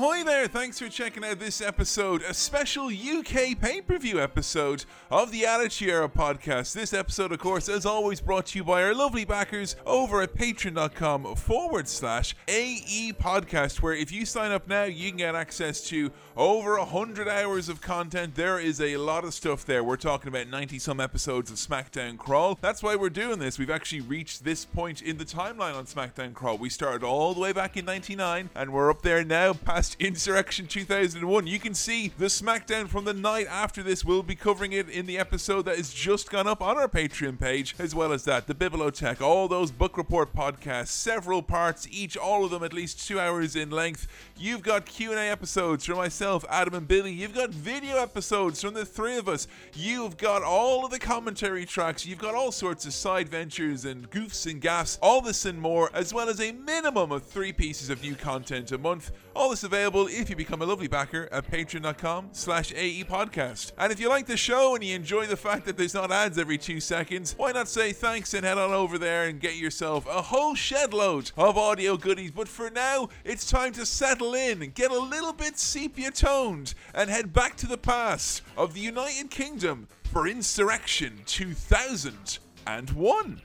Ahoy there! Thanks for checking out this episode, a special UK pay per view episode of the Attitude Era podcast. This episode, of course, as always, brought to you by our lovely backers over at patreon.com forward slash AE podcast, where if you sign up now, you can get access to over 100 hours of content. There is a lot of stuff there. We're talking about 90 some episodes of SmackDown Crawl. That's why we're doing this. We've actually reached this point in the timeline on SmackDown Crawl. We started all the way back in 99, and we're up there now past Insurrextion 2001. You can see the SmackDown from the night after this. We'll be covering it in the episode that has just gone up on our Patreon page, as well as that, the Bibliotech, all those book report podcasts, several parts, each, all of them at least two hours in length. You've got Q&A episodes from myself, Adam and Billy. You've got video episodes from the three of us. You've got all of the commentary tracks. You've got all sorts of side ventures and goofs and gaffs, all this and more, as well as a minimum of three pieces of new content a month. All this available if you become a lovely backer at patreon.com slash AE podcast. And if you like the show and you enjoy the fact that there's not ads every two seconds, why not say thanks and head on over there and get yourself a whole shed load of audio goodies. But for now, it's time to settle in, get a little bit sepia toned, and head back to the past of the United Kingdom for Insurrextion 2001.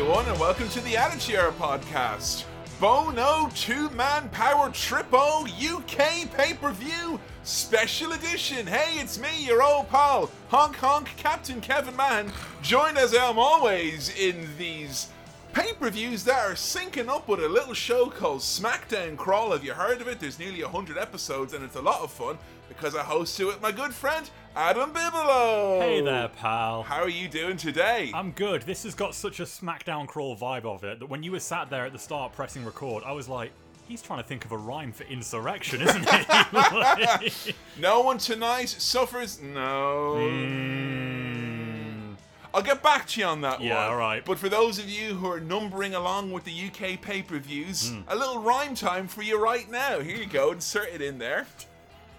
Everyone, and welcome to the Attitude Era podcast. Bono Two Man Power Tripo UK Pay Per View Special Edition. Hey, it's me, your old pal, Honk Honk Captain Kevin Mann, joined as I am always in these pay per views that are syncing up with a little show called SmackDown Crawl. Have you heard of it? There's nearly 100 episodes, and it's a lot of fun because I host it with my good friend, Adam Bigelow. Hey there, pal. How are you doing today? I'm good. This has got such a SmackDown crawl vibe of it that when you were sat there at the start pressing record, I was like, he's trying to think of a rhyme for insurrextion, isn't he? Like- No one tonight suffers. No. Mm, I'll get back to you on that one. Yeah, one. alright. But for those of you who are numbering along with the UK pay per views, Hmm. a little rhyme time for you right now. Here you go. Insert it in there.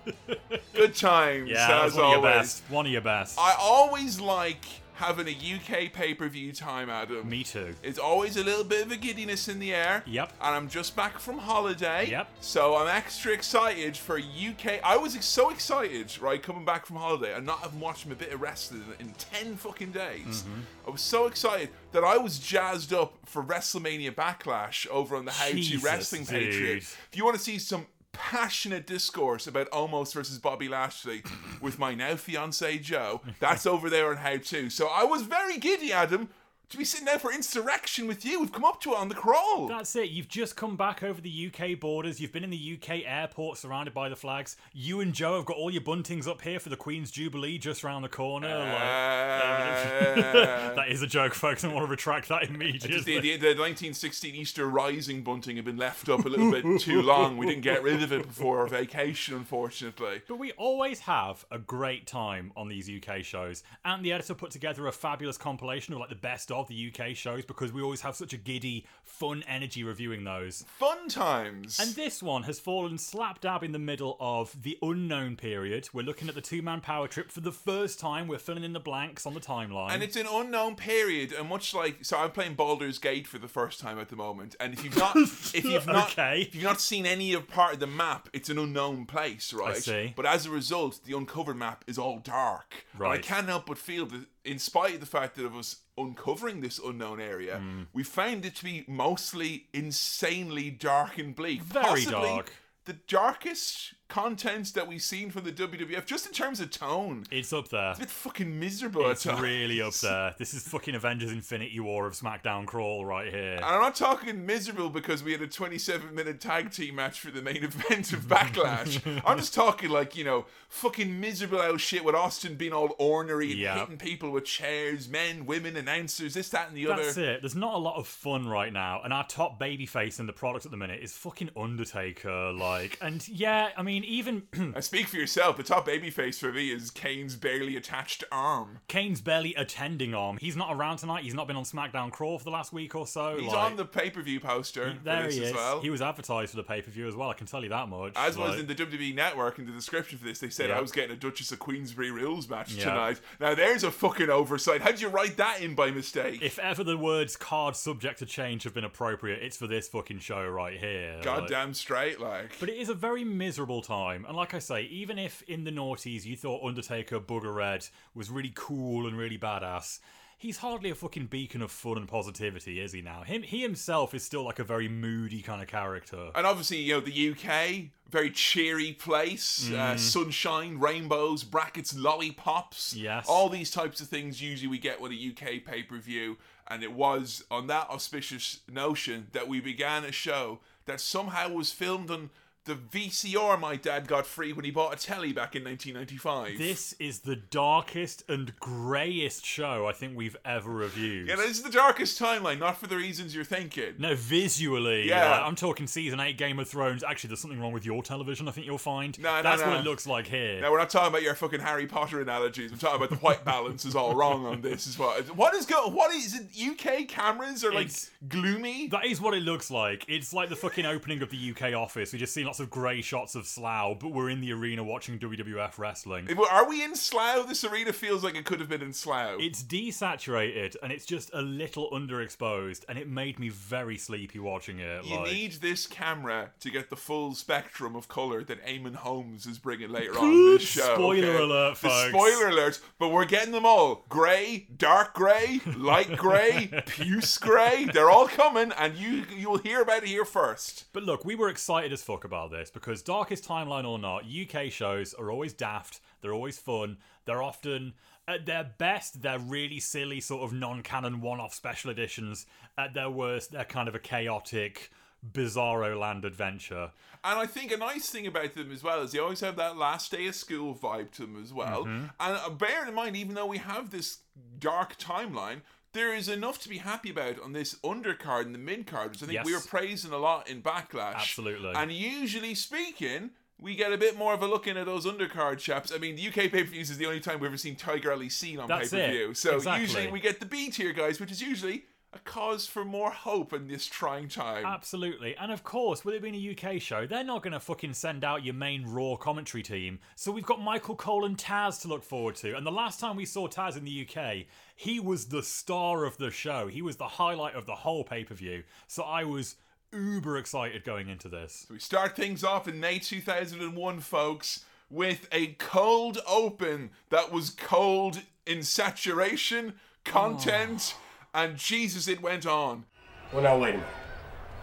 Good times, yeah, as one of your best. One of your best. I always like having a UK pay per view time, Adam. Me too. It's always a little bit of a giddiness in the air. Yep. And I'm just back from holiday. Yep. So I'm extra excited for UK. I was so excited, right, coming back from holiday and not having watched a bit of wrestling in 10 fucking days. Mm-hmm. I was so excited that I was jazzed up for WrestleMania Backlash over on the How to Wrestling dude. Patreon. If you want to see some passionate discourse about Omos versus Bobby Lashley with my now fiance Joe, that's over there on How To. So I was very giddy, Adam, to be sitting there for Insurrextion with you. We've come up to it on the crawl. That's it. You've just come back over the UK borders. You've been in the UK airport surrounded by the flags. You and Joe have got all your buntings up here for the Queen's Jubilee just round the corner. Uh, like, that is a joke, folks. I want to retract that Just immediately. the, the, the 1916 Easter Rising bunting had been left up a little bit too long. We didn't get rid of it before our vacation, unfortunately. But we always have a great time on these UK shows, and the editor put together a fabulous compilation of like the best of the UK shows because we always have such a giddy, fun energy reviewing those. Fun times. And this one has fallen slap dab in the middle of the unknown period. We're looking at the two man power trip for the first time. We're filling in the blanks on the timeline. And it's an unknown period, and much like so, I'm playing Baldur's Gate for the first time at the moment. And if you've not, if you've not, Okay. if you've not seen any of part of the map, it's an unknown place, right? I see. But as a result, the uncovered map is all dark. And I can't help but feel that, in spite of the fact that of us uncovering this unknown area, Hmm. we found it to be mostly insanely dark and bleak. Very dark. The darkest contents that we've seen from the WWF, just in terms of tone. it's up there. It's a bit fucking miserable It's at times. really up there. This is fucking Avengers Infinity War of SmackDown Crawl right here. And I'm not talking miserable because we had a 27 minute tag team match for the main event of Backlash. I'm just talking like, you know, fucking miserable out shit with Austin being all ornery and Yeah. hitting people with chairs, men, women, announcers, this, that, and the That's other. That's it. There's not a lot of fun right now, and our top babyface in the product at the minute is fucking Undertaker. Like, and yeah, I mean, mean, even I speak for yourself. The top babyface for me is Kane's barely attached arm. Kane's barely attending arm. He's not around tonight. He's not been on SmackDown Crawl for the last week or so. He's like- on the pay per view poster for There he as is. well. He was advertised for the pay per view as well. I can tell you that much. As was Like- in the WWE Network in the description for this, they said Yeah. I was getting a Duchess of Queensberry rules match Yeah. tonight. Now there's a fucking oversight. How'd you write that in by mistake? If ever the words card subject to change have been appropriate, it's for this fucking show right here. Like- Goddamn straight, like. But it is a very miserable time. And like I say, even if in the noughties you thought Undertaker Booger Red was really cool and really badass, he's hardly a fucking beacon of fun and positivity, is he now? Him he himself is still like a very moody kind of character. and obviously, you know, the UK, very cheery place, Mm. uh, sunshine, rainbows, brackets, lollipops. Yes. All these types of things usually we get with a UK pay per view. And it was on that auspicious notion that we began a show that somehow was filmed on the VCR my dad got free when he bought a telly back in 1995. This is the darkest and greyest show I think we've ever reviewed. yeah, this is the darkest timeline, not for the reasons you're thinking. no, visually, Yeah. like, I'm talking season eight Game of Thrones. Actually, there's something wrong with your television. I think you'll find. No, no, That's no. what it looks like here. Now we're not talking about your fucking Harry Potter analogies. I'm talking about the white balance is all wrong on this. Is what? What is go? What is it? UK cameras are like It's- gloomy. That is what it looks like. It's like the fucking opening of the UK office. We just see lots of grey shots of Slough, but we're in the arena watching WWF wrestling. Are we in Slough? This arena feels like it could have been in Slough. It's desaturated and it's just a little underexposed, and it made me very sleepy watching it. you like, need this camera to get the full spectrum of color that Eamon Holmes is bringing later on in this show. Spoiler okay? alert, The folks. spoiler alert, but we're getting them all: grey, dark grey, light grey, puce grey. They're all coming, and you you'll hear about it here first. But look, we were excited as fuck about this because, darkest timeline or not, UK shows are always daft, they're always fun, they're often. At their best, they're really silly, sort of non canon one off special editions. At their worst, they're kind of a chaotic, bizarro land adventure. And I think a nice thing about them as well is they always have that last day of school vibe to them as well. Mm-hmm. And bear in mind, even though we have this dark timeline, there is enough to be happy about on this undercard and the mid card, which I think Yes. we were praising a lot in Backlash. Absolutely. And usually speaking, we get a bit more of a look into those undercard chaps. I mean, the UK pay per views is the only time we've ever seen Tiger Ali Singh on pay per view. So Exactly. usually we get the B tier guys, which is usually a cause for more hope in this trying time. Absolutely. And of course, with it being a UK show, they're not going to fucking send out your main Raw commentary team. So we've got Michael Cole and Taz to look forward to. And the last time we saw Taz in the UK, he was the star of the show. He was the highlight of the whole pay per view. So I was uber excited going into this. So We start things off in May 2001, folks, with a cold open that was cold in saturation, content, oh. And Jesus, it went on. Well, now wait a minute.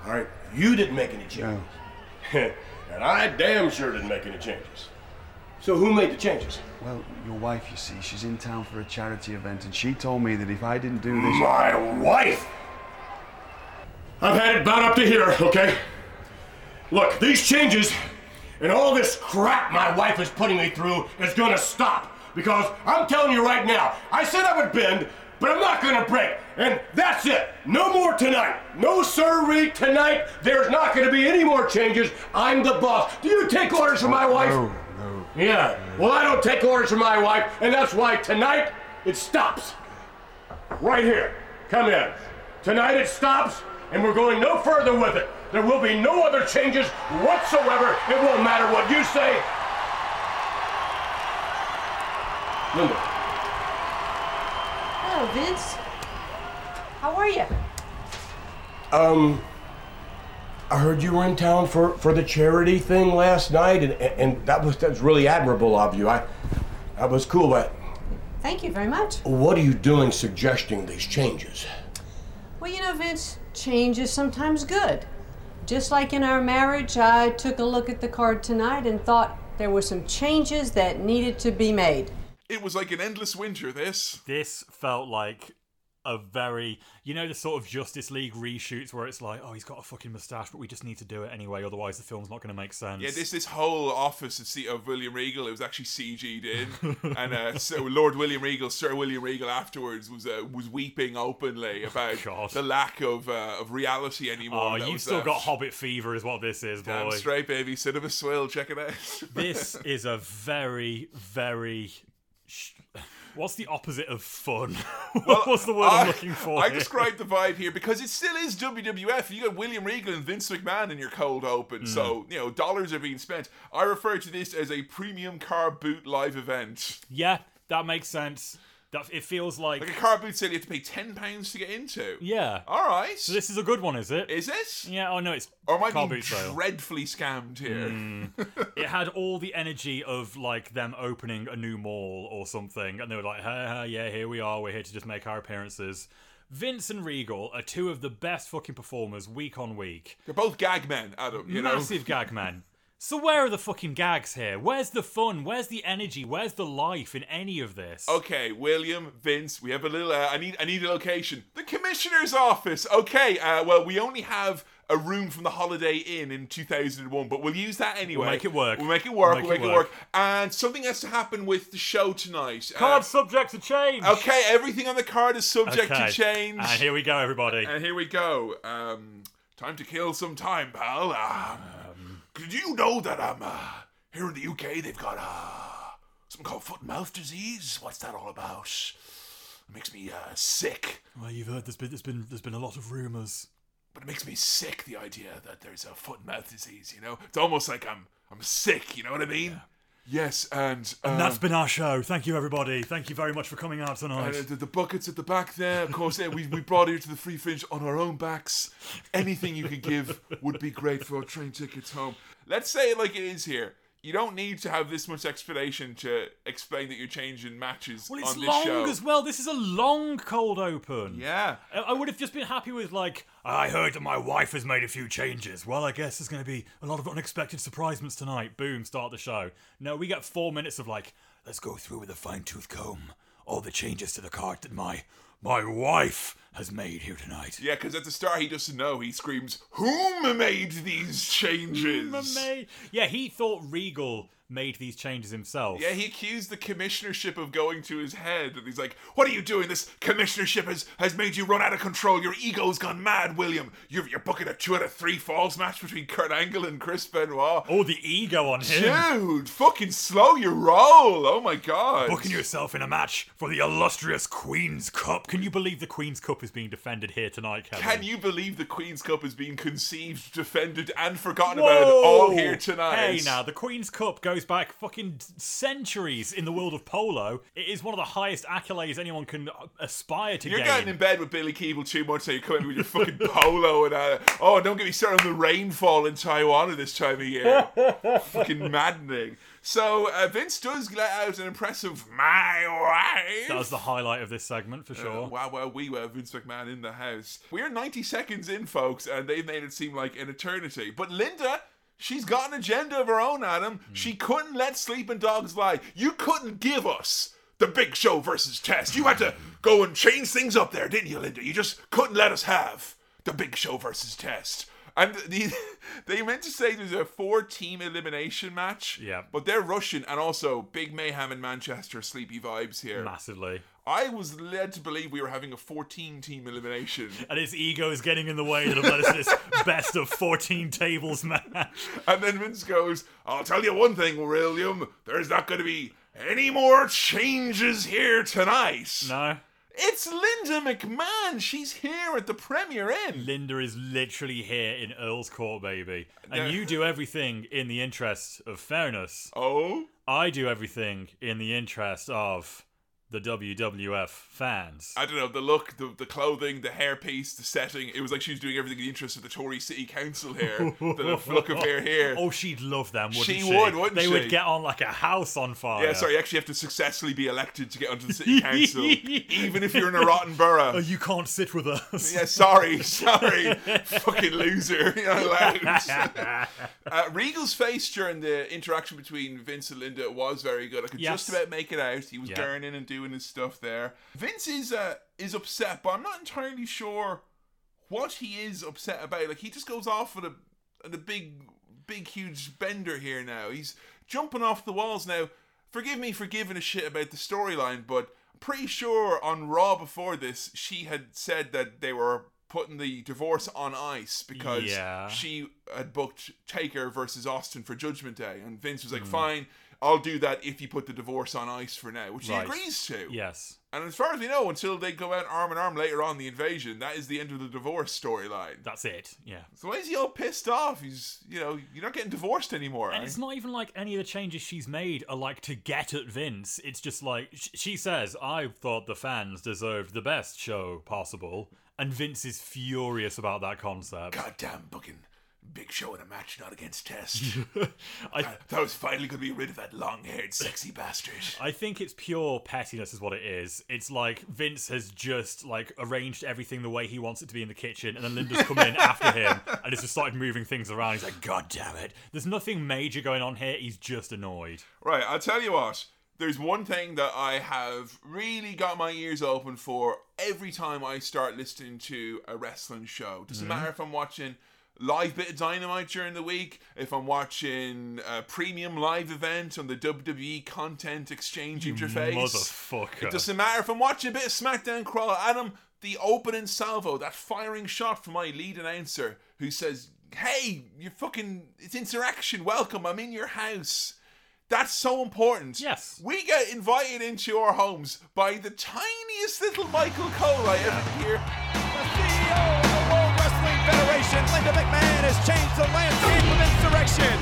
All right, you didn't make any changes, and I damn sure didn't make any changes. So who made the changes? Well, your wife, you see, she's in town for a charity event, and she told me that if I didn't do this. My wife. I've had it about up to here, okay? Look, these changes and all this crap my wife is putting me through is gonna stop. Because I'm telling you right now, I said I would bend, but I'm not gonna break. And that's it. No more tonight. No sirree tonight. There's not gonna be any more changes. I'm the boss. Do you take orders from my wife? No, no. Yeah. Well, I don't take orders from my wife, and that's why tonight it stops. Right here. Come in. Tonight it stops, and we're going no further with it. There will be no other changes whatsoever. It won't matter what you say. Linda. Hello, Vince. How are you? Um, I heard you were in town for, for the charity thing last night, and, and that was that was really admirable of you. I that was cool, but Thank you very much. what are you doing suggesting these changes? Well, you know, Vince, change is sometimes good. Just like in our marriage, I took a look at the card tonight and thought there were some changes that needed to be made. It was like an endless winter, this. This felt like a very, you know, the sort of Justice League reshoots where it's like, oh, he's got a fucking mustache, but we just need to do it anyway, otherwise the film's not going to make sense. Yeah, this this whole office of, C- of William Regal, it was actually CG'd in, and uh, so Lord William Regal, Sir William Regal, afterwards was uh, was weeping openly about God. the lack of uh, of reality anymore. Oh, you've was still left. got Hobbit fever, is what this is, Damn boy. straight, baby. Cinema Swill, check it out. This is a very, very. What's the opposite of fun? Well, What's the word I, am looking for? I described the vibe here because it still is WWF. You got William Regal and Vince McMahon in your cold open, so Mm. you know dollars are being spent. I refer to this as a premium car boot live event, Yeah, that makes sense. That it feels like, like a car boot sale you have to pay ten pounds to get into. yeah. All right, So this is a good one, is it? is this? yeah. Oh no, it's Or am I car being boot sale. dreadfully scammed here? Hmm. it had all the energy of like them opening a new mall or something, and they were like, "Ha ha, yeah, here we are. We're here to just make our appearances." Vince and Regal are two of the best fucking performers week on week. They're both gag men, Adam. You know. Massive gag man. So where are the fucking gags here? Where's the fun? Where's the energy? Where's the life in any of this? Okay, William, Vince, we have a little. Uh, I need. I need a location. The commissioner's office. Okay. Uh, well, we only have a room from the Holiday Inn in 2001, but we'll use that anyway. We'll make it work. We'll make it work. We'll We'll make make, it it work. work. And something has to happen with the show tonight. Uh, Card subject to change. okay, everything on the card is subject Okay. to change. And here we go, everybody. And here we go. Um, time to kill some time, pal. Um, did you know that um, uh, here in the UK they've got uh, something called foot and mouth disease? What's that all about? It makes me uh, sick. well, you've heard there's been there's been there's been a lot of rumours. But it makes me sick the idea that there's a foot and mouth disease. You know, it's almost like I'm I'm sick. You know what I mean? Yes, and, um, And that's been our show. Thank you, everybody. Thank you very much for coming out tonight. And uh, the, the buckets at the back there, of course, yeah, we, we brought here to the free fringe on our own backs. Anything you could give would be great for our train tickets home. Let's say it like it is here. You don't need to have this much explanation to explain that you're changing matches Well, it's on this long show. as well. This is a long cold open. Yeah. I I would have just been happy with like, I heard that my wife has made a few changes. Well, I guess there's going to be a lot of unexpected surprisements tonight. Boom, start the show. No, we get four minutes of like, let's go through with a fine tooth comb all the changes to the card that my my wife has made here tonight. Yeah, because at the start he doesn't know. He screams, Whom made these changes? Mate. Yeah, he thought Regal made these changes himself. Yeah, he accused the commissionership of going to his head, and he's like, "What are you doing? This commissionership has has made you run out of control. Your ego's gone mad, William. You're you're booking a two out of three falls match between Kurt Angle and Chris Benoit. Oh, the ego on him. Dude, fucking slow your roll. Oh my god. Booking yourself in a match for the illustrious Queen's Cup. Can you believe the Queen's Cup is being defended here tonight, Kevin? Can you believe the Queen's Cup is being conceived, defended, and forgotten about all here tonight? Hey, now the Queen's Cup goes back fucking centuries in the world of polo. It is one of the highest accolades anyone can aspire to You're gain. getting in bed with Billy Keeble too much, so you're coming with your fucking polo and uh, oh, don't get me started on the rainfall in Taiwan at this time of year. fucking maddening. So uh, Vince does let out an impressive "my wife." that was the highlight of this segment for sure. Uh, wow, wow, we were Vince McMahon in the house. We're 90 seconds in, folks, and they've made it seem like an eternity. But Linda, she's got an agenda of her own, Adam. Hmm. She couldn't let sleeping dogs lie. You couldn't give us the big show versus test. You had to go and change things up there, didn't you, Linda? You just couldn't let us have the big show versus test. And the, they meant to say there's a four team elimination match. Yeah. But they're Russian and also big mayhem in Manchester, sleepy vibes here. Massively. I was led to believe we were having a 14 team elimination. And his ego is getting in the way that have led us to this best of 14 tables match. And then Vince goes, I'll tell you one thing, William, there's not going to be any more changes here tonight. No? It's Linda McMahon. She's here at the Premier Inn. Linda is literally here in Earl's Court, baby. And you do everything in the interest of fairness. Oh? I do everything in the interest of the WWF fans. I don't know, the look, the, the clothing, the hairpiece, the setting. It was like she was doing everything in the interest of the Tory City Council here. the look of hair. Oh, she'd love them, wouldn't she? She would, wouldn't they she? would get on like a house on fire. Yeah, sorry, you actually have to successfully be elected to get onto the city council, even if you're in a rotten borough. Oh, you can't sit with us. Yeah, sorry, sorry, fucking loser. You're not allowed. uh, Regal's face during the interaction between Vince and Linda was very good. I could Yes. just about make it out. He was Yeah. gurning and doing doing his stuff there. Vince is uh, is upset, but I'm not entirely sure what he is upset about. Like he just goes off at a a big big huge bender here now. He's jumping off the walls now. Forgive me for giving a shit about the storyline, but I'm pretty sure on Raw before this, she had said that they were putting the divorce on ice because Yeah. she had booked Taker versus Austin for Judgment Day, and Vince was like, "Fine, I'll do that if you put the divorce on ice for now," which Right. he agrees to. Yes. And as far as we know, until they go out arm in arm later on the invasion, that is the end of the divorce storyline. That's it. Yeah. So why is he all pissed off? He's, you know, you're not getting divorced anymore. And eh? it's not even like any of the changes she's made are like to get at Vince. It's just like she says, "I thought the fans deserved the best show possible," and Vince is furious about that concept. Goddamn booking Big Show in a match not against Test. I that was finally going to be rid of that long-haired, sexy bastard. I think it's pure pettiness, is what it is. It's like Vince has just like arranged everything the way he wants it to be in the kitchen, and then Linda's come in after him and has just started moving things around. He's like, "God damn it!" There's nothing major going on here. He's just annoyed. Right, I'll tell you what. There's one thing that I have really got my ears open for every time I start listening to a wrestling show. Doesn't mm-hmm. matter if I'm watching live bit of dynamite during the week, if I'm watching a premium live event on the WWE content exchange interface. Motherfucker. It doesn't matter if I'm watching a bit of SmackDown Crawl. Adam, the opening salvo, that firing shot from my lead announcer who says, Hey, you're fucking, it's interaction. Welcome. I'm in your house. That's so important. Yes. We get invited into our homes by the tiniest little Michael Cole I ever Linda McMahon, has changed the landscape of Insurrextion.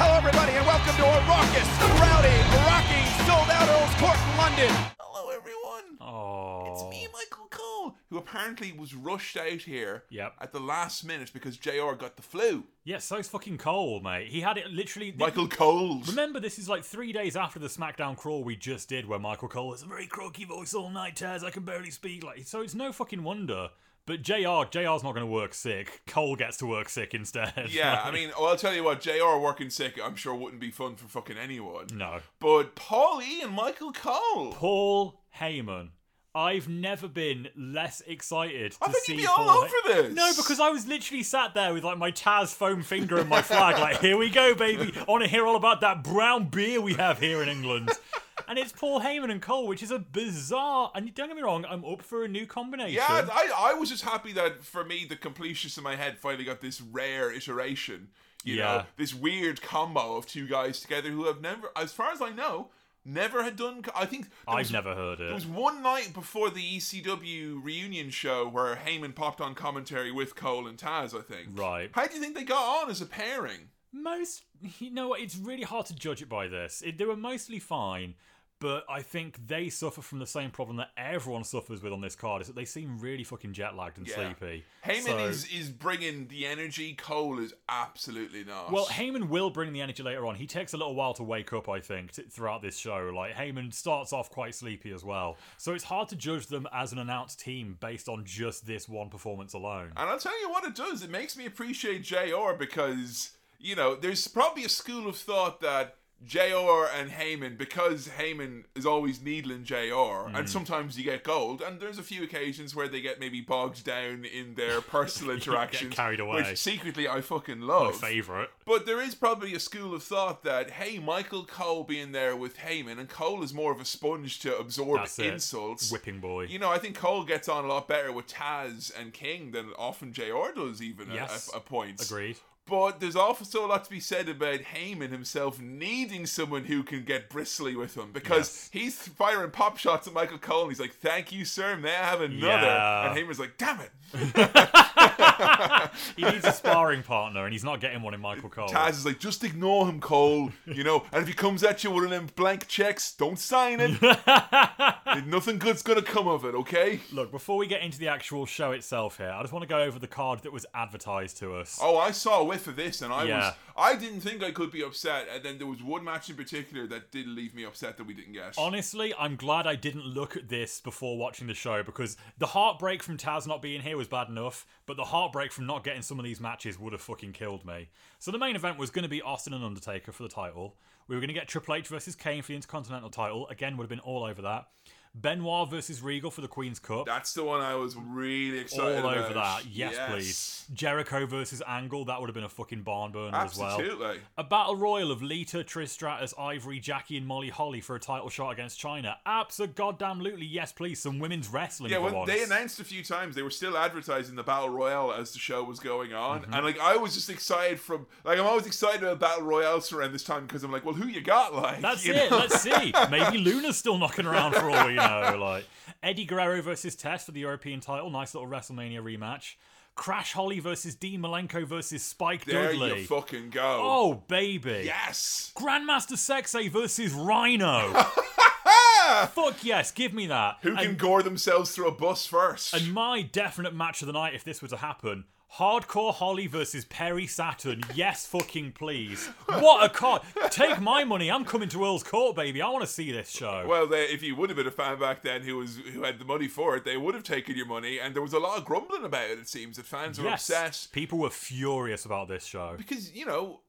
Hello, everybody, and welcome to a raucous, rowdy, rocking, sold-out Earl's Court in London. Hello, everyone. Oh, It's me, Michael Cole, who apparently was rushed out here Yep. at the last minute because JR got the flu. Yeah, so's fucking Cole, mate. He had it literally. Michael Cole. Remember, this is like three days after the SmackDown crawl we just did, where Michael Cole has a very croaky voice all night, Taz. I can barely speak. Like, so it's no fucking wonder. But Jr. Jr's not going to work sick. Cole gets to work sick instead. Yeah, I mean, well, I'll tell you what, JR working sick, I'm sure wouldn't be fun for fucking anyone. no. But Paul E and Michael Cole. Paul Heyman. I've never been less excited to I think see you'd be all over this. No, because I was literally sat there with like my Taz foam finger and my flag, like, here we go, baby. I want to hear all about that brown beer we have here in England. and it's Paul Heyman and Cole, which is a bizarre. And don't get me wrong, I'm up for a new combination. Yeah, I, I was just happy that for me, the completionist in my head finally got this rare iteration. You know, Yeah. this weird combo of two guys together who have never, as far as I know, never had done. I think I've was- never heard it. There was one night before the ECW reunion show where Heyman popped on commentary with Cole and Taz. I think. Right. How do you think they got on as a pairing? Most, you know it's really hard to judge it by this. It, they were mostly fine, but I think they suffer from the same problem that everyone suffers with on this card, is that they seem really fucking jet lagged and Yeah. sleepy. Heyman So- is is bringing the energy. Cole is absolutely not. Well, Heyman will bring the energy later on. He takes a little while to wake up, I think, t- throughout this show. Like, Heyman starts off quite sleepy as well. So it's hard to judge them as an announced team based on just this one performance alone. And I'll tell you what it does. It makes me appreciate JR because, you know, there's probably a school of thought that JR and Heyman, because Heyman is always needling JR, and mm. sometimes you get gold, and there's a few occasions where they get maybe bogged down in their personal interactions. carried away. Which secretly I fucking love. My favourite. But there is probably a school of thought that, hey, Michael Cole being there with Heyman, and Cole is more of a sponge to absorb That's it. insults. Whipping boy. You know, I think Cole gets on a lot better with Taz and King than often JR does, even Yes. at, at points. Agreed. But there's also a lot to be said about Heyman himself needing someone who can get bristly with him because Yes. he's firing pop shots at Michael Cole and he's like, Thank you, sir, may I have another? Yeah. And Heyman's like, Damn it. He needs a sparring partner, and he's not getting one in Michael Cole. Taz is like, Just ignore him, Cole. You know, and if he comes at you with one of them blank checks, don't sign it. Nothing good's gonna come of it, okay? Look, before we get into the actual show itself here, I just want to go over the card that was advertised to us. Oh, I saw of this, and I Yeah. was I didn't think I could be upset. And then there was one match in particular that did leave me upset that we didn't get. Honestly, I'm glad I didn't look at this before watching the show because the heartbreak from Taz not being here was bad enough, but the heartbreak from not getting some of these matches would have fucking killed me. So the main event was going to be Austin and Undertaker for the title. We were going to get Triple H versus Kane for the Intercontinental title. Again, would have been all over that. Benoit versus Regal for the Queen's Cup. That's the one I was really excited about. all excited over about. that. Yes, please. Jericho versus Angle. That would have been a fucking barn burner as well. Absolutely. A battle royal of Lita, Trish Stratus, Ivory, Jackie, and Molly Holly for a title shot against Chyna. Absolutely, yes, please. Some women's wrestling. Yeah, when once. they announced a few times, they were still advertising the battle royal as the show was going on, Mm-hmm. and like I was just excited from like I'm always excited about battle royals around this time because I'm like, well, who you got? Like, That's it. know? Let's see. Maybe Luna's still knocking around for all we know. Like Eddie Guerrero versus Test for the European title. Nice little WrestleMania rematch. Crash Holly versus Dean Malenko versus Spike there Dudley. you fucking go. oh baby. yes. Grandmaster Sexay versus Rhino. Fuck yes, give me that. Who can and, gore themselves through a bus first? and my definite match of the night, if this were to happen, Hardcore Holly versus Perry Saturn. Yes, fucking please. What a card. Take my money. I'm coming to Earl's Court, baby. I want to see this show. well, they, if you would have been a fan back then who was who had the money for it, they would have taken your money, and there was a lot of grumbling about it. It seems that fans were yes. upset People were furious about this show. because you know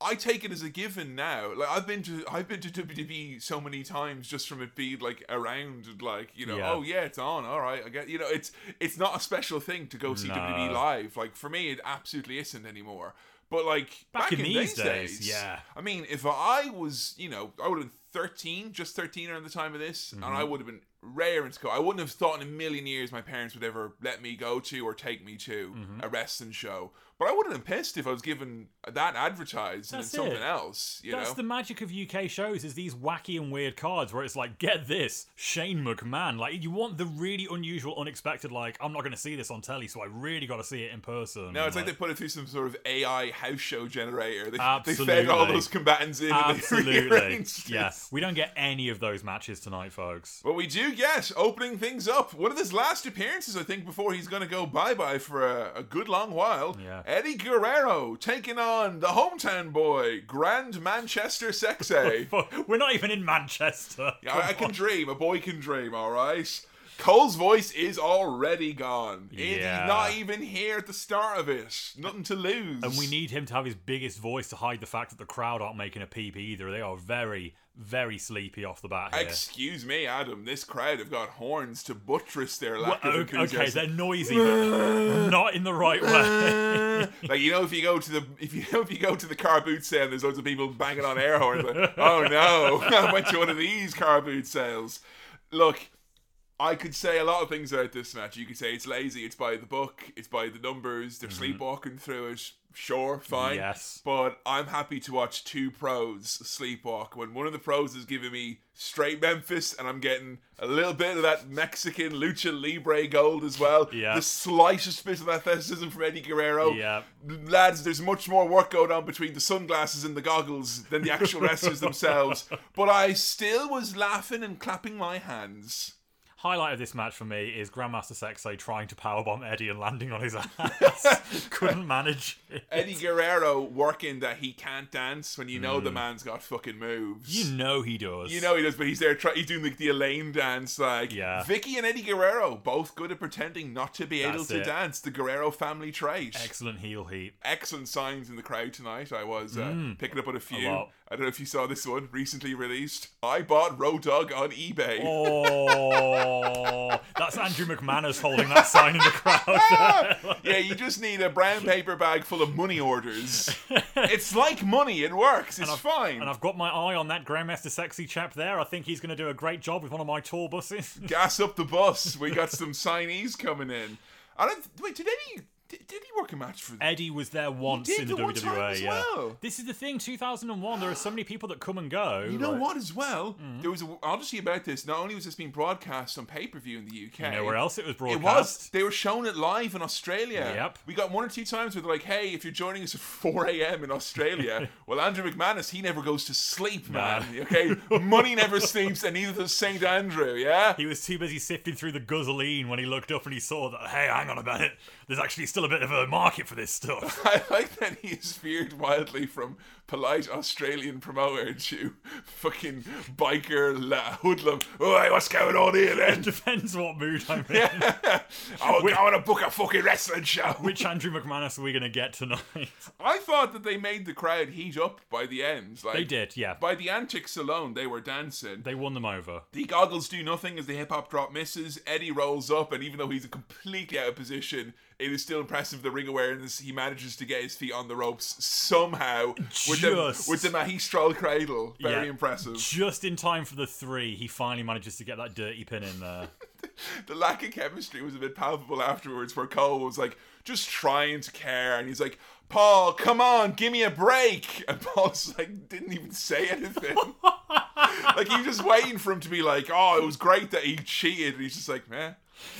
I take it as a given now. Like I've been to I've been to WWE so many times just from it being like around like you know Yeah. oh yeah it's on all right I get you know it's it's not a special thing to go see No. WWE live. Like for me it absolutely isn't anymore. But like Back back, in in, these days, days, yeah. I mean if I was you know I would have been thirteen, just thirteen around the time of this, and Mm-hmm. I would have been raring to go. I wouldn't have thought in a million years my parents would ever let me go to or take me to Mm-hmm. a wrestling show. But I wouldn't have been pissed if I was given that advertised and then something it. else. You That's know, the magic of UK shows is these wacky and weird cards where it's like, get this, Shane McMahon. Like you want the really unusual, unexpected, like, I'm not gonna see this on telly, so I really gotta see it in person. no, it's like they put it through some sort of AI house show generator. They, they fed all those combatants in and they Absolutely. Yeah. We don't get any of those matches tonight, folks. But we do get opening things up. One of his last appearances, I think, before he's going to go bye bye for a, a good long while. Yeah. Eddie Guerrero taking on the hometown boy, Grand Manchester Sexay. We're not even in Manchester. Yeah, I, I can dream. A boy can dream, all right? Cole's voice is already gone. Yeah. He's not even here at the start of it. Nothing to lose. And we need him to have his biggest voice to hide the fact that the crowd aren't making a peep either. They are very, very sleepy off the bat here. Excuse me, Adam. This crowd have got horns to buttress their Well, of okay, they're noisy, but not in the right way. like you know, if you go to the if you know if you go to the car boot sale, there's loads of people banging on air horns. Like, oh no, I went to one of these car boot sales. Look, I could say a lot of things about this match. You could say it's lazy, it's by the book, it's by the numbers. They're mm-hmm. sleepwalking through it. Sure, fine. Yes. But I'm happy to watch two pros sleepwalk when one of the pros is giving me straight Memphis and I'm getting a little bit of that Mexican lucha libre gold as well. Yeah. The slightest bit of athleticism from Eddie Guerrero. Yeah. Lads, there's much more work going on between the sunglasses and the goggles than the actual wrestlers themselves. But I still was laughing and clapping my hands. Highlight of this match for me is Grandmaster Sexay trying to powerbomb Eddie and landing on his ass. Couldn't manage. it. Eddie Guerrero working that he can't dance when you know the man's got fucking moves. Mm. You know he does. You know he does, but he's there. Try- he's doing like the Elaine dance. Like Yeah. Vicky and Eddie Guerrero, both good at pretending not to be able to it. dance. The Guerrero family trait. Excellent heel heat. Excellent signs in the crowd tonight. I was uh, picking up on a few. Mm. I don't know if you saw this one recently released. I bought Road Dog on eBay. Oh, that's Andrew McManus holding that sign in the crowd. Yeah, you just need a brown paper bag full of money orders. it's like money. It works. It's fine. and I've got my eye on that Grandmaster Sexay chap there. I think he's going to do a great job with one of my tour buses. Gas up the bus. We got some signees coming in. I don't. Wait, did Eddie? Did, did he work a match for? Eddie was there once in the the one time WWA. as yeah. well. This is the thing. 2001. There are so many people that come and go. You know like- what? As well, mm-hmm. there was a odyssey about this. Not only was this being broadcast on pay per view in the UK, You know where else it was It broadcast? was. They were showing it live in Australia. Yep. We got one or two times where they're like, "Hey, if you're joining us at 4 a.m. in Australia, well, Andrew McManus, he never goes to sleep, man. Okay, money never sleeps, and neither does Saint Andrew. Yeah. He was too busy sifting through the guzzling when he looked up and he saw that. Hey, hang on a minute. There's actually still a bit of a market for this stuff. I like that he is veered wildly from polite Australian promoter to fucking biker la- hoodlum. Hey, what's going on here then? Depends what mood I'm in. I want to book a fucking wrestling show. Which Andrew McManus are we going to get tonight? I thought that they made the crowd heat up by the end. Like, They did, yeah. By the antics alone, they were dancing. They won them over. The goggles do nothing as the hip hop drop misses. Eddie rolls up, and even though he's completely out of position, it is still impressive the ring awareness. He manages to get his feet on the ropes somehow with the, Just. with the magistral cradle. Very Yeah. impressive. Just in time for the three, he finally manages to get that dirty pin in there. The lack of chemistry was a bit palpable afterwards, where Cole was like just trying to care, and he's like, "Paul, come on, give me a break," and Paul's like, didn't even say anything. like he was just waiting for him to be like, "Oh, it was great that he cheated," and he's just like, "Man."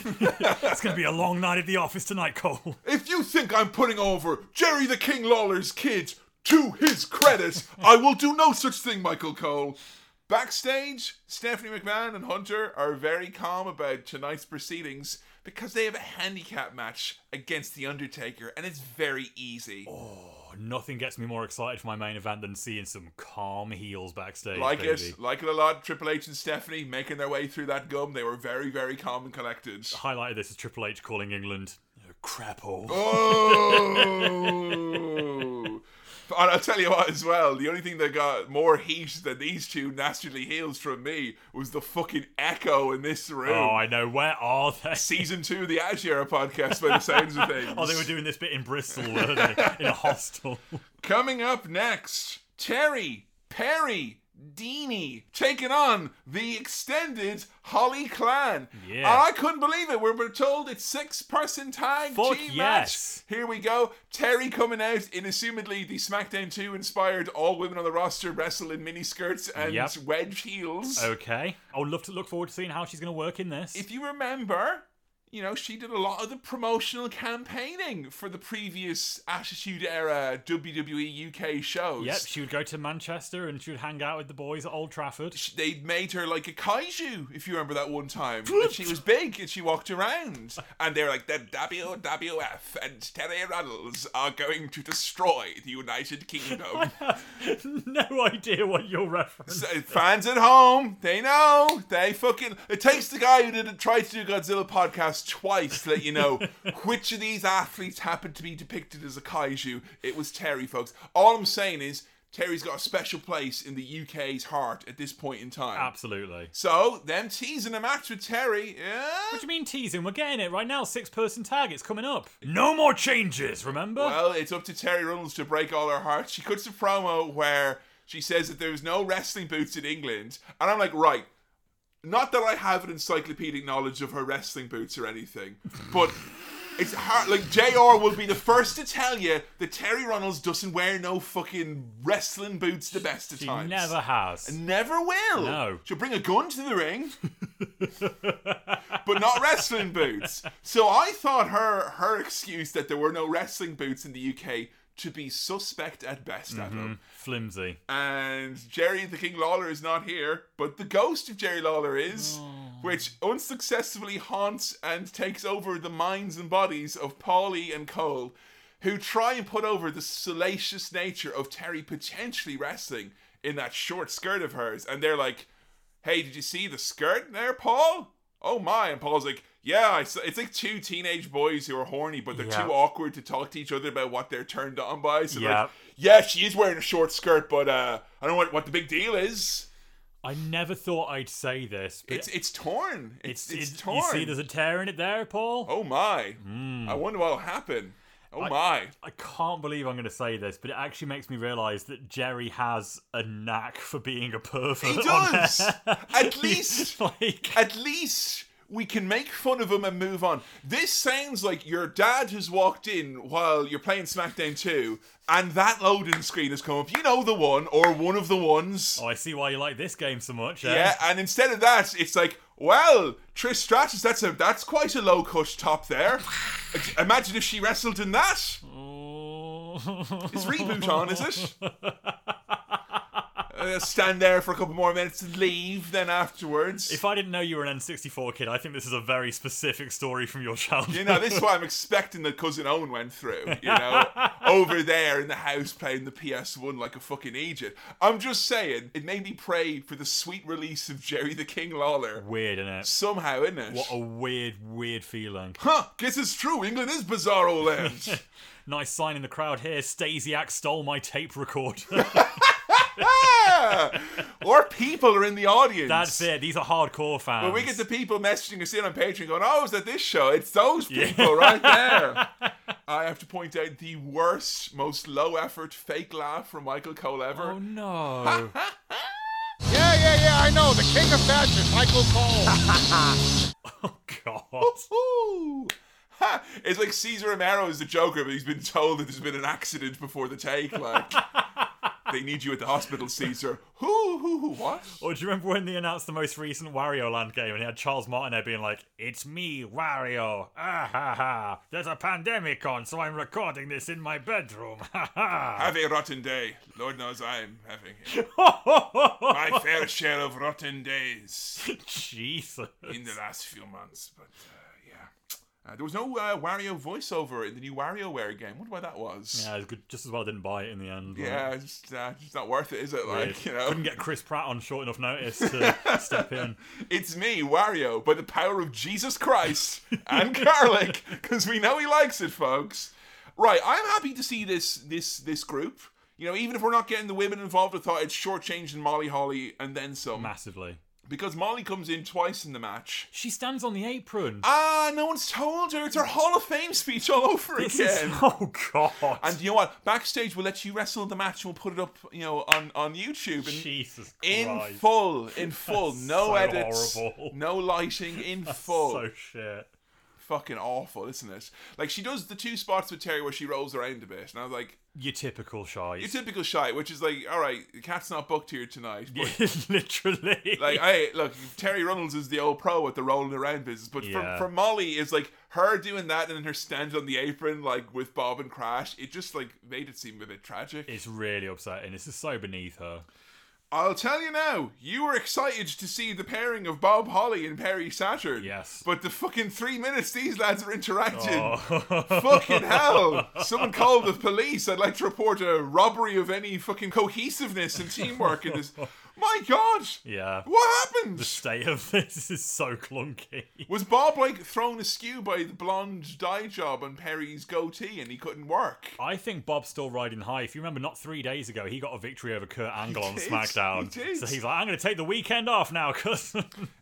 It's going to be a long night at the office tonight, Cole. If you think I'm putting over Jerry the King Lawler's kids to his credit, I will do no such thing, Michael Cole. Backstage, Stephanie McMahon and Hunter are very calm about tonight's proceedings because they have a handicap match against The Undertaker, and it's very easy. Oh, nothing gets me more excited for my main event than seeing some calm heels backstage. like baby. it, like it a lot. Triple H and Stephanie making their way through that gum. They were very, very calm and collected. Highlight of this is Triple H calling England a crap hole. Oh! And I'll tell you what, as well, the only thing that got more heat than these two naturally heels from me was the fucking echo in this room. Oh, I know. Where are they? Season two of the Ashera podcast, by the sounds of things. Oh, they were doing this bit in Bristol, were they? In a hostel. Coming up next, Terri, Perry, Deanie taking on the extended Holly Clan. Yeah. I couldn't believe it. We were told it's six person tag Fuck team yes. match. Here we go. Terri coming out in assumedly the SmackDown 2 inspired all women on the roster wrestle in miniskirts and Yep. wedge heels. Okay. I would love to look forward to seeing how she's going to work in this. If you remember, you know, she did a lot of the promotional campaigning for the previous Attitude Era WWE UK shows. Yep, she would go to Manchester and she would hang out with the boys at Old Trafford. they made her like a kaiju, if you remember that one time. that she was big and she walked around. And they're like, the WWF and Terri Runnels are going to destroy the United Kingdom. no idea what you're referencing. So, fans at home, they know. They fucking. It takes the guy who did try to do Godzilla podcast twice to let you know which of these athletes happened to be depicted as a kaiju. It was Terri, folks. All I'm saying is Terri's got a special place in the UK's heart at this point in time. Absolutely. So, them teasing a match with Terri, yeah. What do you mean teasing? We're getting it right now. Six person tag. It's coming up. No more changes, remember? Well, it's up to Terri Runnels to break all her hearts. She cuts a promo where she says that there's no wrestling boots in England. And I'm like, right. Not that I have an encyclopedic knowledge of her wrestling boots or anything, but it's hard. Like, JR will be the first to tell you that Terri Runnels doesn't wear no fucking wrestling boots the best of she times. never has. And Never will. No. She'll bring a gun to the ring, but not wrestling boots. So I thought her her excuse that there were no wrestling boots in the UK to be suspect at best, Adam. Mm-hmm. Flimsy. And Jerry the King Lawler is not here, but the ghost of Jerry Lawler is, which unsuccessfully haunts and takes over the minds and bodies of Paulie and Cole, who try and put over the salacious nature of Terri potentially wrestling in that short skirt of hers. And they're like, hey, did you see the skirt there, Paul? Oh my. And Paul's like, yeah, I saw. it's like two teenage boys who are horny, but they're Yeah. too awkward to talk to each other about what they're turned on by. So Yeah. like, yeah, she is wearing a short skirt, but uh, I don't know what, what the big deal is. I never thought I'd say this, but It's it's torn. It's it's, it- torn. You see, there's a tear in it there, Paul. oh my! I wonder what'll happen. Oh my! I can't believe I'm going to say this, but it actually makes me realise that Jerry has a knack for being a pervert. He does. At least, like, at least we can make fun of him and move on. This sounds like your dad has walked in while you're playing SmackDown 2, and that loading screen has come up. You know the one or one of the ones. oh, I see why you like this game so much. eh? Yeah, and instead of that, it's like, well, Trish Stratus, that's a that's quite a low cut top there. Imagine if she wrestled in that. Oh. Is reboot on? Is it? Of stand there for a couple more minutes and leave. Then afterwards, If I didn't know you were an N64 kid, I think this is a very specific story from your childhood. you know, this is what I'm expecting that cousin Owen went through. You know, over there in the house playing the PS1 like a fucking Egypt. I'm just saying, it made me pray for the sweet release of Jerry the King Lawler. Weird, isn't it? Somehow, isn't it? What a weird, weird feeling. Huh, guess it's true. England is bizarro land. Nice sign in the crowd here. Stasiak stole my tape recorder. Or people are in the audience. That's it. These are hardcore fans. When we get the people messaging us in on Patreon going, oh, I was at this show, it's those people right there. I have to point out the worst, most low effort fake laugh from Michael Cole ever. Oh no. Yeah, yeah, yeah, I know. The king of fashion, Michael Cole. oh god. It's like Cesar Romero is the Joker, but he's been told that there's been an accident before the take. Like, they need you at the hospital, Cesar. Who, who, who, what? Or do you remember when they announced the most recent Wario Land game and he had Charles Martinet there being like, It's me, Wario. Ah ha ha. There's a pandemic on, so I'm recording this in my bedroom. Ha ha. Have a rotten day. Lord knows I'm having it. my fair share of rotten days Jesus. in the last few months. But uh, uh, there was no uh, Wario voiceover in the new WarioWare game. Wonder why that was. Yeah, good. Just as well I didn't buy it in the end. Yeah, it's just, uh, just not worth it, is it? Weird. Like you know, Couldn't get Chris Pratt on short enough notice to step in. it's me, Wario, by the power of Jesus Christ and garlic, because we know he likes it, folks. Right, I'm happy to see this this this group. You know, even if we're not getting the women involved, I thought it's shortchanging Molly Holly and then some. Massively. Because Molly comes in twice in the match. She stands on the apron. Ah, no one's told her. It's her Hall of Fame speech all over This is- again. oh god. And you know what? Backstage, we'll let you wrestle the match and we'll put it up, you know, on, on YouTube. And Jesus in Christ. full, in full. That's no so edits, horrible. no lighting, in full. So shit. Fucking awful, isn't it? Like, she does the two spots with Terri where she rolls around a bit. And I was like, Your typical shy. your typical shy, which is like, all right, the cat's not booked here tonight. But Literally. like I look, Terri Runnels is the old pro at the rolling around business, but Yeah. for, for Molly is like her doing that and then her stand on the apron like with Bob and Crash. It just like made it seem a bit tragic. it's really upsetting. This is so beneath her. I'll tell you now, you were excited to see the pairing of Bob Holly and Perry Saturn. Yes. But the fucking three minutes these lads are interacting. Oh. Fucking hell. Someone called the police. I'd like to report a robbery of any fucking cohesiveness and teamwork in this. My God. Yeah. What happened? The state of this is so clunky. Was Bob like thrown askew by the blonde dye job on Perry's goatee and he couldn't work? I think Bob's still riding high. If you remember, not three days ago, he got a victory over Kurt Angle on SmackDown. he. So he's like, I'm going to take the weekend off now, cuz.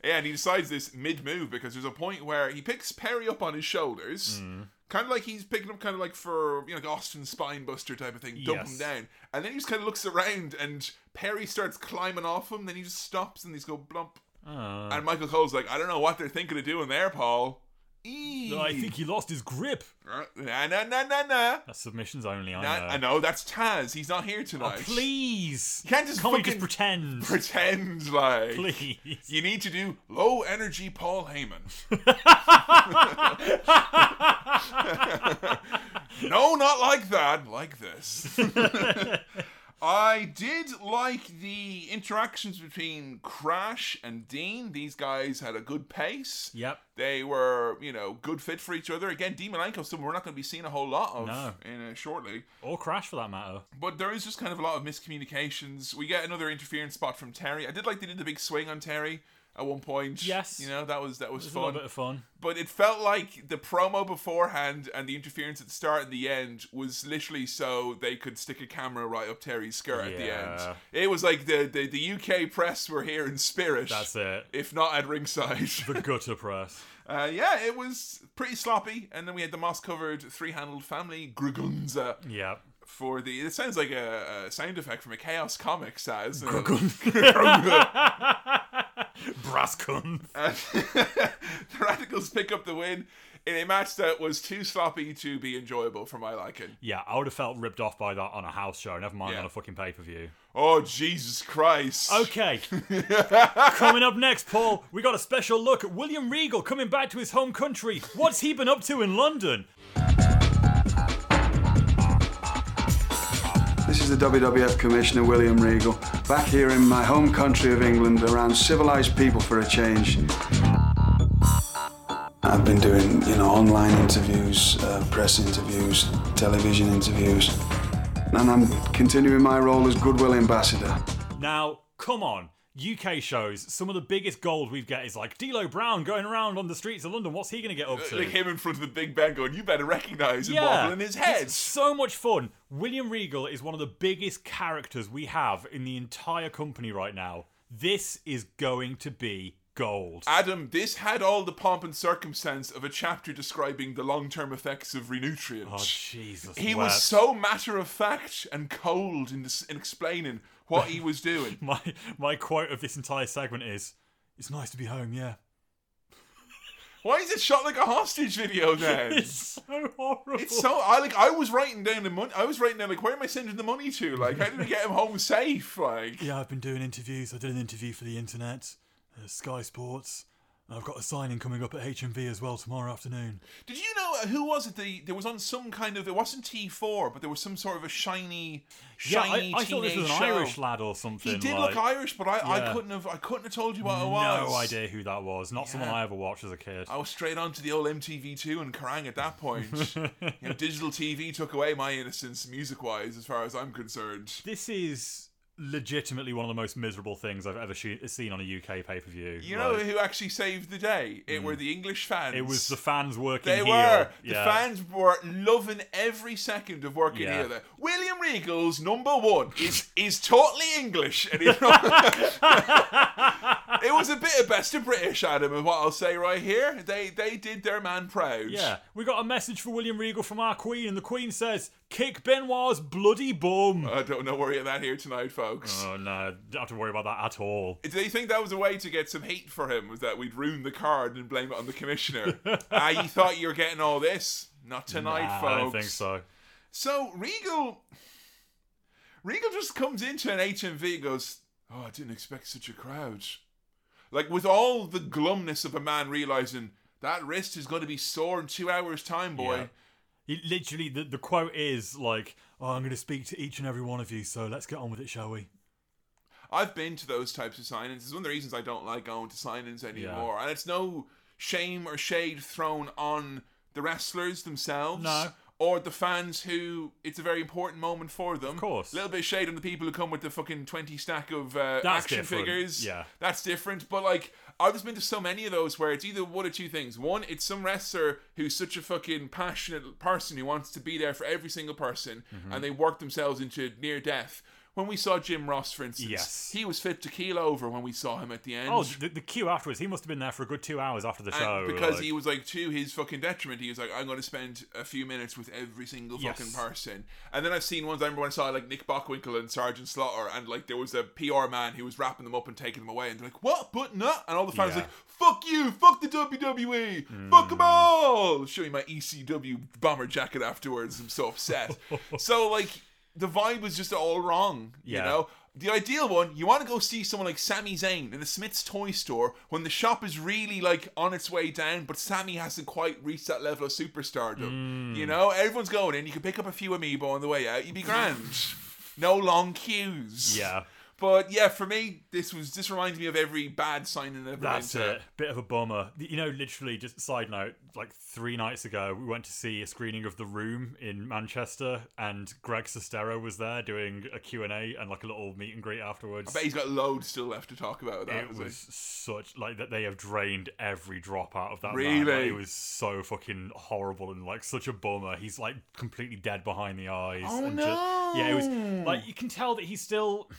Yeah, and he decides this mid move because there's a point where he picks Perry up on his shoulders. Mm. Kind of like he's picking up, kind of like for you know, like Austin Spinebuster type of thing, dump Yes. him down, and then he just kind of looks around, and Perry starts climbing off him. Then he just stops, and he's go blump. Uh, And Michael Cole's like, I don't know what they're thinking of doing there, Paul. Eee. I think he lost his grip. Nah, nah, nah, nah, nah. That's submissions only, I Nah, know. I know that's Taz. He's not here Oh, tonight. please. You can't just Can't we fucking just pretend? pretend like. please. You need to do low energy Paul Heyman. no, not like that. Like this. I did like the interactions between Crash and Dean. These guys had a good pace. Yep. They were, you know, good fit for each other. Again, Dean Malenko, someone we're not going to be seeing a whole lot of No. in uh, shortly. Or Crash for that matter. But there is just kind of a lot of miscommunications. We get another interference spot from Terri. I did like they did the big swing on Terri at one point. Yes. you know that was that was a fun. little bit of fun. But it felt like the promo beforehand and the interference at the start and the end was literally so they could stick a camera right up Terri's skirt at the end. It was like the, the the UK press were here in spirit. That's it. If not at ringside. The gutter press. Uh, yeah, it was pretty sloppy, and then we had the moss covered three handled family Grugunza Yeah for the. It sounds like a, a sound effect from a Chaos comic, says. Braskun. Uh, the Radicals pick up the win in a match that was too sloppy to be enjoyable for my liking. Yeah, I would have felt ripped off by that on a house show, never mind Yeah. on a fucking pay per view. Oh, Jesus Christ. Okay. coming up next, Paul, we got a special look at William Regal coming back to his home country. What's he been up to in London? Is the WWF Commissioner William Regal, back here in my home country of England, around civilized people for a change. I've been doing, you know, online interviews, uh, press interviews, television interviews, and I'm continuing my role as goodwill ambassador. Now, come on. UK shows, some of the biggest gold we get is like D'Lo Brown going around on the streets of London. What's he going to get up to? Like him in front of the Big Ben going, you better recognise and yeah, wobbling his head. It's so much fun. William Regal is one of the biggest characters we have in the entire company right now. This is going to be gold. Adam, this had all the pomp and circumstance of a chapter describing the long-term effects of renutrient. Oh Jesus! he wept. was so matter of fact and cold in, this, in explaining what he was doing. My my quote of this entire segment is, "It's nice to be home." Yeah. Why is it shot like a hostage video then? It's so horrible. It's so I like I was writing down the money. I was writing down like where am I sending the money to? Like how did we get him home safe? Like Yeah, I've been doing interviews. I did an interview for the internet, uh, Sky Sports. I've got a signing coming up at HMV as well tomorrow afternoon. Did you know who was it? The there was on some kind of it wasn't T four, but there was some sort of a shiny, shiny yeah, I, I thought this was an show. Irish lad or something. He did like, look Irish, but I, I couldn't have I couldn't have told you what it was. No idea who that was. Not someone I ever watched as a kid. I was straight on to the old MTV two and Kerrang at that point. you know, digital TV took away my innocence music wise, as far as I'm concerned. This is legitimately one of the most miserable things I've ever seen on a UK pay per view. You know who actually saved the day? It were the English fans. Mm. it was the fans working They here. were. The Yeah. fans were loving every second of working Yeah. here. There. William Regal's number one is is totally English, and he, it was a bit of best of British, Adam, is what I'll say right here. They they did their man proud. Yeah, we got a message for William Regal from our Queen, and the Queen says, "Kick Benoit's bloody bum." I don't know where you're at here tonight, folks. oh no, don't have to worry about that at all. Do you think that was a way to get some hate for him? Was that we'd ruin the card and blame it on the commissioner? Ah, you thought you were getting all this? Not tonight, Nah, folks. I don't think so. So Regal, Regal just comes into an HMV and goes, "Oh, I didn't expect such a crowd." Like with all the glumness of a man realizing that wrist is going to be sore in two hours' time, boy. Yeah. He, literally, the, the quote is like, oh, I'm going to speak to each and every one of you, so let's get on with it, shall we? I've been to those types of signings. It's one of the reasons I don't like going to signings anymore. And it's no shame or shade thrown on the wrestlers themselves. No. Or the fans who it's a very important moment for them. Of course. A little bit of shade on the people who come with the fucking 20 stack of uh, action different. figures. Yeah. That's different. But like, I've just been to so many of those where it's either one or two things. One, it's some wrestler who's such a fucking passionate person who wants to be there for every single person Mm-hmm. and they work themselves into near death. When we saw Jim Ross, for instance, Yes. he was fit to keel over when we saw him at the end. Oh, the, the queue afterwards, he must have been there for a good two hours after the And show. because like- he was like to his fucking detriment, he was like, I'm going to spend a few minutes with every single Yes. fucking person. And then I've seen ones. I remember when I saw like Nick Bockwinkel and Sergeant Slaughter, and like there was a PR man who was wrapping them up and taking them away, and they're like, "What? But not?" And all the fans Yeah. like, "Fuck you! Fuck the WWE! Mm. Fuck them all!" Showing my ECW bomber jacket afterwards. I'm so upset. so like the vibe was just all wrong. You Yeah. know. The ideal one, you want to go see someone like Sami Zayn in the Smyths toy store when the shop is really like on its way down, but Sami hasn't quite reached that level of superstardom. Mm. You know, everyone's going in. You can pick up a few amiibo on the way out. You'd be grand. no long queues. Yeah. But yeah, for me, this was this reminds me of every bad signing I've ever That's been to. it. Bit of a bummer. You know, literally, just a side note, like three nights ago, we went to see a screening of The Room in Manchester, and Greg Sestero was there doing a Q&A and like a little meet and greet afterwards. I bet he's got loads still left to talk about that. it was such like that they have drained every drop out of that man. Really? Like, it was so fucking horrible and like such a bummer he's like completely dead behind the eyes Oh, and just, yeah it was like you can tell that he's still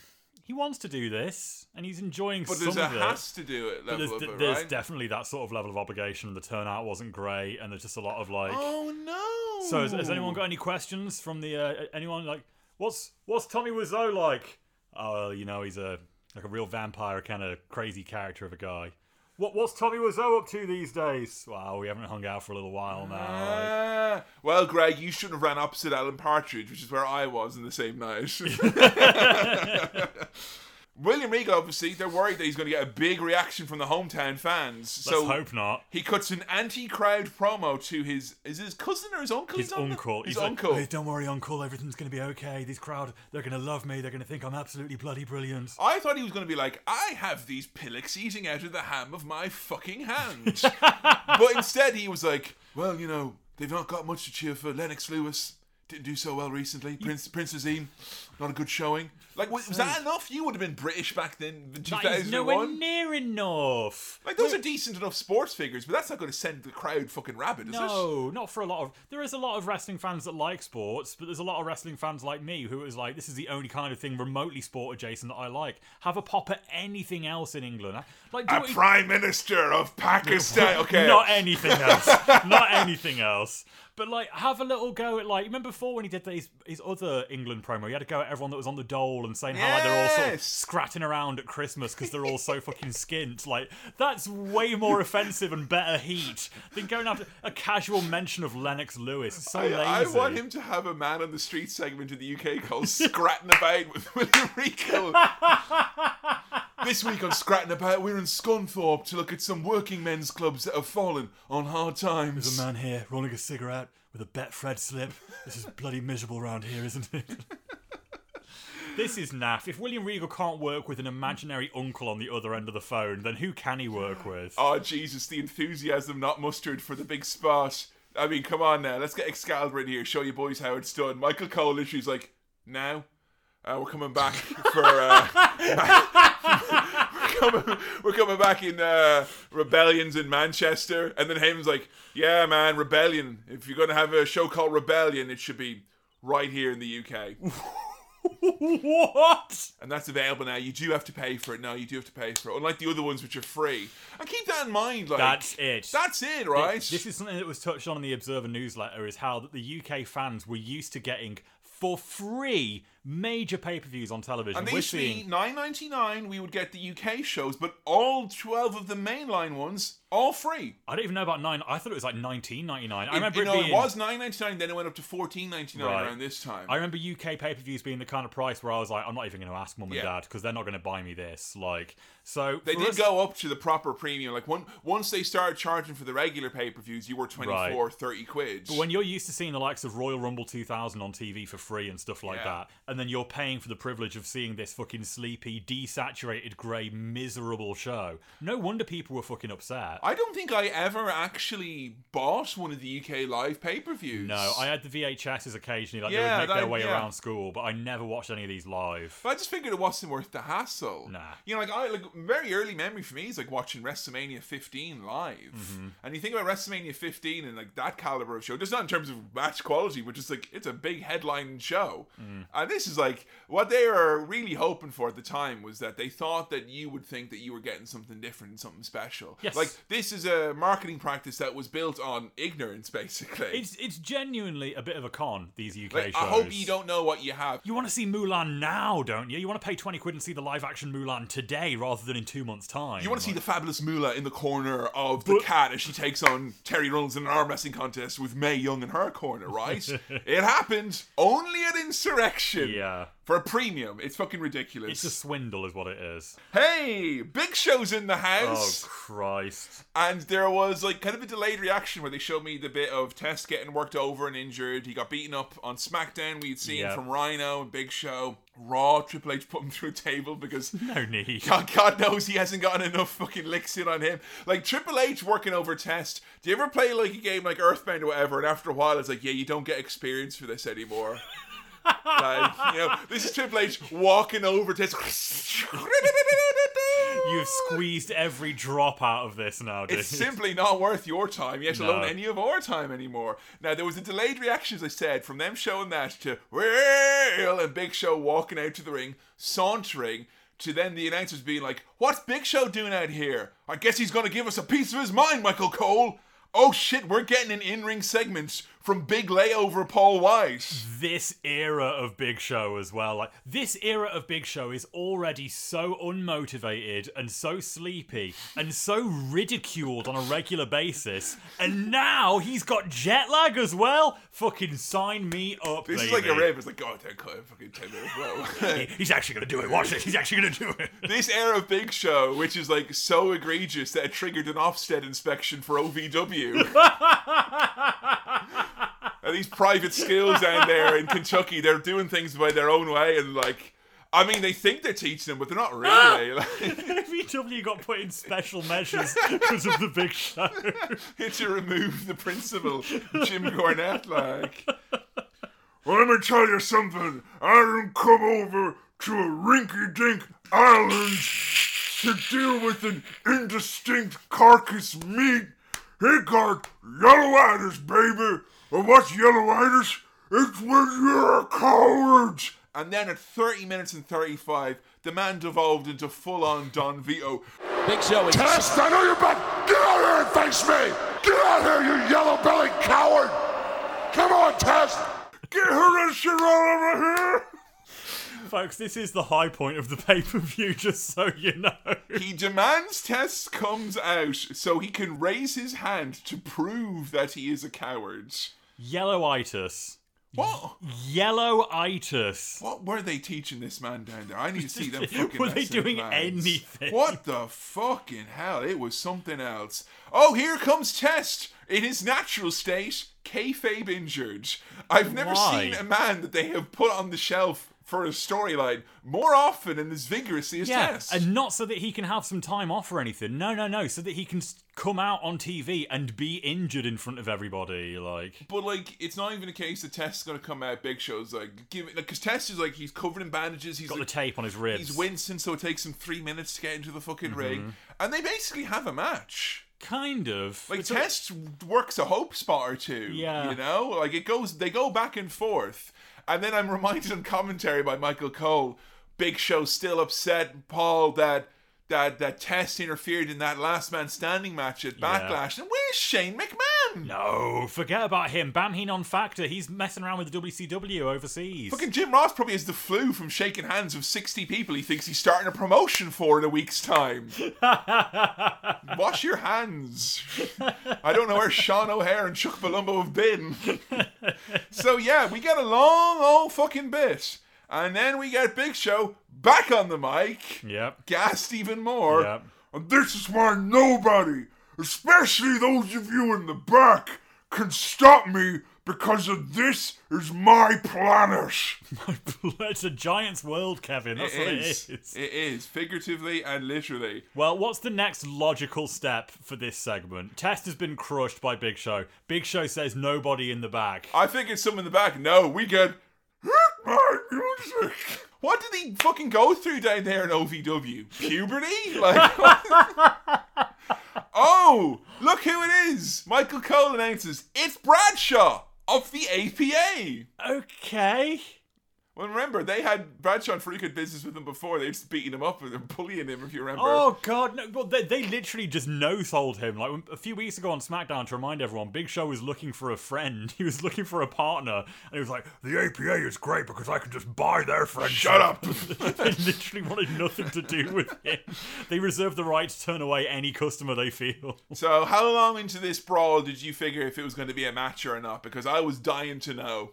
he wants to do this and he's enjoying But some there's a of it has to do it but level there's, of it, there's right? definitely that sort of level of obligation the turnout wasn't great and there's just a lot of like oh no! so has, has anyone got any questions from the uh, anyone like what's what's Tommy Wiseau like? Oh, you know he's a like a real vampire kind of crazy character of a guy. What what's Tommy Wiseau up to these days? Wow, we haven't hung out for a little while now. like- Ah, well, Greg, you shouldn't have ran opposite Alan Partridge, which is where I was in the same night. William Regal, obviously, they're worried that he's going to get a big reaction from the hometown fans. Let's so hope not. he cuts an anti-crowd promo to his is his cousin or his uncle? His uncle. His He's like, uncle. "Hey, don't worry, uncle. Everything's gonna be okay. These crowd, they're gonna love me. They're gonna think I'm absolutely bloody brilliant. I thought he was going to be like, I have these pillocks eating out of the ham of my fucking hand. but instead, he was like, well, you know, they've not got much to cheer for. Lennox Lewis didn't do so well recently. Prince Prince Naseem, not a good showing. Like, was, was that enough? You would have been British back then, in That is nowhere 2001. near enough. Like, those are decent enough sports figures, but that's not going to send the crowd fucking rabid, is it? No, not for a lot of. There is a lot of wrestling fans that like sports, but there's a lot of wrestling fans like me who is like, this is the only kind of thing remotely sport adjacent that I like. Have a pop at anything else in England. Uh, like, do A what you- prime minister of Pakistan. Okay. Not anything else. Not anything else. But like, have a little go at like. Remember before when he did his his other England promo? He had to go at everyone that was on the dole and saying how like, they're all sort of Yes. scratching around at Christmas because they're all so fucking skint. Like that's way more offensive and better heat than going after a casual mention of Lennox Lewis. It's so I, I want him to have a man on the street segment in the UK called Scratting About with William Regal. this week on Scratting About, we're in Scunthorpe to look at some working men's clubs that have fallen on hard times. There's a man here rolling a cigarette with a Betfred slip. This is bloody miserable around here, isn't it? this is naff. If William Regal can't work with an imaginary uncle on the other end of the phone, then who can he work with? Oh, Jesus, the enthusiasm not mustered for the big spot. I mean, come on now, let's get Excalibur in here, show you boys how it's done. Michael Cole literally's like, now? Uh, we're coming back for. Uh, we're, coming, we're coming back in uh, rebellions in Manchester, and then Heyman's like, "Yeah, man, rebellion. If you're gonna have a show called Rebellion, it should be right here in the UK, what? and that's available now. You do have to pay for it. now. you do have to pay for it. Unlike the other ones, which are free. And keep that in mind. Like That's it. That's it, right? This is something that was touched on in the Observer newsletter is how that the UK fans were used to getting for free major pay-per-views on television. And they We're used to be seeing nine ninety nine. We would get the UK shows, but all twelve of the mainline ones all free. I don't even know about nine. I thought it was like nineteen ninety nine. I It- remember you it know, being. it was nine ninety nine. Then it went up to fourteen ninety nine Right. around this time. I remember UK pay per views being the kind of price where I was like, I'm not even going to ask mum and Yeah. dad because they're not going to buy me this. Like, so they for did us- go up to the proper premium. Like one, once they started charging for the regular pay per views, you were 24, Right. 30 quid. But when you're used to seeing the likes of Royal Rumble 2000 on TV for free and stuff like Yeah. that, and then you're paying for the privilege of seeing this fucking sleepy, desaturated, grey, miserable show, no wonder people were fucking upset. I don't think I ever actually bought one of the UK live pay per views. no, I had the VHSs occasionally, like they would make their way yeah. around school, but I never watched any of these live. But I just figured it wasn't worth the hassle. Nah. You know, like I like very early memory for me is like watching WrestleMania 15 live. Mm-hmm. And you think about WrestleMania 15 and like that caliber of show, just not in terms of match quality, but just like it's a big headline show. Mm. And this is like what they were really hoping for at the time was that they thought that you would think that you were getting something different, something special. Yes. Like this is a marketing practice that was built on ignorance, basically. It's it's genuinely a bit of a con, these UK Like, shows. I hope you don't know what you have. You want to see Mulan now, don't you? You want to pay 20 quid and see the live action Mulan today rather than in two months' time. You want to see the fabulous Moolah in the corner of the cat as she takes on Terri Reynolds in an arm wrestling contest with Mae Young in her corner, right? it happened only at Insurrextion. Yeah. For a premium. It's fucking ridiculous. It's a swindle, is what it is. hey, Big Show's in the house. Oh. Christ. And there was like kind of a delayed reaction where they showed me the bit of Test getting worked over and injured. He got beaten up on SmackDown. We'd seen Yep. from Rhino and Big Show. Raw, Triple H put him through a table because No need. God, God knows he hasn't gotten enough fucking licks in on him. Like Triple H working over Test. Do you ever play like a game like Earthbound or whatever? And after a while, it's like, yeah, you don't get experience for this anymore. like, you know, this is Triple H walking over Test. You've squeezed every drop out of this now, dude. It's simply not worth your time, yet alone No. any of our time anymore. Now, there was a delayed reaction, as I said, from them showing that to Will and Big Show walking out to the ring, sauntering, to then the announcers being like, What's Big Show doing out here? I guess he's going to give us a piece of his mind, Michael Cole. Oh shit, we're getting an in ring segment from big layover Paul White. this era of Big Show as well. Like this era of Big Show is already so unmotivated and so sleepy and so ridiculed on a regular basis, and now he's got jet lag as well. Fucking sign me up, This is like a rave. It's like, oh, God, they're cut fucking 10 minutes, bro. He's actually gonna do it. Watch this. He's actually gonna do it. this era of Big Show, which is like so egregious that it triggered an Ofsted inspection for OVW. and these private schools down there in Kentucky, they're doing things by their own way, and like, I mean, they think they're teaching them, but they're not really. Like, VW got put in special measures because of the Big Show. to remove the principal, Jim Cornette. Like, well, let me tell you something. I didn't come over to a rinky-dink island to deal with an indistinct carcass meat. He got yellowitis, baby. And what's yellowitis? It's when you're a coward. And then at 30 minutes and 35, the man devolved into full-on Don Vito. Big Show is Test, I know you're back. Get out here and face me. Get out here, you yellow-bellied coward. Come on, Test. Get her that shit all over here! Folks, this is the high point of the pay per view, just so you know. He demands Test comes out so he can raise his hand to prove that he is a coward. Yellowitis. What? Yellowitis. What were they teaching this man down there? I need to see them fucking. Were they doing plans. anything? What the fucking hell? It was something else. Oh, here comes Test in his natural state, kayfabe injured. I've never Why? seen a man that they have put on the shelf for a storyline more often and as vigorously as Yeah, Test. and not so that he can have some time off or anything. No, no, no. So that he can come out on TV and be injured in front of everybody. Like, But like, it's not even a case that Test is gonna come out big shows like give it like because Test is like he's covered in bandages. He's got the tape on his ribs. he's wincing, so it takes him three minutes to get into the fucking Mm-hmm. ring, and they basically have a match. Kind of. Like It's a- Test works a hope spot or two. Yeah. you know, like it goes. They go back and forth, and then I'm reminded in commentary by Michael Cole. Big Show still upset Paul that. That, that Test interfered in that last man standing match at Yeah. Backlash. And where's Shane McMahon? No, forget about him. Bam He non factor. He's messing around with the WCW overseas. Fucking Jim Ross probably has the flu from shaking hands with 60 people he thinks he's starting a promotion for in a week's time. Wash your hands. I don't know where Sean O'Haire and Chuck Palumbo have been. so, yeah, we get a long old fucking bit. And then we get Big Show back on the mic, Yep. gassed even more. Yep. And this is why nobody, especially those of you in the back, can stop me because of this is my planet. it's a giant's world, Kevin. That's what It is. it is. It is, figuratively and literally. Well, what's the next logical step for this segment? Test has been crushed by Big Show. Big Show says nobody in the back. I think it's some in the back. No, we get hit my music. What did he fucking go through down there in OVW? Puberty? Like, oh, look who it is! Michael Cole announces it's Bradshaw of the APA. Okay. Well, remember they had Bradshaw and had business with him before. They just beating him up and bullying him, if you remember. Oh god, no! Well, they, they literally just no sold him. Like a few weeks ago on SmackDown, to remind everyone, Big Show was looking for a friend. He was looking for a partner, and he was like, "The APA is great because I can just buy their friend." Shut up! they literally wanted nothing to do with him. They reserve the right to turn away any customer they feel. so, how long into this brawl did you figure if it was going to be a match or not? Because I was dying to know.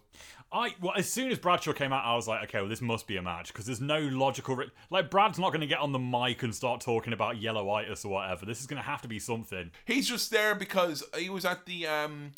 I well, as soon as Bradshaw came out, I was like, okay, well, this must be a match because there's no logical. Ri- like, Brad's not going to get on the mic and start talking about yellowitis or whatever. This is going to have to be something. He's just there because he was at the um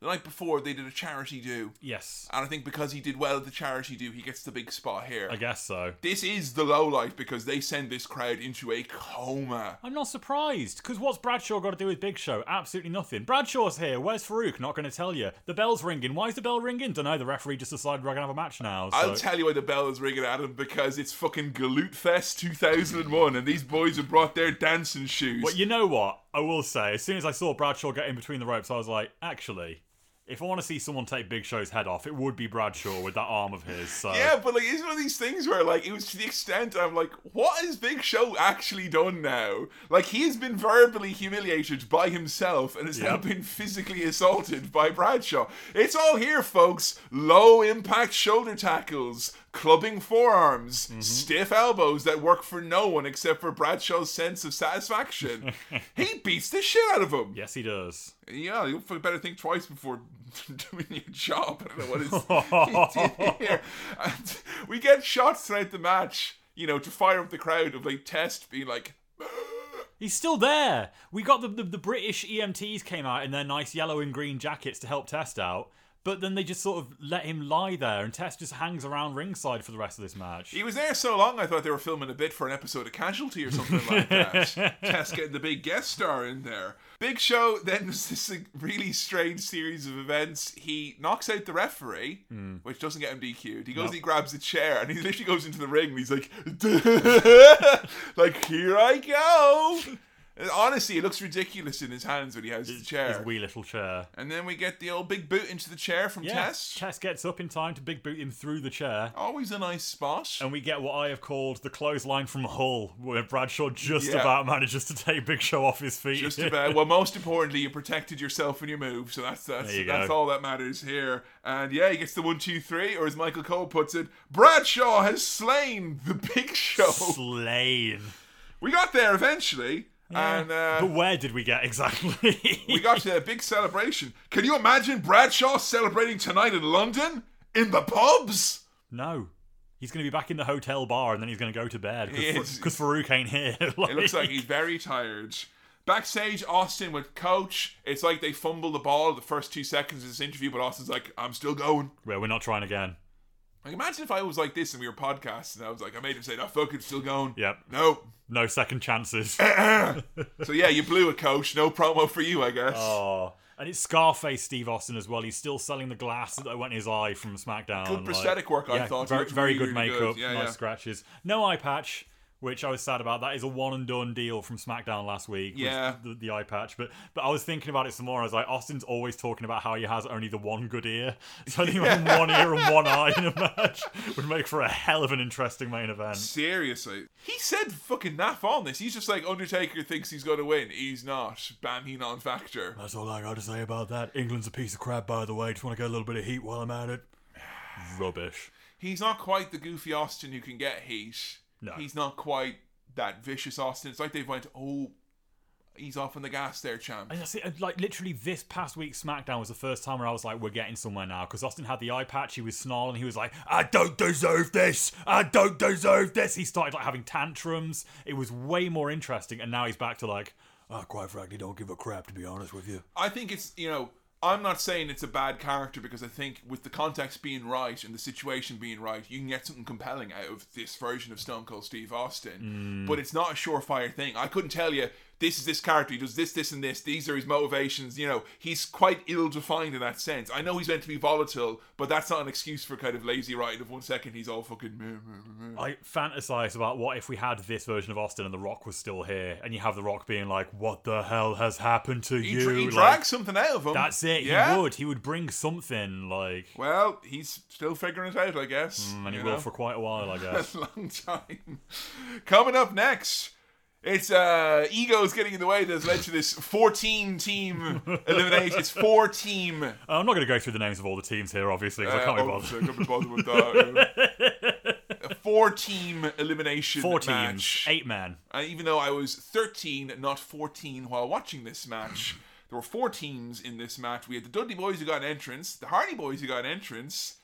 the night before they did a charity do. Yes, And I think because he did well at the charity do, he gets the big spot here. I guess so. This is the low light because they send this crowd into a coma. I'm not surprised because what's Bradshaw got to do with Big Show? Absolutely nothing. Bradshaw's here. Where's Farouk? Not going to tell you. The bell's ringing. Why is the bell ringing? Don't know. The referee just decided we're going to have a match now. So. I'll tell you why the bell is ringing him because it's fucking Galoot Fest 2001 and these boys have brought their dancing shoes. But you know what? I will say, as soon as I saw Bradshaw get in between the ropes, I was like, actually, If I want to see someone take Big Show's head off, it would be Bradshaw with that arm of his. So. Yeah, but like it's one of these things where like it was to the extent I'm like, what has Big Show actually done now? Like he has been verbally humiliated by himself and has now been physically assaulted by Bradshaw. It's all here, folks. Low impact shoulder tackles, clubbing forearms, Mm-hmm. stiff elbows that work for no one except for Bradshaw's sense of satisfaction. he beats the shit out of him. Yes, he does. Yeah, you better think twice before doing your job. I don't know what is he did here. And we get shots throughout the match, you know, to fire up the crowd of like Test being like, He's still there. We got the, the the British EMTs came out in their nice yellow and green jackets to help Test out, but then they just sort of let him lie there, and Test just hangs around ringside for the rest of this match. he was there so long I thought they were filming a bit for an episode of Casualty or something like that. Test getting the big guest star in there. Big Show then does this really strange series of events. He knocks out the referee, hmm. which doesn't get him DQ'd. He goes and he grabs a chair and he literally goes into the ring and he's like, like here I go. Honestly, it looks ridiculous in his hands when he has the chair. His wee little chair. And then we get the old big boot into the chair from Yeah, Test. Test gets up in time to big boot him through the chair. Always a nice spot. And we get what I have called the clothesline from Hull, where Bradshaw just Yeah. about manages to take Big Show off his feet. Just about. Well, most importantly, you protected yourself and your move, so that's that's that's go. all that matters here. And yeah, he gets the one, two, three, or as Michael Cole puts it, Bradshaw has slain the Big Show. Slain. we got there eventually, and uh, But where did we get exactly? we got to a big celebration. Can you imagine Bradshaw celebrating tonight in London in the pubs? no. He's going to be back in the hotel bar and then he's going to go to bed because Farouk ain't here. It looks like he's very tired. Backstage, Austin with Coach. It's like they fumble the ball the first two seconds of this interview, but Austin's like, I'm still going. Well, we're not trying again. Like, imagine if I was like this and we were podcasting and I was like, I made him say, no, fuck it, still going. Yep. No. No second chances. So yeah, you blew a coach. No promo for you, I guess. oh. And it's Scarface Steve Austin as well. He's still selling the glass that went in his eye from SmackDown. Good like- prosthetic work, I yeah, thought. Very, very really, good makeup, good. Yeah, nice yeah. scratches. No eye patch, which I was sad about. That is a one and done deal from SmackDown last week. Yeah. The, the eye patch. But but I was thinking about it some more. I was like, Austin's always talking about how he has only the one good ear. So I think having one ear and one eye in a match would make for a hell of an interesting main event. Seriously. He said fucking naff on this. He's just like, Undertaker thinks he's going to win. He's not. Bam, he non factor. That's all I got to say about that. England's a piece of crap, by the way. Just want to get a little bit of heat while I'm at it. Rubbish. He's not quite the goofy Austin who can get heat. No. He's not quite that vicious Austin. It's like they've went, oh, he's off on the gas there, champ. And that's it. Like literally, this past week SmackDown was the first time where I was like, "We're getting somewhere now." Because Austin had the eye patch, he was snarling, he was like, "I don't deserve this. I don't deserve this." He started like having tantrums. It was way more interesting, and now he's back to like, "I quite frankly don't give a crap, to be honest with you." I think it's you know I'm not saying it's a bad character because I think with the context being right and the situation being right, you can get something compelling out of this version of Stone Cold Steve Austin. Mm. But it's not a surefire thing. I couldn't tell you this is this character. He does this, this, and this. These are his motivations. You know, he's quite ill-defined in that sense. I know he's meant to be volatile, but that's not an excuse for kind of lazy writing. Of one second he's all fucking. meh, meh, meh. I fantasize about what if we had this version of Austin and The Rock was still here, and you have The Rock being like, "What the hell has happened to He, you?" he Like, drags something out of him. that's it. Yeah. He would. He would bring something like, Well, he's still figuring it out, I guess. Mm, and he you will know? for quite a while, I guess. a long time. Coming up next, it's uh egos getting in the way that's led to this 14 team elimination. It's four team. Uh, I'm not going to go through the names of all the teams here, obviously, because I can't be bothered. I can't be bothered with that. A four team elimination Four match. teams, eight men. And even though I was 13, not 14, while watching this match, there were four teams in this match. We had the Dudley Boys who got an entrance, the Hardy Boys who got an entrance,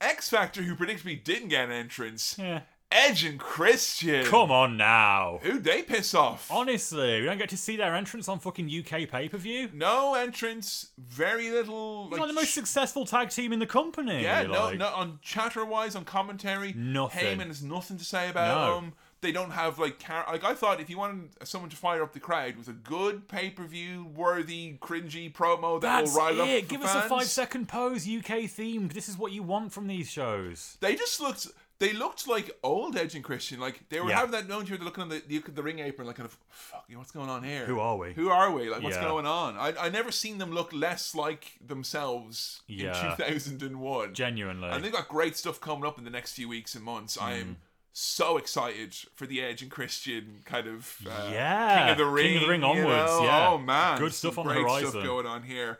X Factor who predictably didn't get an entrance, Yeah. Edge and Christian. Come on now. Who'd they piss off? Honestly, we don't get to see their entrance on fucking UK pay per view. no entrance, very little. Like, the most successful tag team in the company. yeah, no, like- no. On chatter wise, on commentary, Nothing. Heyman has nothing to say about No. them. They don't have like car- like I thought if you wanted someone to fire up the crowd with a good pay per view worthy cringy promo that That's will rile up it. for Give us fans, a five second pose, UK themed. This is what you want from these shows. They just looked. They looked like old Edge and Christian. Like they were Yeah. having that moment where they're looking on the, the the ring apron, like kind of fuck, you know, what's going on here? Who are we? Who are we? Like what's Yeah. going on? I I never seen them look less like themselves Yeah. in 2001. Genuinely. And they've got great stuff coming up in the next few weeks and months. I Mm. am so excited for the Edge and Christian kind of uh, Yeah, King of the Ring, King of the Ring onwards, know? yeah. Oh man, Good stuff on the horizon. Stuff going on here.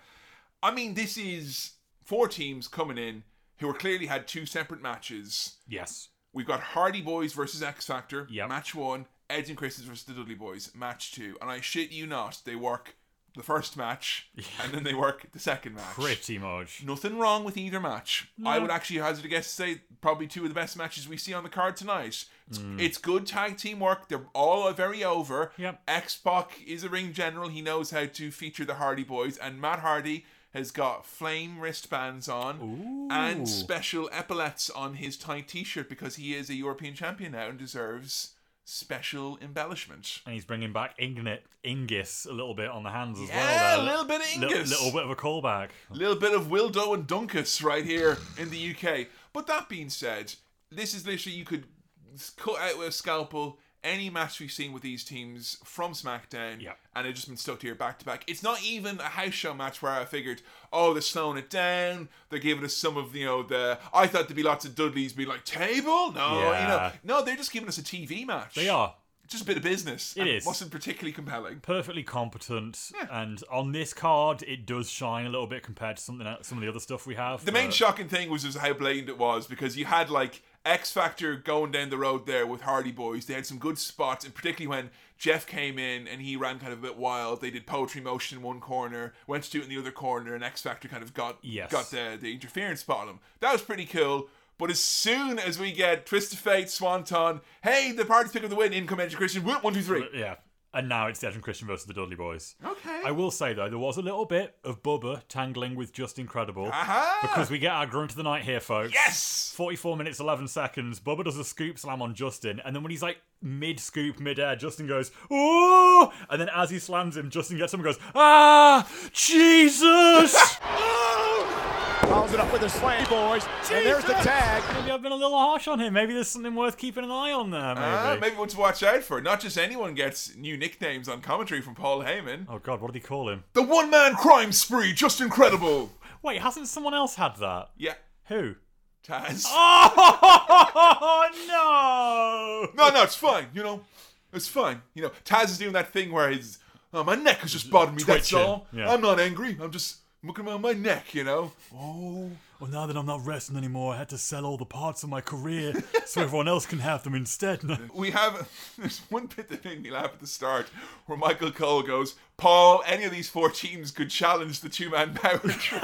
I mean, this is four teams coming in who are clearly had two separate matches. yes. We've got Hardy Boys versus X Factor, Yep. match one. Edge and Christian versus the Dudley Boys, match two. And I shit you not, they work the first match and then they work the second match. Pretty much. Nothing wrong with either match. I would actually hazard a guess to say probably two of the best matches we see on the card tonight. It's, hmm. it's good tag team work. They're all very over. Yep. X Pac is a ring general. He knows how to feature the Hardy Boys, and Matt Hardy has got flame wristbands on and special epaulets on his tight T-shirt because he is a European champion now and deserves special embellishment. And he's bringing back Ingnet, Ingis a little bit on the hands as Yeah, well. Yeah, a little bit of Little, Ingus. little bit of a callback. A little bit of Wildo and Dunkus right here in the UK. But that being said, this is literally you could cut out with a scalpel any match we've seen with these teams from SmackDown, Yeah. and it's just been stuck here back to back. It's not even a house show match where I figured, oh, they're slowing it down. They're giving us some of you know the. I thought there'd be lots of Dudleys being like table. No, you know, no, they're just giving us a TV match. They are. just a bit of business. It is. wasn't particularly compelling. perfectly competent, and on this card, it does shine a little bit compared to something else, some of the other stuff we have. The main shocking thing was just how blatant it was because you had like X Factor going down the road there with Hardy Boys. They had some good spots, and particularly when Jeff came in and he ran kind of a bit wild. They did poetry motion in one corner, went to do it in the other corner, and X Factor kind of got Yes. got the the interference spot on him. That was pretty cool. But as soon as we get Twist of Fate, Swanton, hey, the party's picking up the win, income whoop, one, two, three. Yeah. And now it's and Christian versus the Dudley Boys. Okay. I will say though, there was a little bit of Bubba tangling with Justin Credible. Aha! Because we get our grunt of the night here, folks. Yes! 44 minutes, 11 seconds. Bubba does a scoop slam on Justin, and then when he's like mid scoop, mid air, Justin goes, Oh! And then as he slams him, Justin gets up and goes, Ah! Jesus! Follows it up with a slam, boys. And there's the tag. Maybe I've been a little harsh on him. Maybe there's something worth keeping an eye on there, maybe. Ah, maybe one to watch out for. Not just anyone gets new nicknames on commentary from Paul Heyman. Oh god, what did he call him? The one man crime spree, Justin Credible. Wait, hasn't someone else had that? Yeah, Who? Taz. Oh no! No, no, it's fine. You know, it's fine. You know, Taz is doing that thing where his oh, my neck is just bothering me. That's all. yeah. I'm not angry. I'm just looking around my neck. You know. Oh, Well, now that I'm not wrestling anymore, I had to sell all the parts of my career so everyone else can have them instead. we have. There's one bit that made me laugh at the start, where Michael Cole goes, "Paul, any of these four teams could challenge the two man power trip."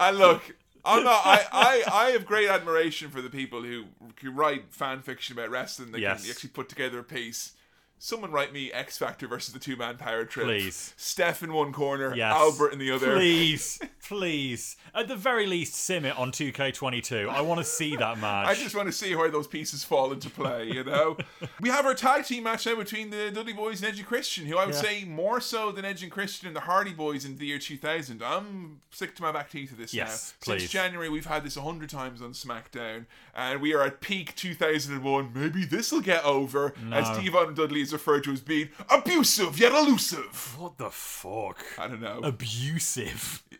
and look. I'm not. I, I, I have great admiration for the people who who write fan fiction about wrestling. They Yes. can actually put together a piece. Someone write me X Factor versus the two man power trip. Please. Steph in one corner, Yes. Albert in the other. Please, please. At the very least, sim it on 2K22. I want to see that match. I just want to see where those pieces fall into play, you know? we have our tag team match now between the Dudley Boys and Edge and Christian, who I would Yeah. say more so than Edge and Christian and the Hardy Boys in the year 2000. I'm sick to my back teeth of this Yes, now. please. Since January, we've had this 100 times on SmackDown, and we are at peak 2001. Maybe this will get over, as No. D-Von Dudley is referred to as being abusive yet elusive. What the fuck? I don't know. Abusive.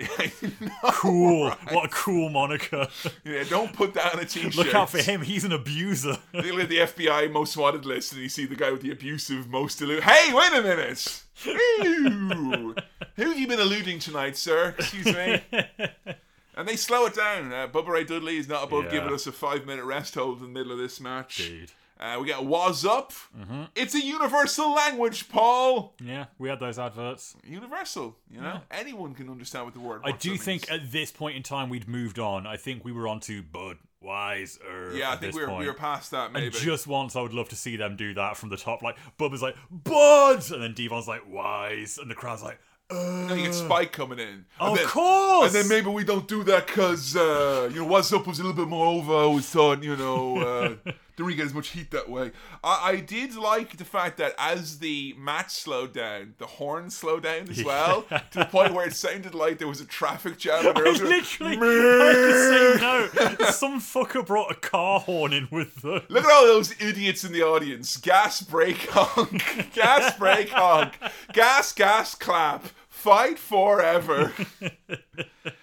No. Cool. What a cool moniker. Yeah, don't put that on a t-shirt. Look out for him. He's an abuser. You look at the FBI most wanted list and you see the guy with the abusive most elusive. Hey, wait a minute! Who have you been alluding tonight, sir? Excuse me. and they slow it down. Uh, Bubba Ray Dudley is not above Yeah. giving us a five minute rest hold in the middle of this match. Dude. Uh, we got was up. It's a universal language, Paul. Yeah, we had those adverts. Universal, you know. Anyone can understand what the word. I do think means. at this point in time we'd moved on. I think we were on to Bud Wiser. yeah, I think we were, point. we were past that. Maybe. And just once, I would love to see them do that from the top. Like Bubba's like Bud, and then D-Von's like Wise, and the crowd's like. Now you get Spike coming in. Of And then- course! And then maybe we don't do that because, uh, you know, What's Up was a little bit more over. I always thought, you know, uh, Didn't really get as much heat that way. I, I did like the fact that as the match slowed down, the horn slowed down as well to the point where it sounded like there was a traffic jam. And I was literally I to say no. Some fucker brought a car horn in with them. Look at all those idiots in the audience. Gas brake honk. gas brake honk. Gas gas clap. Fight forever.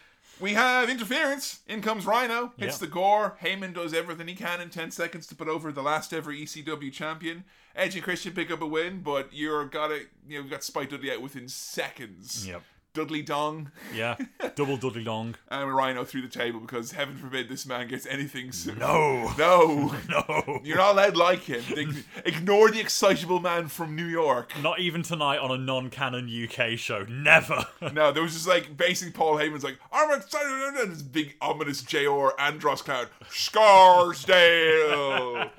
we have interference. In comes Rhino. Hits Yeah. the gore. Heyman does everything he can in 10 seconds to put over the last ever ECW champion. Edge and Christian pick up a win, but you're got it. You know, got Spike Dudley out within seconds. Yep. Dudley Dong Yeah. Double Dudley Long. and Rhino through the table because heaven forbid this man gets anything. No. no, No. you're not allowed like him. Ignore the excitable man from New York. Not even tonight on a non-canon UK show. Never. No, there was just like basically Paul Heyman's like, I'm excited, and this big ominous Jor Andros cloud, Scarsdale.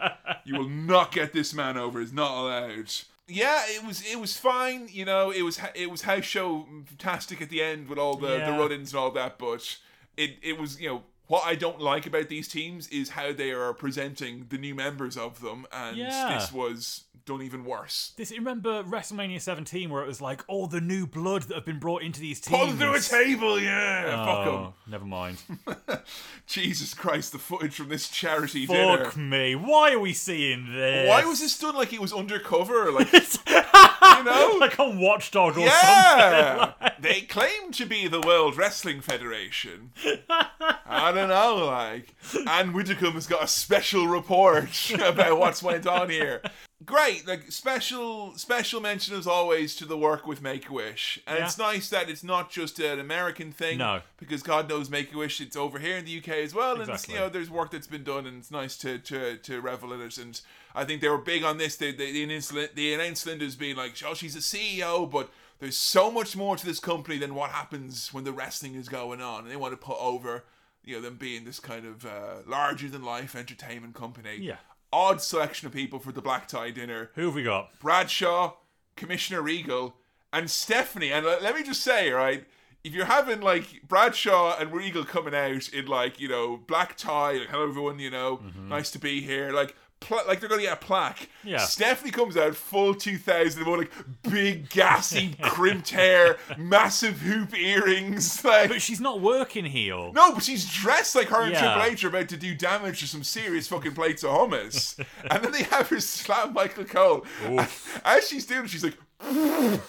you will not get this man over. It's not allowed. Yeah, it was it was fine. You know, it was it was house show fantastic at the end with all the the run-ins and all that. But it it was you know. What I don't like about these teams is how they are presenting the new members of them, and Yeah. this was done even worse. This remember WrestleMania 17 where it was like all the new blood that have been brought into these teams. Pull through a table, yeah. Fuck oh, 'em. Oh, never mind. Jesus Christ, the footage from this charity dinner. Fuck me. Why are we seeing this? Why was this done like it was undercover? Like, you know? like on Watchdog or something? Yeah! they claim to be the World Wrestling Federation. I don't know, like. Ann Widdecombe's got a special report about what's went on here. Great, like special special mention as always to the work with Make a Wish, and Yeah. it's nice that it's not just an American thing. No. because God knows Make a Wish, it's over here in the UK as well, and Exactly. you know there's work that's been done, and it's nice to to, to revel in it. And I think they were big on this. They they, they announced the announced Linda's being like, oh, she's a CEO, but there's so much more to this company than what happens when the wrestling is going on, and they want to put over, you know, them being this kind of uh, larger than life entertainment company. Yeah. Odd selection of people for the black tie dinner. Who have we got? Bradshaw, Commissioner Regal, and Stephanie. And let me just say, right, if you're having like Bradshaw and Regal coming out in like you know black tie, like hello everyone, you know, mm-hmm. nice to be here, like. Pla- like they're gonna get a plaque. Yeah. Stephanie comes out full 2001, like big, gassy, crimped hair, massive hoop earrings. Like, But she's not working heel. no, but she's dressed like her and Yeah. Triple H are about to do damage to some serious fucking plates of hummus. and then they have her slap Michael Cole. And as she's doing it, she's like,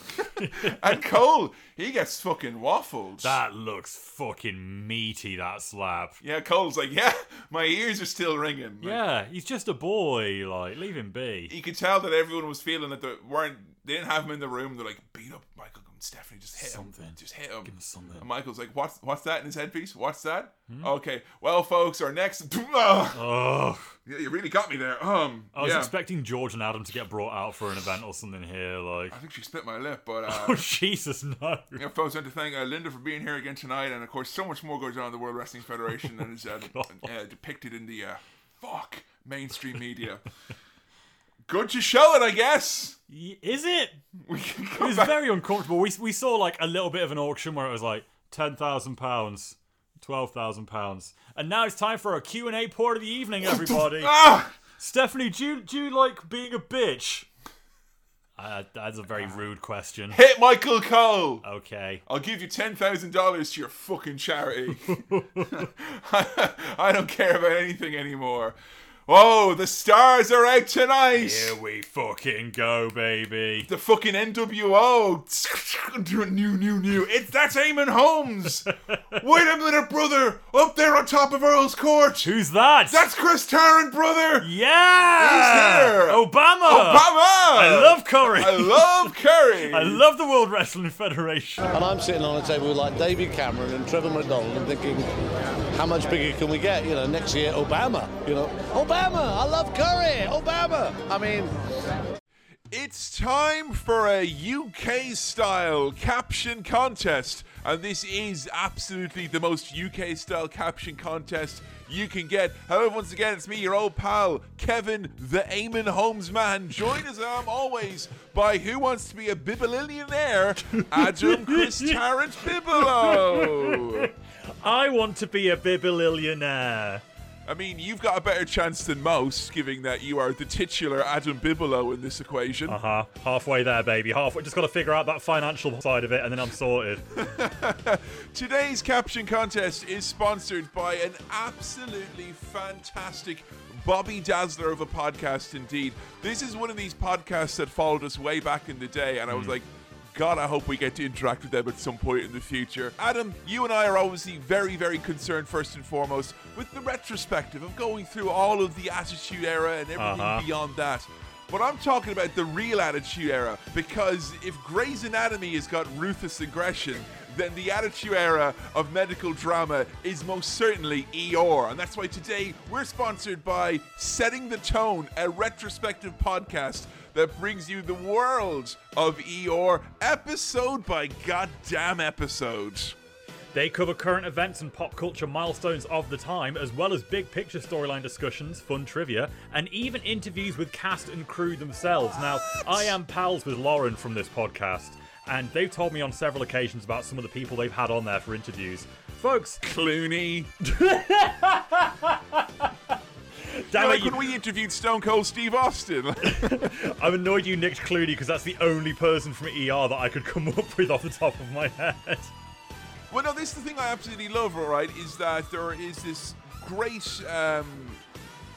and Cole, he gets fucking waffled. That looks fucking meaty, that slap. yeah, Cole's like, yeah, my ears are still ringing. Like, Yeah, he's just a boy. Like, leave him be. You could tell that everyone was feeling that they weren't, they didn't have him in the room. They're like, beat up Stephanie, just hit Something. him. Just hit him. Give him something. And Michael's like, what's, what's that in his headpiece? What's that? Hmm? Okay, well, folks, our next. Oh, Yeah, you really got me there. Um, I was yeah. expecting George and Adam to get brought out for an event or something here. Like, I think she split my lip, but oh uh, Jesus, no. yeah, folks, I want to thank uh, Linda for being here again tonight, and of course, so much more goes on in the World Wrestling Federation than is uh, uh, depicted in the uh, fuck mainstream media. Good to show it, I guess. Y- Is it? We can It was very uncomfortable. We we saw like a little bit of an auction where it was like ten thousand pounds, twelve thousand pounds, and now it's time for a Q and A part of the evening, everybody. Ah! Stephanie, do you, do you like being a bitch? Uh, that's a very rude question. Hit Michael Cole. Okay. I'll give you ten thousand dollars to your fucking charity. I don't care about anything anymore. Oh, the stars are out tonight. Here we fucking go, baby. the fucking NWO. new, new, new. It's that's Eamon Holmes. Wait a minute, brother. Up there on top of Earl's Court. Who's that? That's Chris Tarrant, brother. yeah. Who's here? Obama. Obama. I love Curry. I love Curry. I love the World Wrestling Federation. And I'm sitting on a table with like David Cameron and Trevor McDonald and thinking, how much bigger can we get? You know, next year, Obama. You know, Obama, I love Curry, Obama. I mean, It's time for a UK style caption contest. And this is absolutely the most UK style caption contest you can get. However, once again, it's me, your old pal, Kevin, the Eamon Holmes man. Joined as I am always by Who Wants to Be a Bibillionaire, Adam Chris Tarrant Bibelow. I want to be a bibillionaire. I mean, you've got a better chance than most, given that you are the titular Adam Bigelow in this equation. Uh huh. Halfway there, baby. Halfway. Just got to figure out that financial side of it, and then I'm sorted. Today's caption contest is sponsored by an absolutely fantastic Bobby Dazzler of a podcast indeed. This is one of these podcasts that followed us way back in the day, and I was like, God, I hope we get to interact with them at some point in the future. Adam, you and I are obviously very, very concerned, first and foremost, with the retrospective of going through all of the Attitude Era and everything Uh-huh. beyond that. But I'm talking about the real Attitude Era because if Grey's Anatomy has got ruthless aggression, then the Attitude Era of medical drama is most certainly ER. And that's why today we're sponsored by Setting the Tone, a retrospective podcast that brings you the world of ER episode by goddamn episode. They cover current events and pop culture milestones of the time, as well as big picture storyline discussions, fun trivia, and even interviews with cast and crew themselves. Now, I am pals with Lauren from this podcast, and they've told me on several occasions about some of the people they've had on there for interviews. Folks, Clooney. damn like it, you- when we interviewed Stone Cold Steve Austin. I'm annoyed you nicked Clooney because that's the only person from ER that I could come up with off the top of my head. Well, no, this is the thing I absolutely love, all right, is that there is this great, um,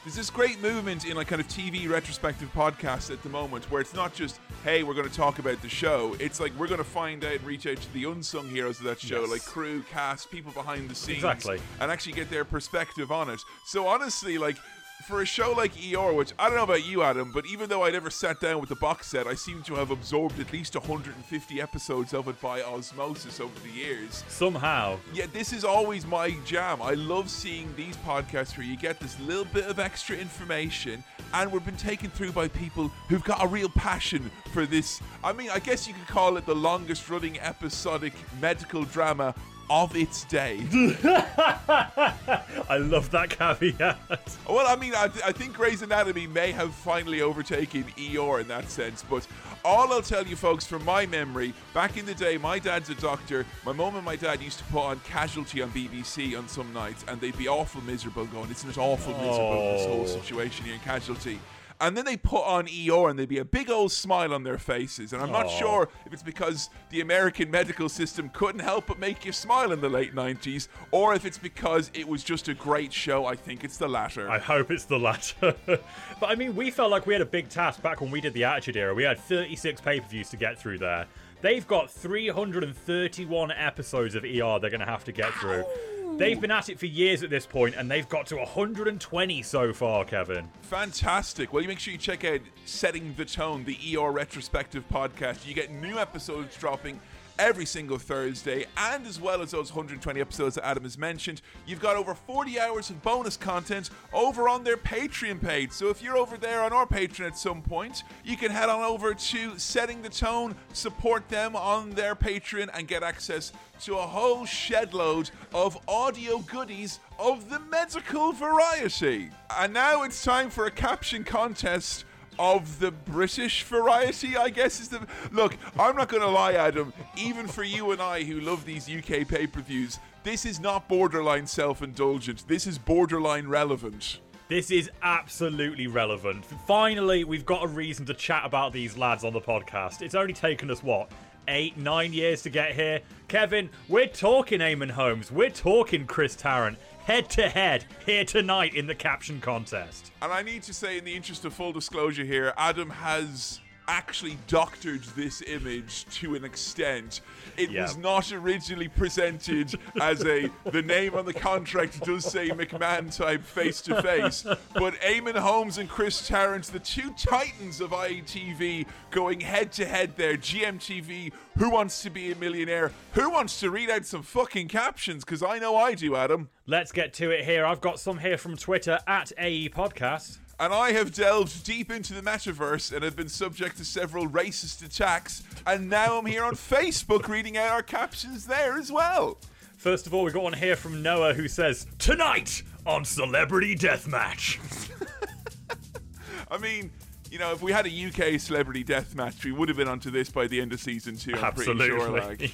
there's this great movement in like kind of TV retrospective podcasts at the moment where it's not just, hey, we're going to talk about the show. It's like we're going to find out and reach out to the unsung heroes of that show, Yes. like crew, cast, people behind the scenes, Exactly. and actually get their perspective on it. So honestly, like. For a show like ER, which I don't know about you, Adam, but even though I never sat down with the box set, I seem to have absorbed at least 150 episodes of it by osmosis over the years. Somehow. Yeah, this is always my jam. I love seeing these podcasts where you get this little bit of extra information and we've been taken through by people who've got a real passion for this. I mean, I guess you could call it the longest running episodic medical drama of its day. I love that caveat. well, I mean, I, I think Grey's Anatomy may have finally overtaken ER in that sense, but all I'll tell you, folks, from my memory, back in the day, my dad's a doctor. My mum and my dad used to put on Casualty on BBC on some nights, and they'd be awful miserable, going, "Isn't it awful miserable this whole Oh. situation here in Casualty?" And then they put on ER and there'd be a big old smile on their faces. And I'm not Aw. sure if it's because the American medical system couldn't help but make you smile in the late 90s, or if it's because it was just a great show. I think it's the latter. I hope it's the latter. but I mean, we felt like we had a big task back when we did the Attitude Era. We had 36 pay per views to get through there. They've got 331 episodes of ER they're going to have to get through. They've been at it for years at this point, and they've got to 120 so far, Kevin. Fantastic. Well, you make sure you check out Setting the Tone, the ER retrospective podcast. You get new episodes dropping every single Thursday, and as well as those 120 episodes that Adam has mentioned, you've got over 40 hours of bonus content over on their Patreon page. So if you're over there on our Patreon at some point, you can head on over to Setting the Tone, support them on their Patreon, and get access to a whole shed load of audio goodies of the medical variety. And now it's time for a caption contest of the British variety, I guess is the. Look, I'm not going to lie, Adam. Even for you and I who love these UK pay per views, this is not borderline self indulgent. This is borderline relevant. This is absolutely relevant. Finally, we've got a reason to chat about these lads on the podcast. It's only taken us, what, eight, nine years to get here? Kevin, we're talking Eamon Holmes. We're talking Chris Tarrant. Head to head here tonight in the caption contest. And I need to say, in the interest of full disclosure here, Adam has actually doctored this image to an extent. It Yeah. was not originally presented as a the name on the contract does say McMahon type face to face, but Eamon Holmes and Chris Tarrant, the two titans of IETV, going head to head there. GMTV, who wants to be a millionaire? Who wants to read out some fucking captions? Because I know I do, Adam. Let's get to it here. I've got some here from Twitter at AE Podcast. And I have delved deep into the metaverse and have been subject to several racist attacks. And now I'm here on Facebook reading out our captions there as well. First of all, we've got one here from Noah who says, Tonight on Celebrity Deathmatch. I mean, you know, if we had a UK celebrity death match, we would have been onto this by the end of season two. I'm pretty sure. Absolutely. Like.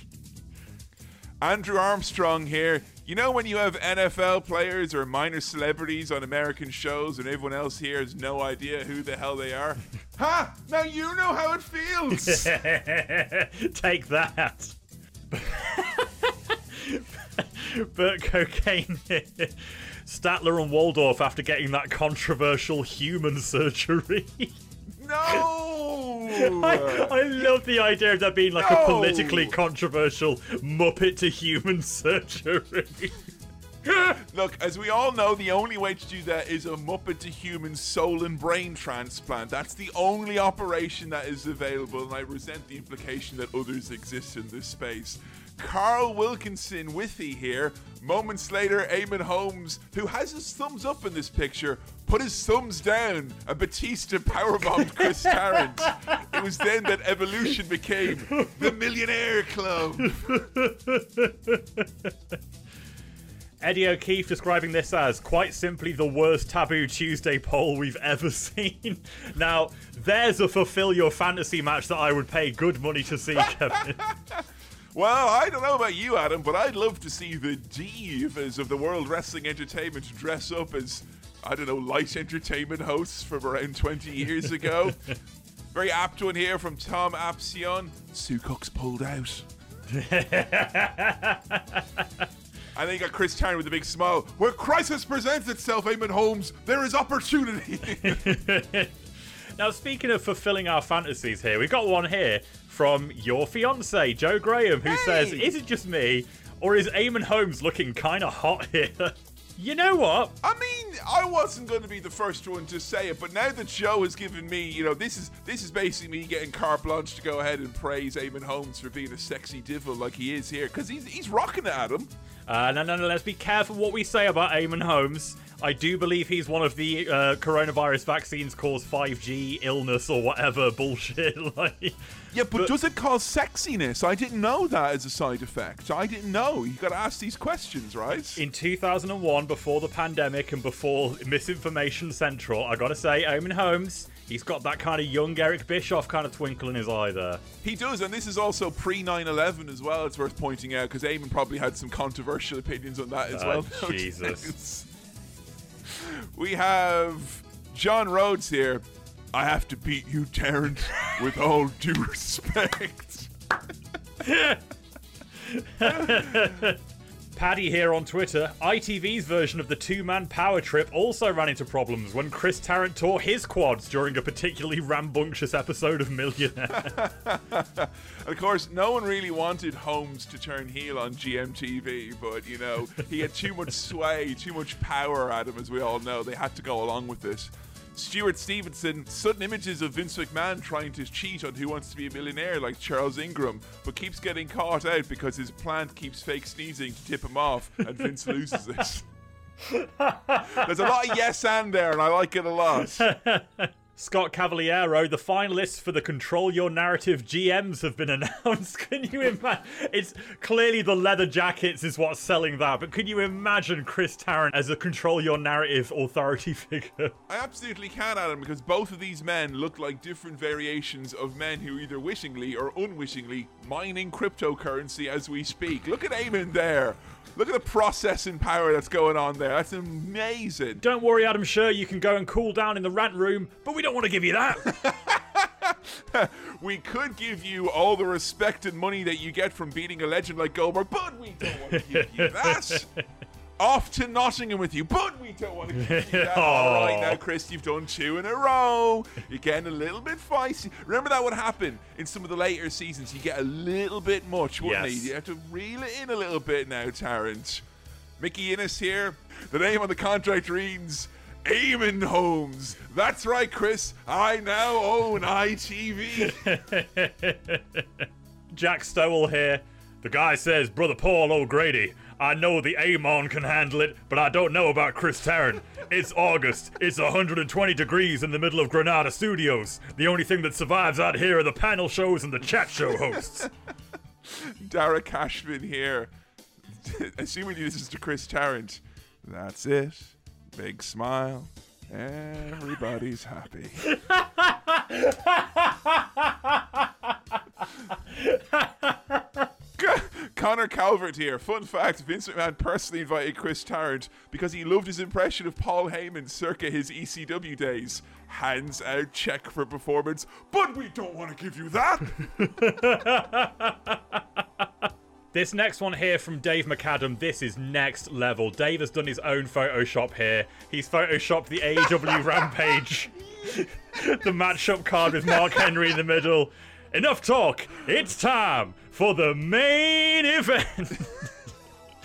Andrew Armstrong here. You know when you have NFL players or minor celebrities on American shows and everyone else here has no idea who the hell they are? ha! Now you know how it feels! Take that. but cocaine. Statler and Waldorf after getting that controversial human surgery. No! I, I love the idea of that being like a politically controversial Muppet to human surgery. Look, as we all know, the only way to do that is a Muppet to human soul and brain transplant. That's the only operation that is available, and I resent the implication that others exist in this space. Carl Wilkinson with Withy here. Moments later, Eamon Holmes, who has his thumbs up in this picture, put his thumbs down and Batista powerbombed Chris Tarrant. It was then that evolution became the Millionaire Club. Eddie O'Keefe describing this as quite simply the worst Taboo Tuesday poll we've ever seen. Now, there's a fulfill your fantasy match that I would pay good money to see, Kevin. Well, I don't know about you, Adam, but I'd love to see the divas of the World Wrestling Entertainment dress up as, I don't know, light entertainment hosts from around 20 years ago. Very apt one here from Tom Apsion. Sue Cook's pulled out. And then you got Chris Tarrant with a big smile. Where crisis presents itself, Eamon Holmes, there is opportunity. now, speaking of fulfilling our fantasies here, we've got one here from your fiance, Joe Graham, who says, Is it just me, or is Eamon Holmes looking kind of hot here? you know what? I mean, I wasn't going to be the first one to say it, but now that Joe has given me, you know, this is this is basically me getting carte blanche to go ahead and praise Eamon Holmes for being a sexy devil like he is here, because he's he's rocking it, Adam. Uh, no, no, no, let's be careful what we say about Eamon Holmes. I do believe he's one of the uh, coronavirus vaccines cause 5G illness or whatever bullshit. like, Yeah, but, does it cause sexiness? I didn't know that as a side effect. I didn't know. You got to ask these questions, right? in 2001, before the pandemic and before Misinformation Central, I gotta say, Eamon Holmes, he's got that kind of young Eric Bischoff kind of twinkle in his eye there. He does, and this is also pre 9 11 as well, it's worth pointing out, because Eamon probably had some controversial opinions on that as Ah, well. Jesus. we have John Rhodes here. I have to beat you, Tarrant, with all due respect. Paddy here on Twitter. ITV's version of the two man power trip also ran into problems when Chris Tarrant tore his quads during a particularly rambunctious episode of Millionaire. Of course, no one really wanted Holmes to turn heel on GMTV, but you know, he had too much sway, too much power at him, as we all know. They had to go along with this. Stuart Stevenson, sudden images of Vince McMahon trying to cheat on Who Wants to Be a Millionaire like Charles Ingram, but keeps getting caught out because his plant keeps fake sneezing to tip him off, and Vince loses it. There's a lot of yes and there, and I like it a lot. Scott Cavaliero, the finalists for the Control Your Narrative GMs have been announced. Can you imagine? It's clearly the leather jackets is what's selling that, but can you imagine Chris Tarrant as a Control Your Narrative authority figure? I absolutely can, Adam, because both of these men look like different variations of men who either wishingly or unwishingly mining cryptocurrency as we speak. Look at Eamon there. Look at the processing power that's going on there. That's amazing. Don't worry, Adam Sure, you can go and cool down in the rant room, but we don't want to give you that. We could give you all the respect and money that you get from beating a legend like Goldberg, but we don't want to give you that. Off to Nottingham with you, but we don't want to give you that. All right, oh. now, Chris, you've done two in a row. You're getting a little bit feisty. Remember that would happen in some of the later seasons. You get a little bit much, wouldn't Yes. you? You have to reel it in a little bit now, Tarrant. Mickey Innes here. The name on the contract reads Eamon Holmes. That's right, Chris. I now own ITV. Jack Stowell here. The guy says, Brother Paul O'Grady, I know the Eamon can handle it, but I don't know about Chris Tarrant. It's August. It's 120 degrees in the middle of Granada Studios. The only thing that survives out here are the panel shows and the chat show hosts. Dara Cashman here. Assuming this is to Chris Tarrant. That's it. Big smile. Everybody's happy. Connor Calvert here. Fun fact Vince McMahon personally invited Chris Tarrant because he loved his impression of Paul Heyman circa his ECW days. Hands out check for performance, but we don't want to give you that. This next one here from Dave McAdam, this is next level. Dave has done his own Photoshop here. He's photoshopped the AEW Rampage, the matchup card with Mark Henry in the middle. Enough talk. It's time for the main event.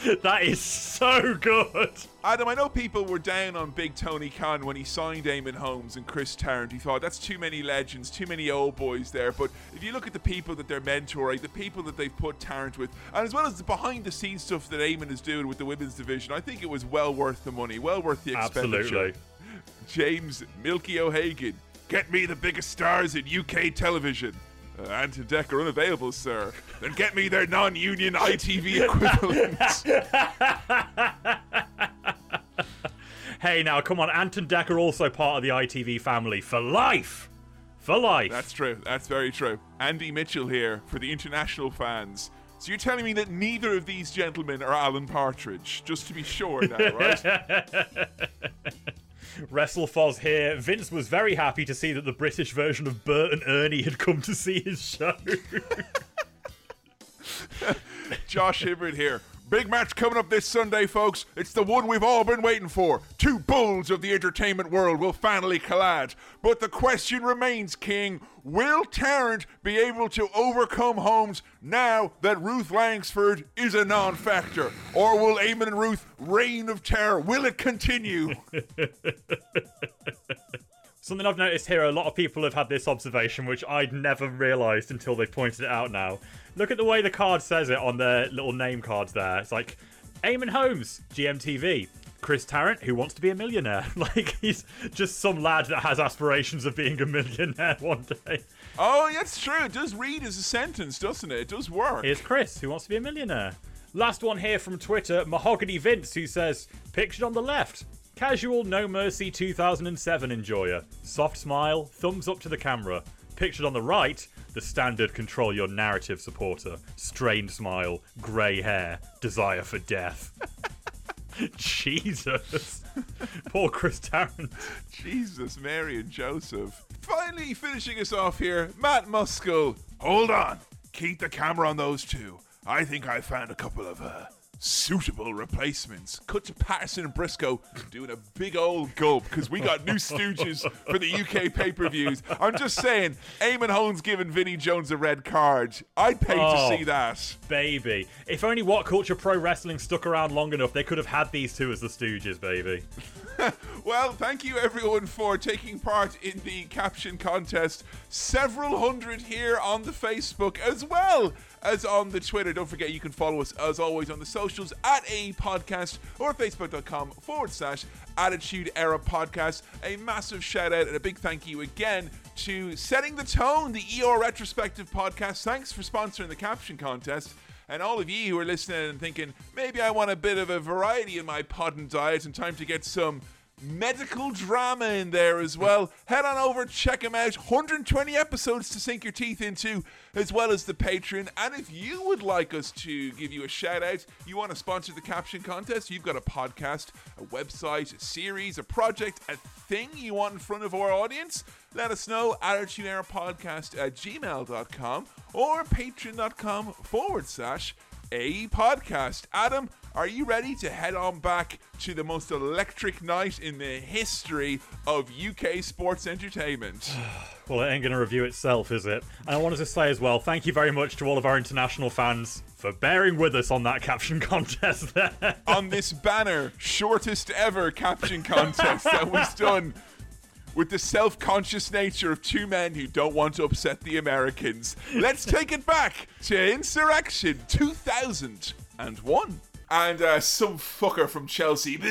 that is so good. Adam, I know people were down on Big Tony Khan when he signed Eamon Holmes and Chris Tarrant. He thought that's too many legends, too many old boys there. But if you look at the people that they're mentoring, the people that they've put Tarrant with, and as well as the behind the scenes stuff that Eamon is doing with the women's division, I think it was well worth the money, well worth the expenditure. Absolutely. James Milky O'Hagan, get me the biggest stars in UK television. Uh, Ant and Dec are unavailable, sir. Then get me their non-union ITV equivalents. Hey, now, come on. Ant and Dec are also part of the ITV family for life. For life. That's true. That's very true. Andy Mitchell here for the international fans. So you're telling me that neither of these gentlemen are Alan Partridge, just to be sure now, right? WrestleFoz here. Vince was very happy to see that the British version of Bert and Ernie had come to see his show. Josh Hibbert here. Big match coming up this Sunday, folks. It's the one we've all been waiting for. Two bulls of the entertainment world will finally collide. But the question remains, King will Tarrant be able to overcome Holmes now that Ruth Langsford is a non factor? Or will Eamon and Ruth reign of terror? Will it continue? Something I've noticed here, a lot of people have had this observation, which I'd never realised until they pointed it out now. Look at the way the card says it on their little name cards there. It's like, Eamon Holmes, GMTV. Chris Tarrant, who wants to be a millionaire. like, he's just some lad that has aspirations of being a millionaire one day. oh, that's true. It does read as a sentence, doesn't it? It does work. Here's Chris, who wants to be a millionaire. Last one here from Twitter, Mahogany Vince, who says, Pictured on the left, casual No Mercy 2007 enjoyer. Soft smile, thumbs up to the camera. Pictured on the right, the standard control your narrative supporter. Strained smile, grey hair, desire for death. Jesus. Poor Chris Tarrant. Jesus, Mary, and Joseph. Finally, finishing us off here, Matt Muskell. Hold on. Keep the camera on those two. I think I found a couple of uh, suitable replacements. Cut to Patterson and Briscoe doing a big old gulp because we got new stooges for the UK pay per views. I'm just saying, Eamon Holmes giving Vinnie Jones a red card. I'd pay Oh. to see that. Baby. If only What Culture Pro Wrestling stuck around long enough, they could have had these two as the Stooges, baby. Well, thank you everyone for taking part in the caption contest. Several hundred here on the Facebook as well as on the Twitter. Don't forget you can follow us as always on the socials at a podcast or facebook.com forward slash attitude era podcast. A massive shout out and a big thank you again to setting the tone, the ER retrospective podcast. Thanks for sponsoring the caption contest. And all of you who are listening and thinking, maybe I want a bit of a variety in my pod and diet and time to get some medical drama in there as well, head on over, check them out. 120 episodes to sink your teeth into, as well as the Patreon. And if you would like us to give you a shout out, you want to sponsor the caption contest, you've got a podcast, a website, a series, a project, a thing you want in front of our audience, let us know. Era Podcast at gmail.com or patreon.com forward slash a podcast. Adam, are you ready to head on back to the most electric night in the history of UK sports entertainment? Well, it ain't going to review itself, is it? And I wanted to say as well, thank you very much to all of our international fans for bearing with us on that caption contest there. on this banner, shortest ever caption contest that was done with the self conscious nature of two men who don't want to upset the Americans. Let's take it back to Insurrextion 2001. And uh, some fucker from Chelsea. Boo!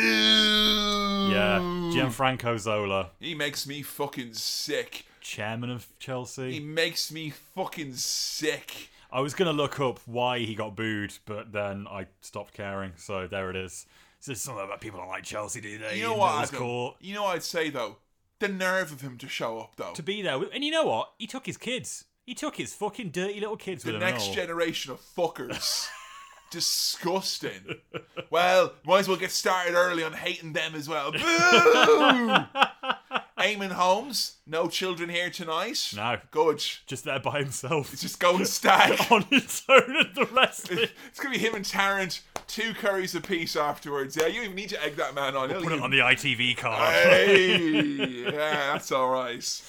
yeah, Gianfranco Zola, He makes me fucking sick. chairman of Chelsea. He makes me fucking sick. I was going to look up why he got booed, but then I stopped caring, so there it is. Is this something about people don't like Chelsea, do they? You know what? Adam? Court? You know what I'd say though? The nerve of him to show up though. To be there. with- And you know what? He took his kids. He took his fucking dirty little kids the with him. and next all. generation of fuckers. Disgusting. well, might as well get started early on hating them as well. Boo! Eamon Holmes, no children here tonight. No. Good. Just there by himself. He's just going stag. on his own and the rest. It's gonna be him and Tarrant, two curries apiece afterwards. Yeah, you even need to egg that man on. He'll Put it on the ITV card. Hey, yeah, that's all right.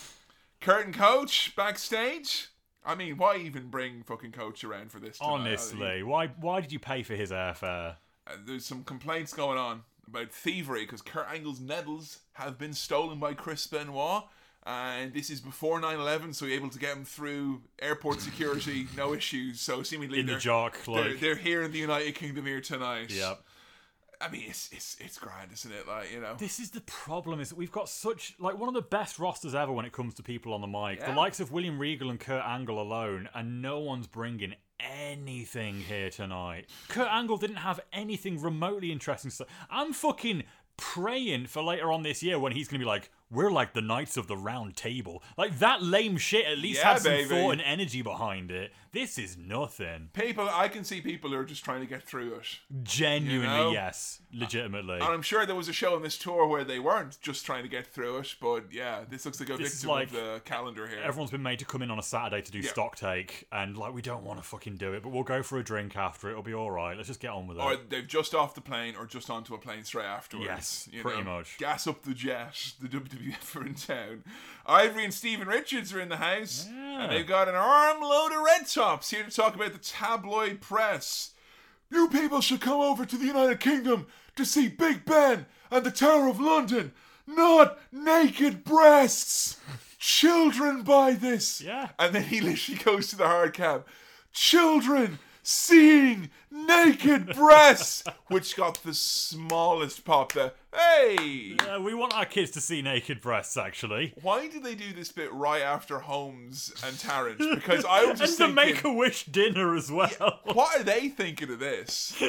Curtain coach backstage. I mean, why even bring fucking coach around for this? tonight? Honestly, why why did you pay for his airfare? Uh, there's some complaints going on about thievery because Kurt Angle's medals have been stolen by Chris Benoit. And this is before 9/11, so you're able to get them through airport security, no issues. So seemingly In the they're- jock, they're, they're here in the United Kingdom here tonight. Yep. I mean, it's it's it's grand, isn't it? Like you know, This is the problem is that we've got such like one of the best rosters ever when it comes to people on the mic. Yeah. The likes of William Regal and Kurt Angle alone, and no one's bringing anything here tonight. Kurt Angle didn't have anything remotely interesting. So I'm fucking praying for later on this year when he's gonna be like, "We're like the Knights of the Round Table." Like that lame shit. At least Yeah, has some baby. thought and energy behind it. This is nothing. people. I can see people who are just trying to get through it. Genuinely, You know? yes, legitimately. And I'm sure there was a show on this tour where they weren't just trying to get through it, but yeah, this looks like a This is victim like- of the calendar here. Everyone's been made to come in on a Saturday to do Yeah. stock take, and like we don't want to fucking do it, but we'll go for a drink after. It'll be all right. Let's just get on with it. or they've just off the plane or just onto a plane straight afterwards. Yes, pretty know. much. Gas up the jet, the WWF are in town. Ivory and Steven Richards are in the house, and they've got an armload of red tops here to talk about the tabloid press. You people should come over to the United Kingdom to see Big Ben and the Tower of London, not naked breasts. Children buy this. Yeah. And then he literally goes to the hard cam. Children seeing naked breasts, which got the smallest pop there. Hey! Uh, we want our kids to see naked breasts, actually. Why did they do this bit right after Holmes and Tarrant? Because I was And just the thinking, Make a Wish dinner as well. what are they thinking of this?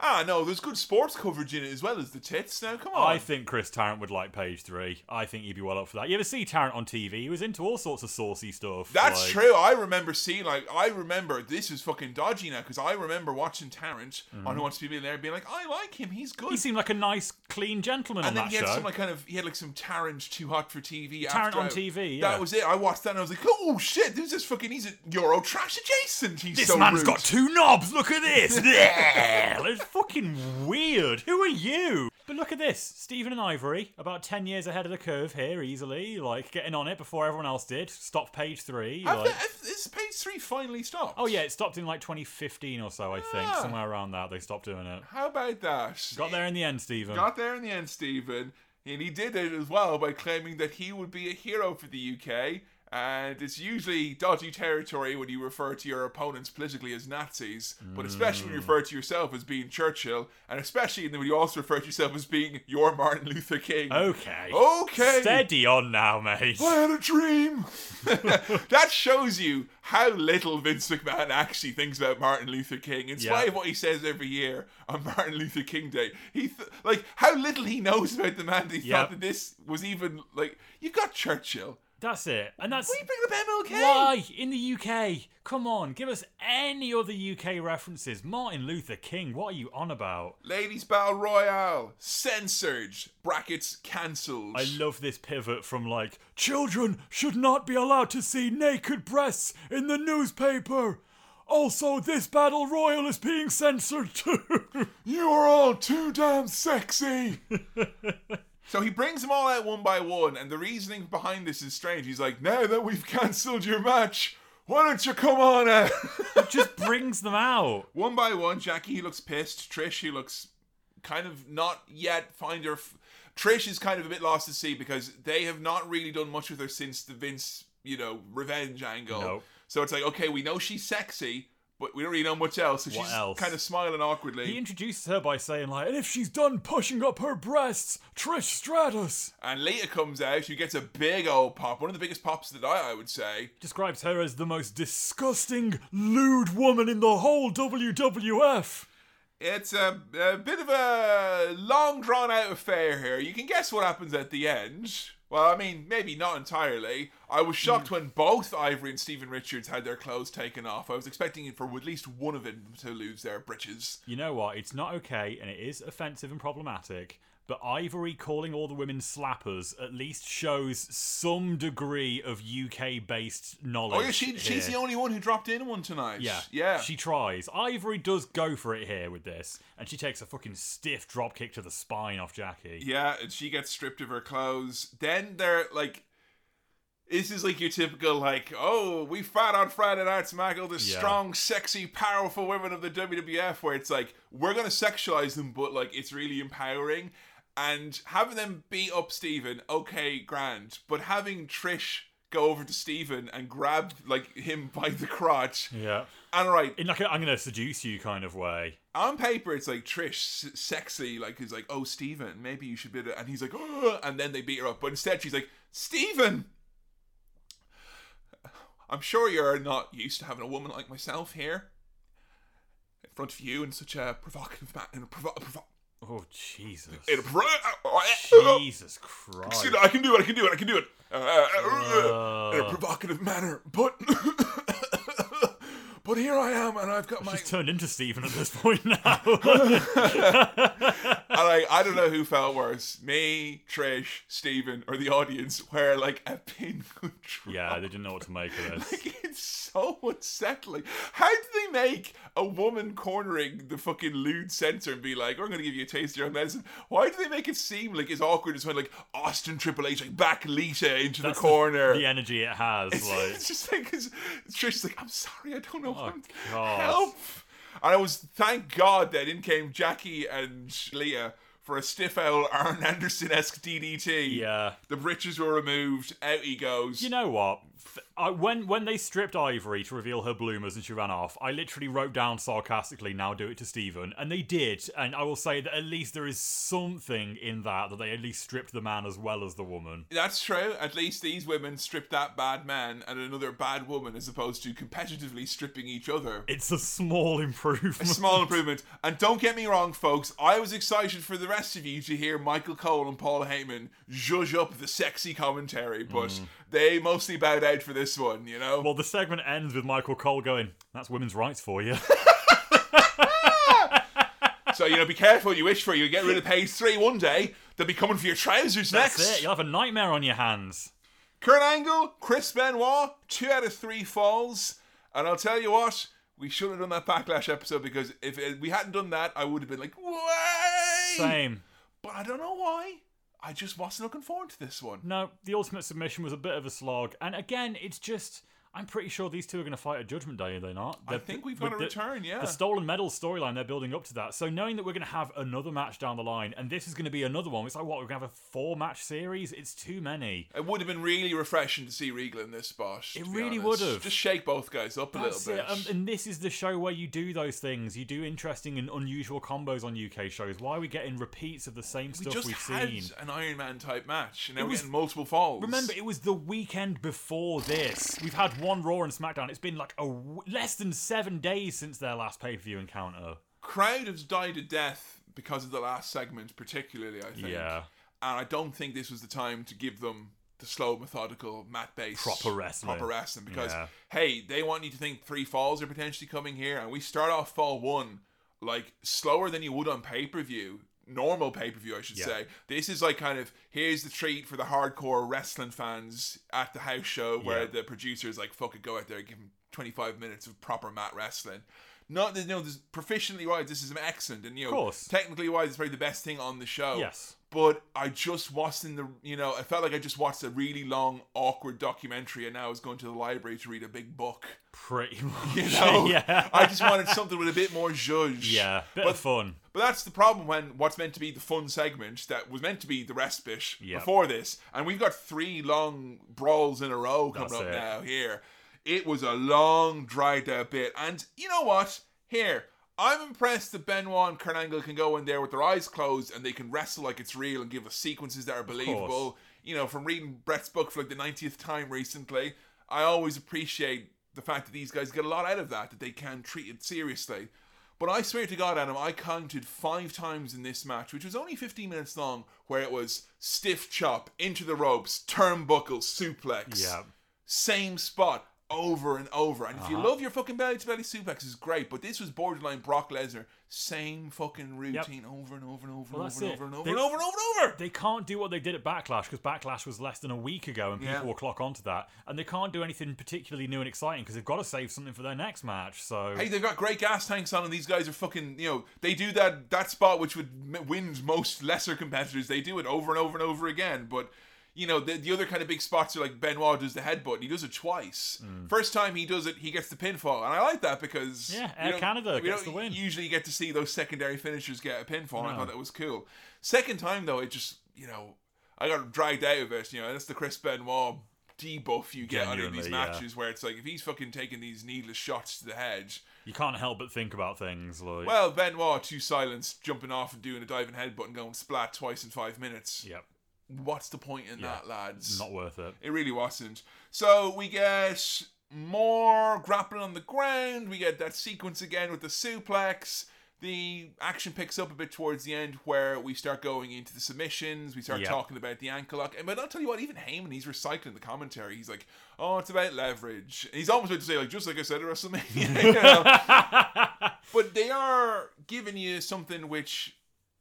ah, no, there's good sports coverage in it as well as the tits. Now, come on. I think Chris Tarrant would like page three. I think he'd be well up for that. You ever see Tarrant on TV? He was into all sorts of saucy stuff. That's like- true. I remember seeing like I remember this is fucking dodgy now because I remember watching Tarrant on Who Wants to Be a Millionaire being like, I like him. He's good. Mm-hmm. He seemed like a nice, clean gentleman and then he had show. some like kind of he had like some Tarrant too hot for TV. Tarrant after on I- TV, That was it. I watched that and I was like, oh shit, this is fucking. He's a Euro trash adjacent. He's this so man's rude. got two knobs. Look at this. Bleh. it's fucking weird. Who are you? But look at this. Steven and Ivory, about 10 years ahead of the curve here, easily. Like, getting on it before everyone else did. Stop page three. Have like- the- have- page three finally stopped? Oh, yeah, it stopped in like 2015 or so, I think. Ah. Somewhere around that, they stopped doing it. How about that? Got there in the end, Steven. Got there in the end, Steven. And he did it as well by claiming that he would be a hero for the UK. And it's usually dodgy territory when you refer to your opponents politically as Nazis, but especially when you refer to yourself as being Churchill, and especially when you also refer to yourself as being your Martin Luther King. Okay. Okay. Steady on now, mate. I had a dream. that shows you how little Vince McMahon actually thinks about Martin Luther King, in spite Yeah. of what he says every year on Martin Luther King Day. He th- like how little he knows about the man. That he thought that this was even like you've got Churchill. That's it. And that's. We bring up MLK. Why? In the UK? Come on, give us any other UK references. Martin Luther King, what are you on about? Ladies Battle Royale censored brackets cancelled. I love this pivot from like, children should not be allowed to see naked breasts in the newspaper. Also, this battle royal is being censored too. You are all too damn sexy. so he brings them all out one by one, and the reasoning behind this is strange. He's like, now that we've cancelled your match, why don't you come on out? Just brings them out. one by one, Jackie he looks pissed. Trish he looks kind of not yet find her. F- Trish is kind of a bit lost to see because they have not really done much with her since the Vince, you know, revenge angle. No. So it's like, okay, we know she's sexy, but we don't really know much else. So What she's else? kind of smiling awkwardly. He introduces her by saying like, and if she's done pushing up her breasts, Trish Stratus. And Lita comes out, she gets a big old pop, one of the biggest pops of the night, I would say. Describes her as the most disgusting, lewd woman in the whole WWF. It's a, a bit of a long drawn out affair here. You can guess what happens at the end. Well, I mean, maybe not entirely. I was shocked when both Ivory and Steven Richards had their clothes taken off. I was expecting for at least one of them to lose their breeches. You know what? It's not okay, and it is offensive and problematic. But Ivory calling all the women slappers at least shows some degree of UK-based knowledge. Oh yeah, she, she's the only one who dropped in one tonight. Yeah, yeah. She tries. Ivory does go for it here with this, and she takes a fucking stiff drop kick to the spine off Jackie. Yeah, and she gets stripped of her clothes. Then they're like, this is like your typical like, oh, we fought on Friday Night SmackDown, the Yeah. strong, sexy, powerful women of the WWF, where it's like we're gonna sexualize them, but like it's really empowering. And having them beat up Steven, okay, grand. But having Trish go over to Steven and grab like him by the crotch, Yeah. and right, In like a, I'm gonna seduce you kind of way. on paper it's like Trish s- sexy like he's like oh Steven, maybe you should be the-" and he's like oh and then they beat her up but instead she's like Steven. I'm sure you're not used to having a woman like myself here in front of you in such a provocative man in a provo- provo- Oh Jesus! in a oh, eh, uh, uh, Jesus Christ! Excuse me, I can do it I can do it I can do it uh, uh in a provocative manner but but here I am and I've got my She's turned into Steven at this point now. And like, I don't know who felt worse, me, Trish, Steven, or the audience, where like a pin could drop. yeah, they didn't know what to make of this. Like, it's so unsettling. How do they make a woman cornering the fucking lewd censor and be like, "We're going to give you a taste of your own medicine"? Why do they make it seem like as awkward as when like Austin Triple H like back Lita into That's the corner? The energy it has, It's, like it's just like Trish's like, I'm sorry, I don't know. Oh, God. Help! And I was thank God that in came Jackie and Leah for a stiff owl Arn Anderson esque DDT. yeah. The britches were removed. Out he goes. You know what? I, when when they stripped Ivory to reveal her bloomers and she ran off, I literally wrote down sarcastically, "Now do it to Steven," and they did. And I will say that at least there is something in that that they at least stripped the man as well as the woman. That's true. At least these women stripped that bad man and another bad woman as opposed to competitively stripping each other. It's a small improvement. A small improvement. And don't get me wrong, folks, I was excited for the rest of you to hear Michael Cole and Paul Heyman zhuzh up the sexy commentary, but mm. They mostly bowed out for this one, you know? Well, the segment ends with Michael Cole going, "That's women's rights for you." so, you know, be careful what you wish for. You get rid of page three one day, they'll be coming for your trousers That's next. it. You'll have a nightmare on your hands. Kurt Angle, Chris Benoit, two out of three falls. And I'll tell you what, we should have done that Backlash episode because if we hadn't done that, I would have been like, why? Same. But I don't know why. I just wasn't looking forward to this one. No, the ultimate submission was a bit of a slog, and again, it's just. I'm pretty sure these two are going to fight at Judgment Day, are they not? I They're- think we've got a the- return, yeah. The stolen medal storyline, they're building up to that. So knowing that we're going to have another match down the line, and this is going to be another one, it's like what we're going to have a four match series. It's too many. It would have been really refreshing to see Regal in this spot. It really would have. Just shake both guys up a That's little bit. Um, and this is the show where you do those things. You do interesting and unusual combos on UK shows. Why are we getting repeats of the same we stuff just we've had seen? an Iron Man type match, and now we're getting multiple falls. Remember, it was the weekend before this. We've had one Raw and SmackDown. It's been like a w- less than seven days since their last pay per view encounter. crowd has died a death because of the last segment, particularly. I think. Yeah. And I don't think this was the time to give them the slow, methodical, mat based Proper wrestling. Proper wrestling because Yeah. hey, they want you to think three falls are potentially coming here, and we start off fall one like slower than you would on pay per view. Normal pay per view, I should Yeah. say. This is like kind of here's the treat for the hardcore wrestling fans at the house show, where Yeah. the producers like fuck it, go out there, give them 25 minutes of proper mat wrestling. Not that you know, this proficiently wise, this is excellent, and you know, technically wise, it's probably the best thing on the show. Yes. But I just watched in the, you know, I felt like I just watched a really long, awkward documentary, and now I was going to the library to read a big book. Pretty much. You know, yeah. I just wanted something with a bit more zhuzh. yeah. Bit but, of fun. But that's the problem when what's meant to be the fun segment that was meant to be the respite Yeah. before this, and we've got three long brawls in a row coming That's up it. now here. It was a long, dragged out bit, and you know what? Here, I'm impressed that Benoit and Kurt Angle can go in there with their eyes closed and they can wrestle like it's real and give us sequences that are believable. You know, from reading Bret's book for like the 90th time recently, I always appreciate the fact that these guys get a lot out of that, that they can treat it seriously. But I swear to God, Adam, I counted five times in this match, which was only 15 minutes long, where it was stiff chop into the ropes, turnbuckle, suplex. Yeah. Same spot over and over. And if you Uh-huh. love your fucking belly to belly suplex, suplexes, great. But this was borderline Brock Lesnar. Same fucking routine over and over and over Well, and over and over and over They- and over and over and over. They can't do what they did at Backlash because Backlash was less than a week ago, and people Yeah. will clock onto that. And they can't do anything particularly new and exciting because they've got to save something for their next match. So Hey, they've got great gas tanks on, and these guys are fucking. You know, they do that that spot which would win most lesser competitors. They do it over and over and over again. But you know, the, the other kind of big spots are like Benoit does the headbutt. And he does it twice. First time he does it, he gets the pinfall, and I like that because Mm. Yeah, Air Canada we gets don't the win. Usually, get to see those secondary finishers get a pinfall. and I thought that was cool. Second time though, it just you know, I got dragged out of it. You know, that's the Chris Benoit debuff you get out of these Genuinely, yeah. matches where it's like if he's fucking taking these needless shots to the head. you can't help but think about things like. Well, Benoit, two silence, jumping off and doing a diving headbutt and going splat twice in five minutes. Yep. What's the point in Yeah. that, lads? Not worth it. It really wasn't. So we get more grappling on the ground. We get that sequence again with the suplex. The action picks up a bit towards the end where we start going into the submissions. We start Yeah. talking about the ankle lock. And but I'll tell you what, even Heyman, he's recycling the commentary. He's like, oh, it's about leverage. And he's almost about to say, like, just like I said at WrestleMania. but they are giving you something which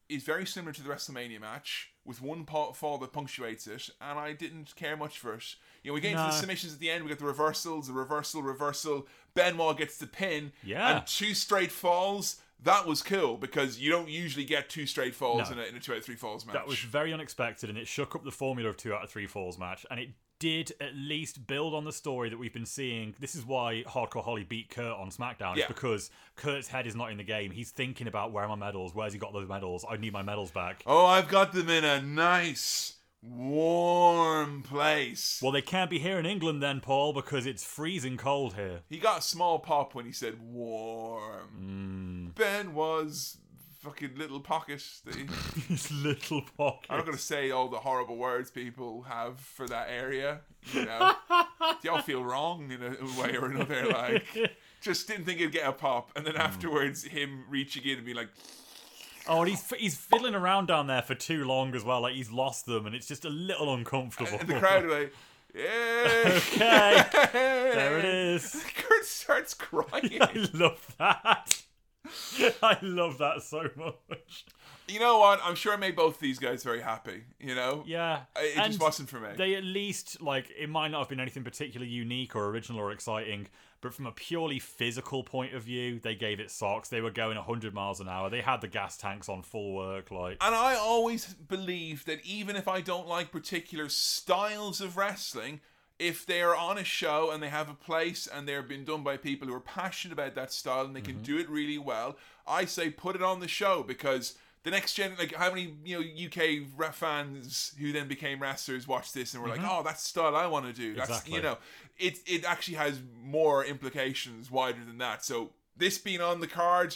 is very similar to the WrestleMania match with one pa- fall that punctuates it, and I didn't care much for it. You know, we get into the No. submissions at the end. We get the reversals, the reversal, reversal. Benoit gets the pin, Yeah. and two straight falls. That was cool because you don't usually get two straight falls No. in, a, in a two out of three falls match. That was very unexpected, and it shook up the formula of two out of three falls match, and it did at least build on the story that we've been seeing. This is why Hardcore Holly beat Kurt on SmackDown. Yeah. It's because Kurt's head is not in the game. He's thinking about where are my medals? Where's he got those medals? I need my medals back. oh, I've got them in a nice, warm place. Well, they can't be here in England then, Paul, because it's freezing cold here. He got a small pop when he said warm. Mm. Ben was fucking little pocket. that he- His little pocket. I'm not gonna say all the horrible words people have for that area. You know, do y'all feel wrong in a, way or another? Like, just didn't think he'd get a pop, and then afterwards, him reaching in and being like, Oh, and he's he's fiddling around down there for too long as well. Like he's lost them, and it's just a little uncomfortable. and the crowd are like, yeah, okay, there it is. Kurt starts crying. I love that. I love that so much. You know what? I'm sure it made both these guys very happy. You know, Yeah, uh, it and just wasn't for me. They at least like it might not have been anything particularly unique or original or exciting, but from a purely physical point of view, they gave it socks. They were going 100 miles an hour. They had the gas tanks on full work. Like And I always believe that even if I don't like particular styles of wrestling, if they are on a show and they have a place and they're being done by people who are passionate about that style and they can mm-hmm. do it really well, I say put it on the show because the next gen, like how many you know UK ra- fans who then became wrestlers watched this and were like, mm-hmm. oh, that's the style I want to do. That's Exactly. you know, it it actually has more implications wider than that. So this being on the card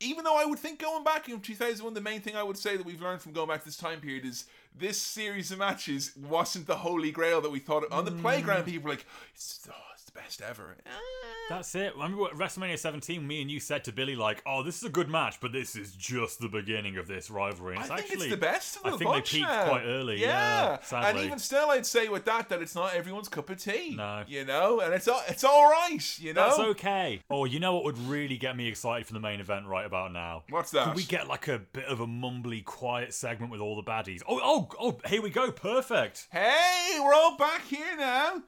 even though I would think going back in 2001, the main thing I would say that we've learned from going back to this time period is this series of matches wasn't the holy grail that we thought. On the playground, mm. people were like, it's, oh, best ever. Ah. that's it. I remember at WrestleMania 17, me and you said to Billy like, "Oh, this is a good match, but this is just the beginning of this rivalry." And I it's think actually it's the best of the I think bunch they peaked now. quite early. Yeah, and sadly. even still, I'd say with that that it's not everyone's cup of tea. No. you know, and it's it's all right. You know, That's okay. Oh, you know what would really get me excited for the main event right about now? What's that? Could we get like a bit of a mumbly, quiet segment with all the baddies? Oh, oh, oh! Here we go. Perfect. Hey, we're all back here now.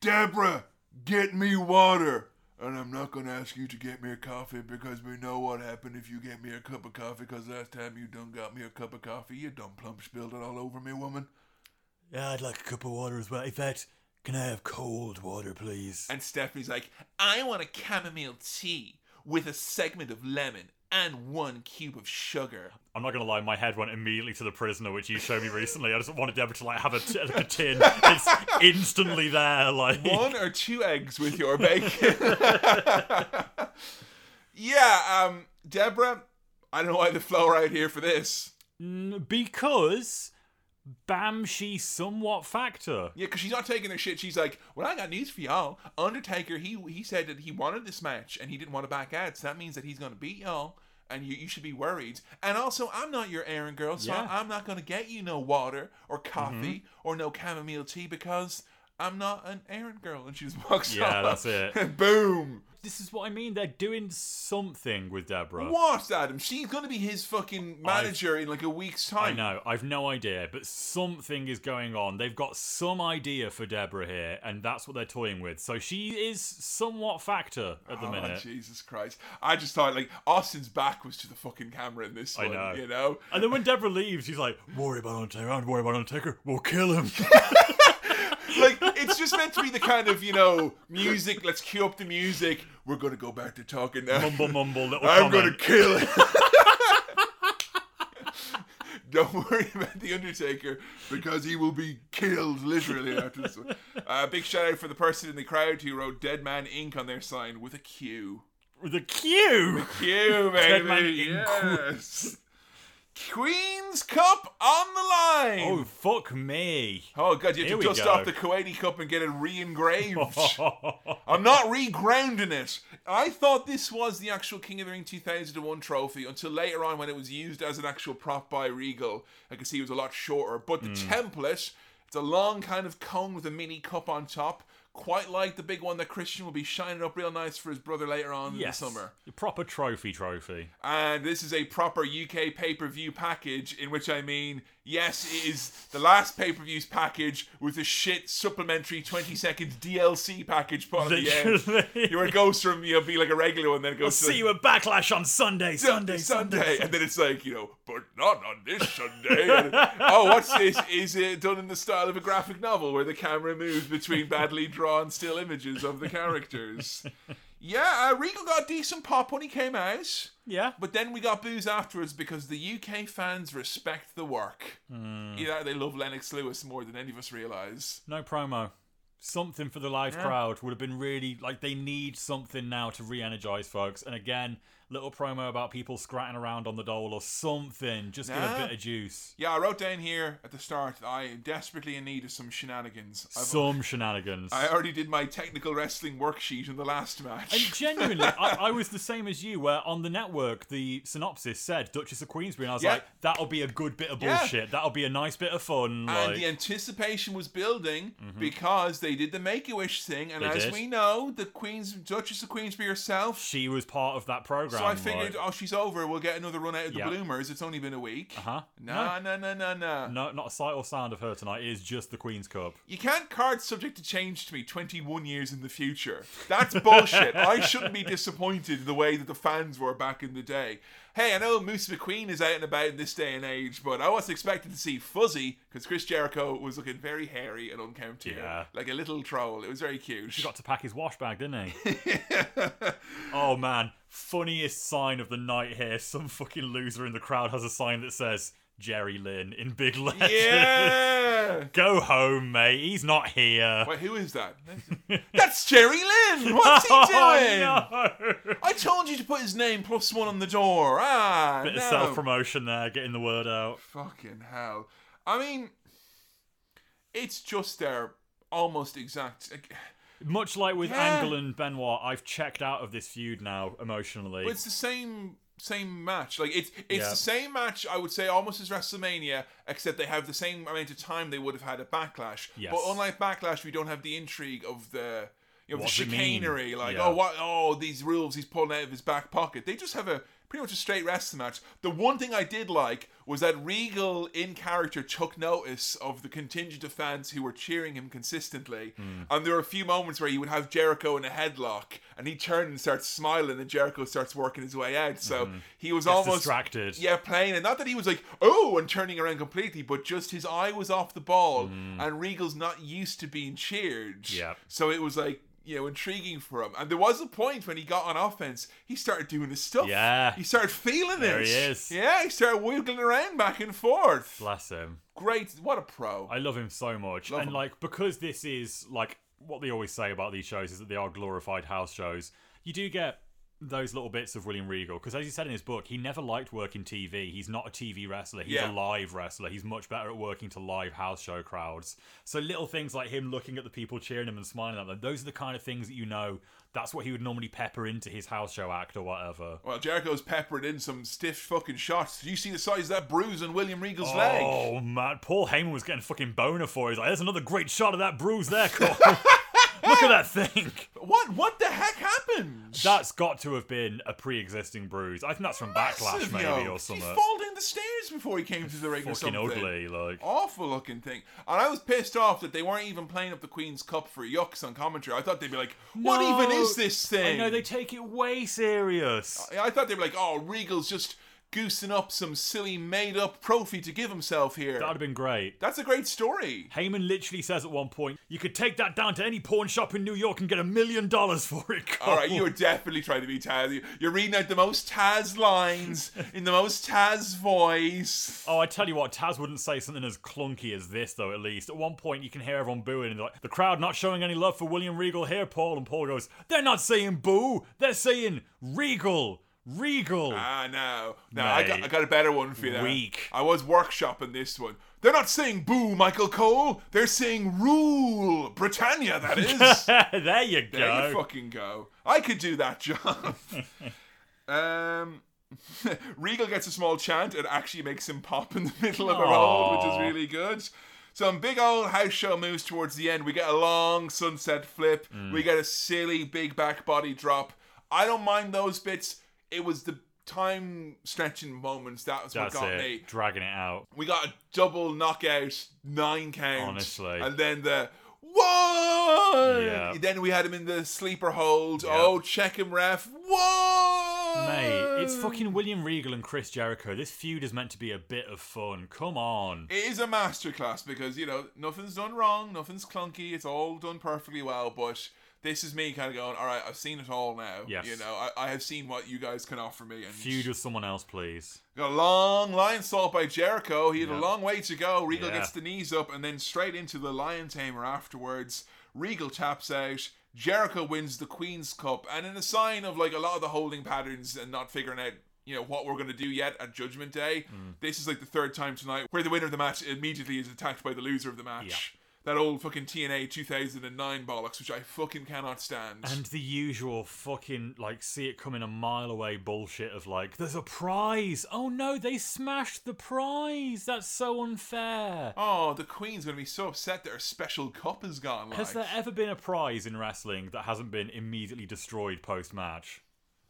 Debra, get me water. And I'm not gonna ask you to get me a coffee because we know what happened if you get me a cup of coffee. Because last time you done got me a cup of coffee, you done plump spilled it all over me, woman. Yeah, I'd like a cup of water as well. In fact, can I have cold water, please? And Stephanie's like, I want a chamomile tea with a segment of lemon and one cube of sugar. I'm not gonna lie, my head went immediately to the prisoner, which you showed me recently. I just wanted Debra to like have a, t- a tin. It's instantly there, like One or two eggs with your bacon. yeah, um, Debra, I don't know why the flow right here for this. Because bam, she somewhat factor. Yeah, because she's not taking her shit. She's like, "Well, I got news for y'all. Undertaker, he he said that he wanted this match and he didn't want to back out. So that means that he's gonna beat y'all, and you, you should be worried. And also, I'm not your errand girl, so Yeah. Mm-hmm. I'm not gonna get you no water or coffee or no chamomile tea because I'm not an errand girl." And she just walks Yeah, off. that's it. Boom. This is what I mean. They're doing something with Debra. What, Adam? She's gonna be his fucking manager in like a week's time. I know. I've no idea, but something is going on. They've got some idea for Debra here, and that's what they're toying with. So she is somewhat factor at the Oh, minute. Jesus Christ. I just thought, like, Austin's back was to the fucking camera in this I one, know. you know? And then when Debra leaves, she's like, "Worry about Undertaker. Don't worry about Undertaker. We'll kill him." like it's just meant to be the kind of you know music. Let's cue up the music. We're gonna go back to talking now. mumble, mumble. Little I'm gonna kill him. Don't worry about the Undertaker because he will be killed literally after this one. Uh, big shout out for the person in the crowd who wrote "Dead Man Inc." on their sign with a Q. with a Q. Q, Dead Man baby. Inc. Yes. Queen's Cup on the line. Oh fuck me! Oh god, you Here have we to dust go. off the Kuwaiti Cup and get it re-engraved. I'm not re-grounding it. I thought this was the actual King of the Ring 2001 trophy until later on when it was used as an actual prop by Regal. I could see it was a lot shorter, but the Hmm. template, it's a long kind of cone with a mini cup on top, quite like the big one that Christian will be shining up real nice for his brother later on yes, in the summer. proper trophy, trophy. And this is a proper UK pay per view package, in which I mean, yes, it is the last pay per views package with a shit supplementary 20 seconds DLC package put on the end. Literally. You it goes from, you know, be like a regular one, then it goes to See you at Backlash on Sunday, Sunday, Sunday, Sunday. and then it's like you know, but not on this Sunday. And, oh, what's this? Is it done in the style of a graphic novel where the camera moves between badly drawn still images of the characters? Yeah, uh, Regal got a decent pop when he came out. Yeah. But then we got booze afterwards because the UK fans respect the work. Hmm. Yeah, they love Lennox Lewis more than any of us realise. No promo. Something for the live crowd would have been really like they need something now to re-energize folks. And again, little promo about people scratting around on the dole or something. Just get a bit of juice. Yeah, I wrote down here at the start I am desperately in need of some shenanigans. I've- Some shenanigans. I already did my technical wrestling worksheet in the last match. And genuinely, I, I was the same as you, where on the network the synopsis said Duchess of Queensberry, and I was Yeah. like, "That'll be a good bit of Yeah. bullshit. That'll be a nice bit of fun." and like, the anticipation was building mm-hmm. because they did the Make a Wish thing, and They as did. we know, the Queen's Duchess of Queensberry herself. she was part of that program. So I figured, oh, she's over. We'll get another run out of the Yeah. Bloomers. It's only been a week. Uh-huh. Nah, no, no, no, no. no, not a sight or sound of her tonight. It is just the Queen's Cup. You can't card subject to change to me 21 years in the future. That's bullshit. I shouldn't be disappointed the way that the fans were back in the day. Hey, I know Moose McQueen is out and about in this day and age, but I was expecting to see Fuzzy because Chris Jericho was looking very hairy and unkempt here. Yeah. Like a little troll. It was very cute. He got to pack his wash bag, didn't he? oh man, funniest sign of the night here. Some fucking loser in the crowd has a sign that says Jerry Lynn in big letters. yeah! Go home, mate. He's not here. Wait, who is that? That's Jerry Lynn! What's he doing? Oh, no. I told you to put his name plus one on the door. Ah, Bit no. of self promotion there, getting the word out. Fucking hell. I mean, it's just their almost exact. Much like with Yeah. Angle and Benoit, I've checked out of this feud now emotionally. But it's the same same match. Like it's it's Yeah. the same match. I would say almost as WrestleMania, except they have the same amount of time they would have had at Backlash. Yes. But unlike Backlash, we don't have the intrigue of the. You know, the it mean? chicanery, like Yeah. oh what oh these rules he's pulling out of his back pocket. They just have a pretty much a straight wrestling match. The one thing I did like was that Regal in character took notice of the contingent of fans who were cheering him consistently, Hmm. and there were a few moments where he would have Jericho in a headlock, and he turned and starts smiling, and Jericho starts working his way out. So he was. Gets almost distracted. yeah, playing, and not that he was like, oh, and turning around completely, but just his eye was off the ball, and Regal's not used to being cheered. Yeah. So it was like, you know, intriguing for him. And there was a point when he got on offense, he started doing his stuff. Yeah. He started feeling There it. he is. Yeah, he started wiggling around back and forth. Bless him. Great. What a pro. I love him so much. Love and him. like because this is like what they always say about these shows is that they are glorified house shows. You do get those little bits of William Regal because, as he said in his book, he never liked working TV. He's not a TV wrestler. He's Yeah. a live wrestler. He's much better at working to live house show crowds. So little things like him looking at the people cheering him and smiling at them, those are the kind of things that you know. That's what he would normally pepper into his house show act or whatever. Well, Jericho's peppered in some stiff fucking shots. Did you see the size of that bruise on William Regal's oh, leg? Oh man, Paul Heyman was getting fucking boner for. it. He's like, "There's another great shot of that bruise there, Cole. Look at that thing." What? What the heck happened? That's got to have been a pre-existing bruise. I think that's from Backlash, Massive, maybe, yo. or He something. fall down the stairs before he came to the ring or Fucking something. ugly, like. Awful looking thing. And I was pissed off that they weren't even playing up the Queen's Cup for yucks on commentary. I thought they'd be like, what No, even is this thing? I know they take it way serious. I thought they'd be like, oh, Regal's just goosing up some silly made up trophy to give himself here. That would have been great. That's a great story. Heyman literally says at one point, "You could take that down to any pawn shop in New York and get a million dollars for it." Cole." All right, you were definitely trying to be Taz. You're reading out the most Taz lines in the most Taz voice. Oh, I tell you what, Taz wouldn't say something as clunky as this, though. At least at one point, you can hear everyone booing, and like, the crowd not showing any love for William Regal here, Paul. And Paul goes, "They're not saying boo, they're saying Regal, Regal." Ah, no. No, I got, I got a better one for you. Weak. I was workshopping this one. They're not saying boo, Michael Cole. They're saying rule. Britannia, that is. there you go. There you fucking go. I could do that job. um, Regal gets a small chant. It actually makes him pop in the middle of a roll, which is really good. Some big old house show moves towards the end. We get a long sunset flip. Mm. We get a silly big back body drop. I don't mind those bits. It was the time stretching moments that was That's what got it. me. Dragging it out. We got a double knockout, nine count. Honestly. And then the one. Yeah. Then we had him in the sleeper hold. Oh, check him, ref. One. Mate, it's fucking William Regal and Chris Jericho. This feud is meant to be a bit of fun. Come on. It is a masterclass because, you know, nothing's done wrong, nothing's clunky, it's all done perfectly well, but this is me kind of going, all right, I've seen it all now. Yes. You know, I, I have seen what you guys can offer me. And Feud with someone else, please. Got a long lionsault by Jericho. He had Yeah. a long way to go. Regal Yeah. gets the knees up and then straight into the lion tamer afterwards. Regal taps out. Jericho wins the Queen's Cup. And in a sign of like a lot of the holding patterns and not figuring out, you know, what we're going to do yet at Judgment Day, Mm. this is like the third time tonight where the winner of the match immediately is attacked by the loser of the match. That old fucking TNA 2009 bollocks, which I fucking cannot stand. And the usual fucking, like, see it coming a mile away bullshit of, like, there's a prize. Oh no, they smashed the prize. That's so unfair. oh, the Queen's to be so upset that her special cup is gone. Like. Has there ever been a prize in wrestling that hasn't been immediately destroyed post match?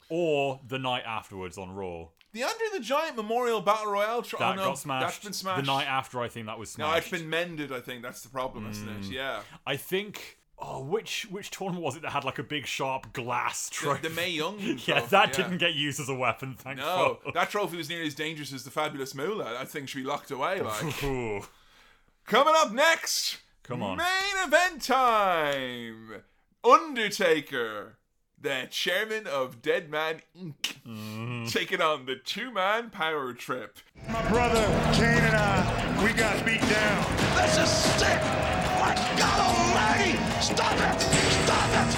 Or the night afterwards on Raw? The Andre the Giant Memorial Battle Royale. Tr- That oh, no, got smashed. That's been smashed. The night after, I think that was smashed. No, it's been mended. I think that's the problem, isn't it? Mm. Yeah. I think. Oh, which which tournament was it that had like a big sharp glass trophy? the Mae Young. yeah, trophy, that didn't get used as a weapon. Thank No, fuck. that trophy was nearly as dangerous as the fabulous Moolah. That thing should be locked away. Like coming up next. Come on. Main event time. Undertaker, the chairman of Dead Man Inc., Mm. taking on the two-man power trip. My brother Kane and I, we got beat down. This is sick! My God Almighty! Stop it! Stop it!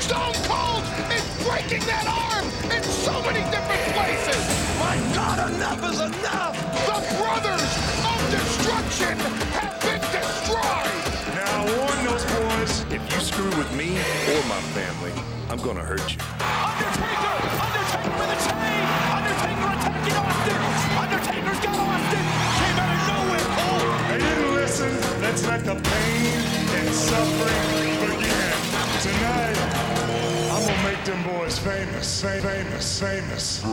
Stone Cold is breaking that arm in so many different places! My God, enough is enough! The brothers of destruction have been destroyed! Now I warn those boys, if you screw with me or my family, I'm gonna hurt you. Undertaker! Undertaker with a chain! Undertaker attacking Austin! Undertaker's got Austin! Came out of nowhere, Cole! They didn't listen. Let's let the pain and suffering begin. Tonight, I'm gonna make them boys famous, fa- famous, famous.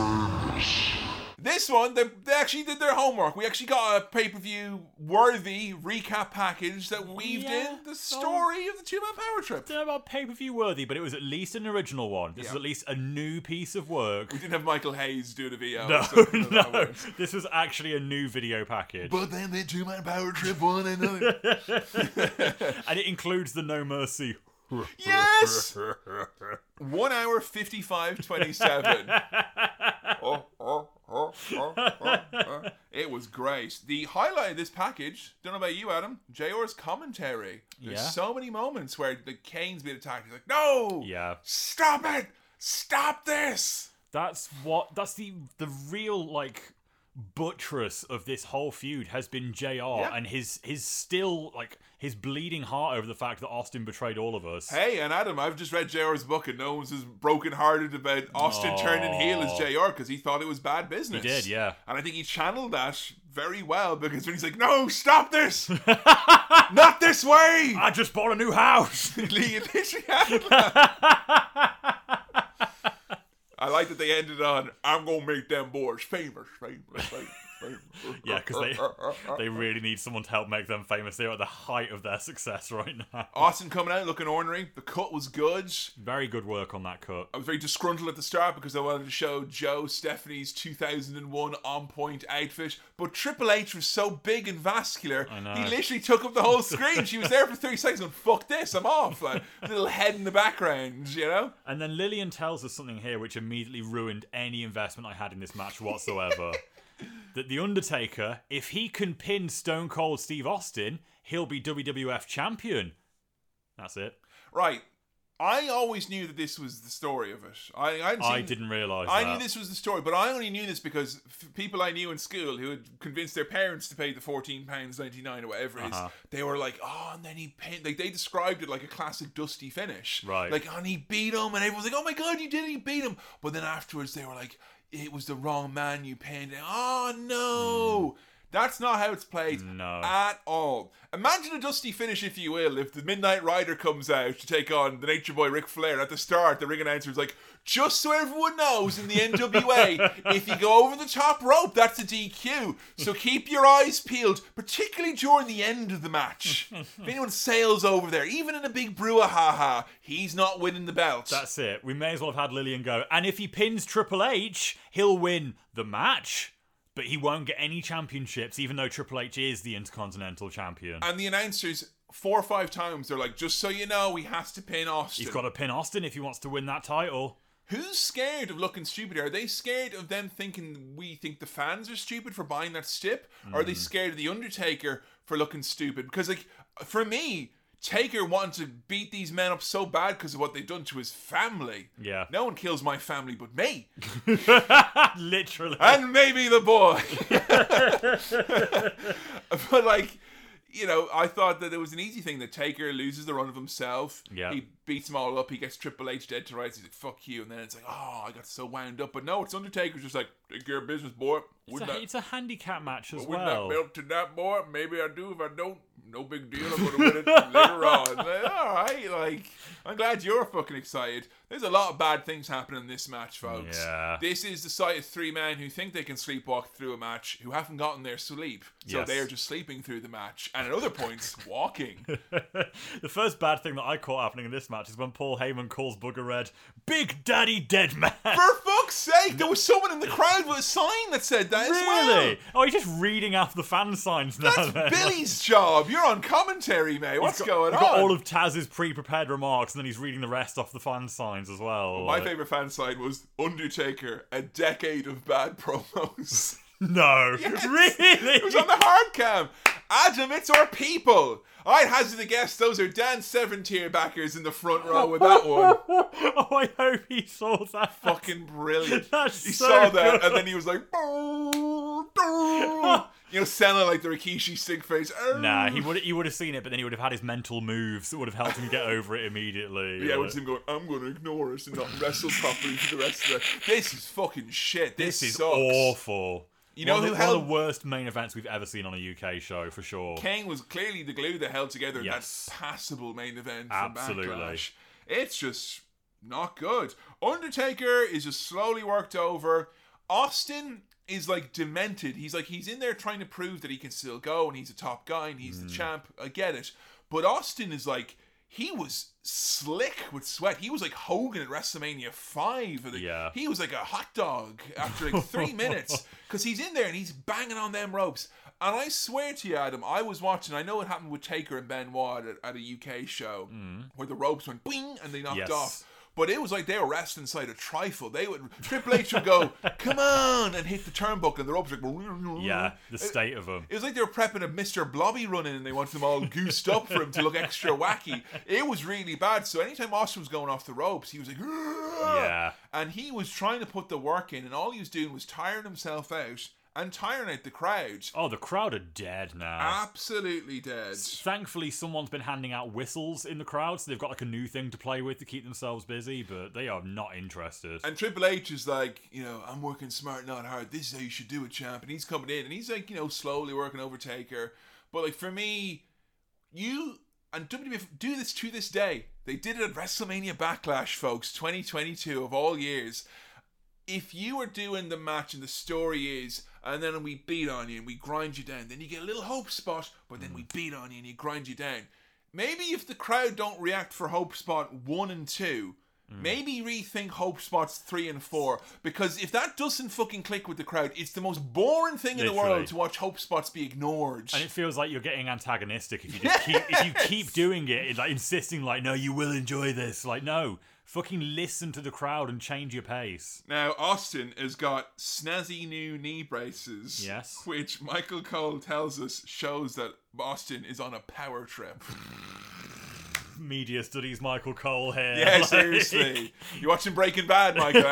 This one, they, they actually did their homework. We actually got a pay per view worthy recap package that weaved Yeah. in the story of the two man power trip. don't know about pay per view worthy, but it was at least an original one. This Yeah. is at least a new piece of work. We didn't have Michael Hayes do the VO. No, so none of that no, this was actually a new video package, But then the two man power trip won another. and it includes the No Mercy. Yes! One hour 55 27. Oh, oh, oh, oh, oh, oh. It was great. The highlight of this package, don't know about you, Adam, JR's commentary. There's Yeah. so many moments where the Kane's being attacked. He's like, no! Yeah. Stop it! Stop this! That's what. That's the the real like buttress of this whole feud has been JR. and his his still like his bleeding heart over the fact that Austin betrayed all of us. Hey, and Adam, I've just read JR's book, and no one's as brokenhearted about Austin turning heel as JR because he thought it was bad business. He did, yeah. And I think he channeled that very well because when he's like, "No, stop this! Not this way!" I just bought a new house. he literally. I like that they ended on, "I'm gonna make them boys famous, famous, famous." Famous." yeah, because they they really need someone to help make them famous. They're at the height of their success right now. Austin coming out looking ornery. The cut was good. Very good work on that cut. I was very disgruntled at the start because I wanted to show Joe Stephanie's 2001 on point outfit, but Triple H was so big and vascular, he literally took up the whole screen. she was there for 30 seconds and fuck this, I'm off. Like, little head in the background, you know? And then Lilian tells us something here which immediately ruined any investment I had in this match whatsoever. that The Undertaker, if he can pin Stone Cold Steve Austin, he'll be WWF champion. That's it. Right. I always knew that this was the story of it. I, I, I didn't realise I that. knew this was the story, but I only knew this because f- people I knew in school who had convinced their parents to pay the fourteen pounds ninety nine or whatever it is, Uh-huh. they were like, "Oh," and then he pinned. Like they described it like a classic dusty finish, Right. Like, and he beat him, and everyone's like, "Oh my god, you did! You beat him!" But then afterwards, they were like, "It was the wrong man you pinned." Oh no. Mm. That's not how it's played. No. at all. Imagine a dusty finish, if you will, if the Midnight Rider comes out to take on the Nature Boy Ric Flair. At the start, the ring announcer is like, just so everyone knows in the NWA, if you go over the top rope, that's a DQ. So keep your eyes peeled, particularly during the end of the match. if anyone sails over there, even in a big brouhaha, he's not winning the belt. That's it. We may as well have had Lilian go. And if he pins Triple H, he'll win the match. But he won't get any championships, even though Triple H is the Intercontinental Champion. and the announcers, four or five times, they're like, just so you know, he has to pin Austin. He's got to pin Austin if he wants to win that title. Who's scared of looking stupid? Are they scared of them thinking we think the fans are stupid for buying that stip? Or are they Mm. scared of the Undertaker for looking stupid? Because like for me, Taker wanted to beat these men up so bad because of what they've done to his family. Yeah. No one kills my family but me. Literally. and maybe the boy. but like, you know, I thought that it was an easy thing that Taker loses the run of himself. Yeah. He beats them all up. He gets Triple H dead to rights. He's like, "Fuck you," and then it's like, "Oh, I got so wound up." But no, it's Undertaker's just like, "Take care of business, boy." It's Win a, that, it's a handicap match as win well. that belt to that boy. Maybe I do. If I don't, no big deal. I'm gonna win it later on. Like, all right, like I'm glad you're fucking excited. There's a lot of bad things happening in this match, folks. Yeah. This is the sight of three men who think they can sleepwalk through a match, who haven't gotten their sleep, so Yes. they are just sleeping through the match, and at other points walking. the first bad thing that I caught happening in this match is when Paul Heyman calls Booger Red Big Daddy Dead Man. For fuck's sake, there was someone in the crowd with a sign that said that as well. Really? Oh, he's just reading off the fan signs now. That's then. Billy's job. You're on commentary, mate. What's got, going on? got all of Taz's pre-prepared remarks, and then he's reading the rest off the fan signs as well. My like- favorite fan sign was Undertaker, a decade of bad promos. No, Yes. really? It was on the hard cam. Adam, it's our people. I'd hazard a guess those are Dan Seven tier backers in the front row with that one. oh, I hope he saw that. Fucking brilliant. That's he so saw that good. and then he was like, "Boo, boo." you know, selling like the Rikishi stink face. Nah, he would he would have seen it, but then he would have had his mental moves that would have helped him get over it immediately. Yeah, Like, with him going, I'm going to ignore us and not wrestle properly for the rest of the. This is fucking shit. This, this is sucks. awful. You know one who the, one of held- the worst main events we've ever seen on a UK show for sure. Kane was clearly the glue that held together Yes. that passable main event Absolutely. from Backlash. It's just not good. Undertaker is just slowly worked over. Austin is like demented. He's like he's in there trying to prove that he can still go and he's a top guy and he's the mm. champ. I get it. But Austin is like he was slick with sweat. He was like Hogan at WrestleMania 5. Yeah. He was like a hot dog after like three minutes because he's in there and he's banging on them ropes. And I swear to you, Adam, I was watching. I know it happened with Taker and Benoit at, at a UK show mm. where the ropes went bing and they knocked Yes. off. But it was like they were wrestling inside a trifle. They would Triple H would go, "Come on," and hit the turnbuckle, and the ropes like, Yeah, the state of them. It was like they were prepping a Mr. Blobby running, and they wanted them all goosed up for him to look extra wacky. It was really bad. So anytime Austin was going off the ropes, he was like, Yeah. And he was trying to put the work in, and all he was doing was tiring himself out and tiring out the crowd. Oh, the crowd are dead now. Absolutely dead. Thankfully, someone's been handing out whistles in the crowd, so they've got like a new thing to play with to keep themselves busy, but they are not interested. And Triple H is like, you know, I'm working smart, not hard. This is how you should do it, champ. And he's coming in and he's like, you know, slowly working over Taker. But like for me, you and WWF do this to this day. They did it at WrestleMania Backlash, folks, 2022 of all years. If you are doing the match and the story is, and then we beat on you and we grind you down, then you get a little hope spot, but then we mm. beat on you and you grind you down. Maybe if the crowd don't react for hope spot one and two, mm. maybe rethink hope spots three and four. Because if that doesn't fucking click with the crowd, it's the most boring thing in the world to watch hope spots be ignored. And it feels like you're getting antagonistic if you just keep if you keep doing it, like insisting like, no, you will enjoy this. Like, no, fucking listen to the crowd and change your pace. Now, Austin has got snazzy new knee braces. Yes. Which Michael Cole tells us shows that Austin is on a power trip. Media studies Michael Cole here. Yeah, like- seriously. You watching Breaking Bad, Michael?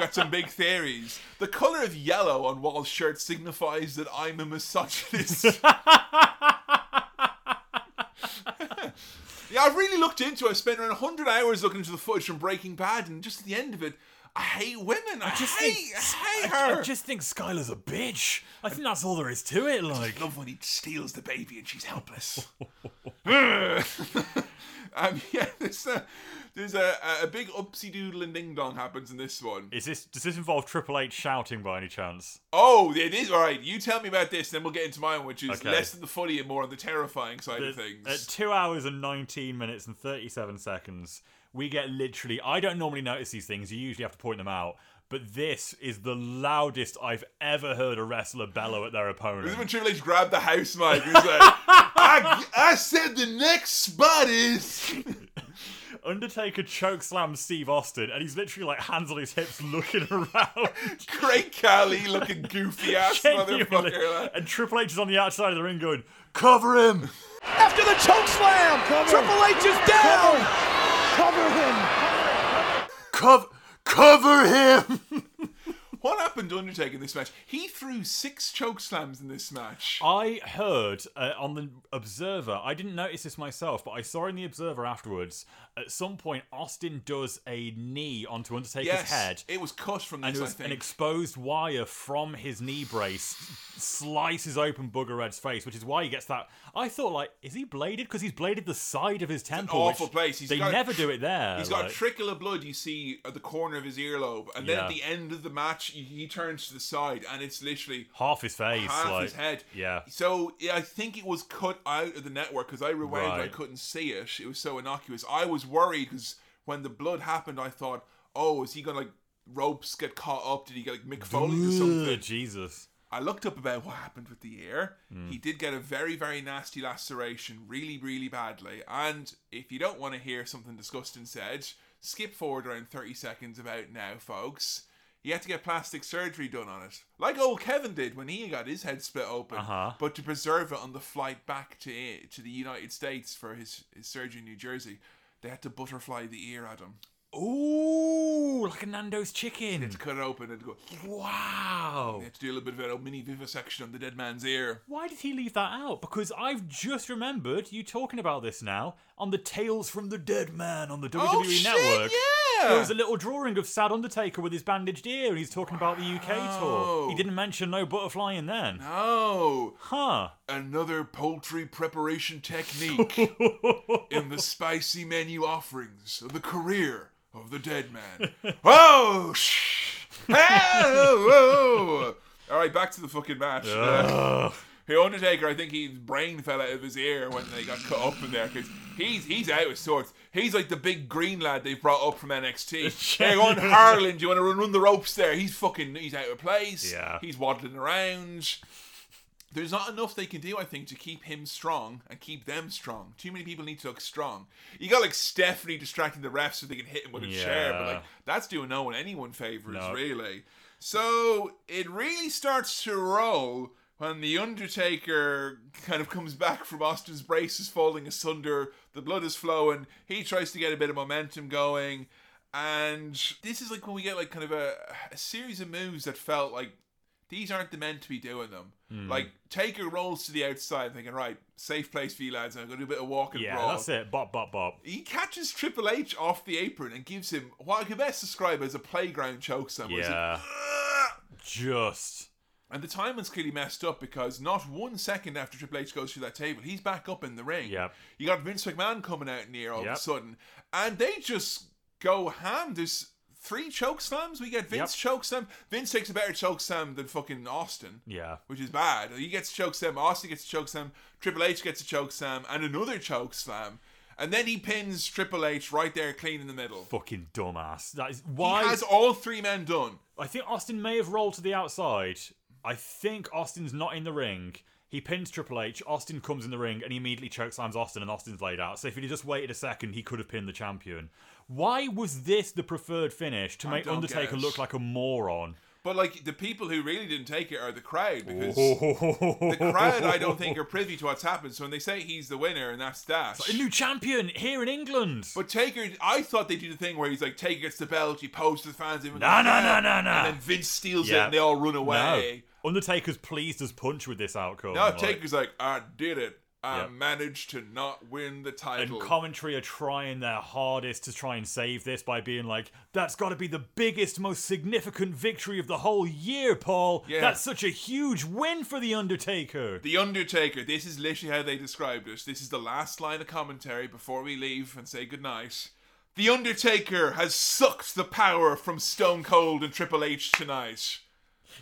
Got some big theories. The colour of yellow on Walt's shirt signifies that I'm a misogynist. yeah, I've really looked into it. I spent around 100 hours looking into the footage from Breaking Bad, and just at the end of it, I hate women. I, just hate, think- I hate her. I just think Skyler's a bitch. I think that's all there is to it. Like, love when he steals the baby and she's helpless. um, yeah, there's a, there's a, a big upsy doodle and ding dong happens in this one. is this does this involve Triple H shouting by any chance? Oh, it is all right. You tell me about this, then we'll get into mine, which is Okay. less than the funny and more on the terrifying side of things. At two hours and 19 minutes and 37 seconds, we get literally. I don't normally notice these things, you usually have to point them out. But this is the loudest I've ever heard a wrestler bellow at their opponent. This is when Triple H grabbed the house mic. He's like, I, I said the next spot is. Undertaker choke slams Steve Austin, and he's literally like hands on his hips looking around. Great Khali looking goofy ass motherfucker. And Triple H is on the outside of the ring going, Cover him! After the choke slam, Triple H is down. Cover him. Cover, cover him! What happened to Undertaker in this match? He threw six choke slams in this match. I heard uh, on the Observer, I didn't notice this myself, but I saw in the Observer afterwards, at some point, Austin does a knee onto Undertaker's yes, head. it was cut from And this, it I was an exposed wire from his knee brace slices open Booger Red's face, which is why he gets that. I thought, like, is he bladed? Because he's bladed the side of his temple. awful place. He's they got never do it there. He's got a trickle of blood you see at the corner of his earlobe, and then Yeah. at the end of the match, he, turns to the side, and it's literally half his face. half like, his head. Yeah. So yeah, I think it was cut out of the network because I rewound, and I couldn't see it. It was so innocuous. I was worried because when the blood happened, I thought, oh, is he gonna like ropes get caught up? Did he get like Mick Foley or something? Jesus. I looked up about what happened with the ear. Mm. He did get a very, very nasty laceration, really, really badly. And if you don't want to hear something disgusting said, skip forward around 30 seconds about now, folks. He had to get plastic surgery done on it. Like old Kevin did when he got his head split open. Uh-huh. But to preserve it on the flight back to to the United States for his, his surgery in New Jersey, they had to butterfly the ear at him. Ooh, like a Nando's chicken. They had to cut it open and go, Wow. they had to do a little bit of a mini vivisection on the dead man's ear. Why did he leave that out? Because I've just remembered you talking about this now on the Tales from the Dead Man on the WWE Oh, shit, Network. yeah! There was a little drawing of Sad Undertaker with his bandaged ear, and he's talking about the UK tour. He didn't mention no butterfly in then. No. Huh. Another poultry preparation technique in the spicy menu offerings of the career of the dead man. Oh, shh. Oh, oh. All right, back to the fucking match. Uh, the Undertaker, I think his brain fell out of his ear when they got cut up in there because he's he's out of sorts. He's like the big green lad they brought up from NXT. hey, on, Harland, do you want to run, run the ropes there? He's fucking, he's out of place. Yeah. He's waddling around. there's not enough they can do, I think, to keep him strong and keep them strong. Too many people need to look strong. You got like Stephanie distracting the refs so they can hit him with a chair, but like that's doing no one anyone favors, No. really. So it really starts to roll when the Undertaker kind of comes back from Austin's braces falling asunder. The blood is flowing. He tries to get a bit of momentum going. And this is like when we get like kind of a, a series of moves that felt like these aren't the men to be doing them. Hmm. Like Taker rolls to the outside, thinking, "Right, safe place for you lads. I'm gonna do a bit of walking." Yeah, brawl." that's it. Bop, bop, bop. He catches Triple H off the apron and gives him what I can best describe as a playground choke where he's like, Yeah. Just. And the timing's clearly messed up because not one second after Triple H goes through that table, he's back up in the ring. Yep. You got Vince McMahon coming out near all of a sudden, and they just go ham. There's three choke slams. We get Vince choke slam. Vince takes a better choke slam than fucking Austin. Yeah. Which is bad. He gets a choke slam. Austin gets a choke slam. Triple H gets a choke slam and another choke slam. And then he pins Triple H right there, clean in the middle. Fucking dumbass. That is why. He has all three men done. I think Austin may have rolled to the outside. I think Austin's not in the ring. He pins Triple H. Austin comes in the ring and he immediately chokeslams Austin, and Austin's laid out. So if he'd just waited a second, he could have pinned the champion. Why was this the preferred finish to I make don't Undertaker guess. look like a moron? But like the people who really didn't take it are the crowd because the crowd I don't think are privy to what's happened. So when they say he's the winner and that's that. a new champion here in England. But Taker, I thought they do the thing where he's like, Taker gets the belt, he poses to the fans, and No, no, no, no, no. and then Vince steals it Yeah. and they all run away. Undertaker's pleased as punch with this outcome. No, like- Taker's like, I did it. I Yep. managed to not win the title. And commentary are trying their hardest to try and save this by being like, that's got to be the biggest, most significant victory of the whole year, Paul. Yeah. That's such a huge win for The Undertaker. The Undertaker, this is literally how they described us. This is the last line of commentary before we leave and say goodnight. The Undertaker has sucked the power from Stone Cold and Triple H tonight.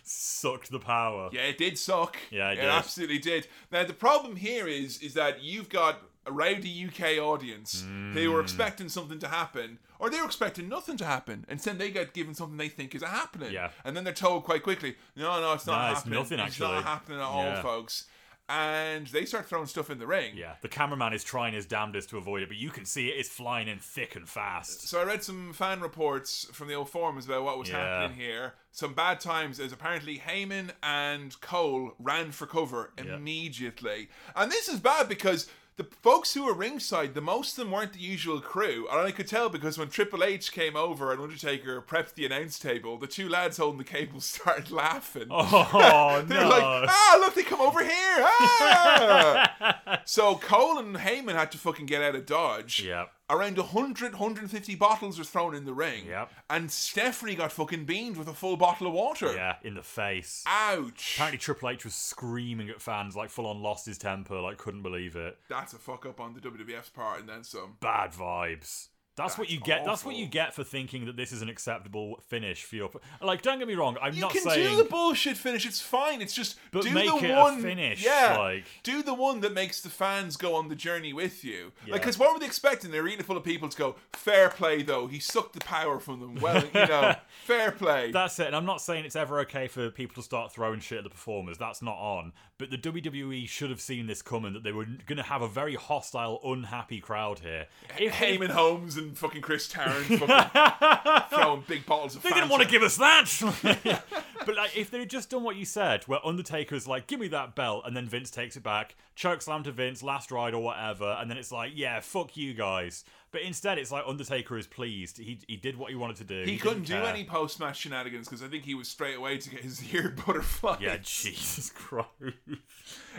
Sucked the power. Yeah, it did suck. Yeah, it it did. absolutely did. Now the problem here is is that you've got a rowdy UK audience who Mm. were expecting something to happen, or they were expecting nothing to happen, and then they get given something they think is happening. Yeah. And then they're told quite quickly, no, no, it's not No, it's happening. nothing, It's not actually. happening at all, folks. And they start throwing stuff in the ring. Yeah, the cameraman is trying his damnedest to avoid it, but you can see it is flying in thick and fast. So I read some fan reports from the old forums about what was Yeah. happening here. Some bad times is apparently Heyman and Cole ran for cover immediately. And this is bad because the folks who were ringside, the most of them weren't the usual crew. And I could tell because when Triple H came over and Undertaker prepped the announce table, the two lads holding the cable started laughing. Oh, They're no. like, ah, look, they come over here. Ah! so Cole and Heyman had to fucking get out of Dodge. Yep. Around 100, 150 bottles were thrown in the ring. Yep. And Stephanie got fucking beamed with a full bottle of water. Yeah, in the face. Ouch. Apparently, Triple H was screaming at fans, like full on lost his temper, like couldn't believe it. That's a fuck up on the WWF's part and then some. Bad vibes. That's, what you get. That's what you get for thinking that this is an acceptable finish for your. Like, don't get me wrong. I'm You not can do the bullshit finish. It's fine. It's just But do make the it a one finish, Yeah, like- do the one that makes the fans go on the journey with you. Like, because what were they expecting? An arena full of people to go, "Fair play, though. He sucked the power from them." Well, you know, fair play. That's it. And I'm not saying it's ever okay for people to start throwing shit at the performers. That's not on. But the WWE should have seen this coming that they were going to have a very hostile, unhappy crowd here. If Eamon Holmes and fucking Chris Tarrant fucking throwing big bottles of They didn't Fanta. want to give us that. but like, if they'd just done what you said, where Undertaker's like, "Give me that belt," and then Vince takes it back, choke slam to Vince, last ride or whatever, and then it's like, "Yeah, fuck you guys." But instead, it's like Undertaker is pleased. He he did what he wanted to do. He couldn't do any post match shenanigans because I think he was straight away to get his ear butterfly. Yeah, Jesus Christ.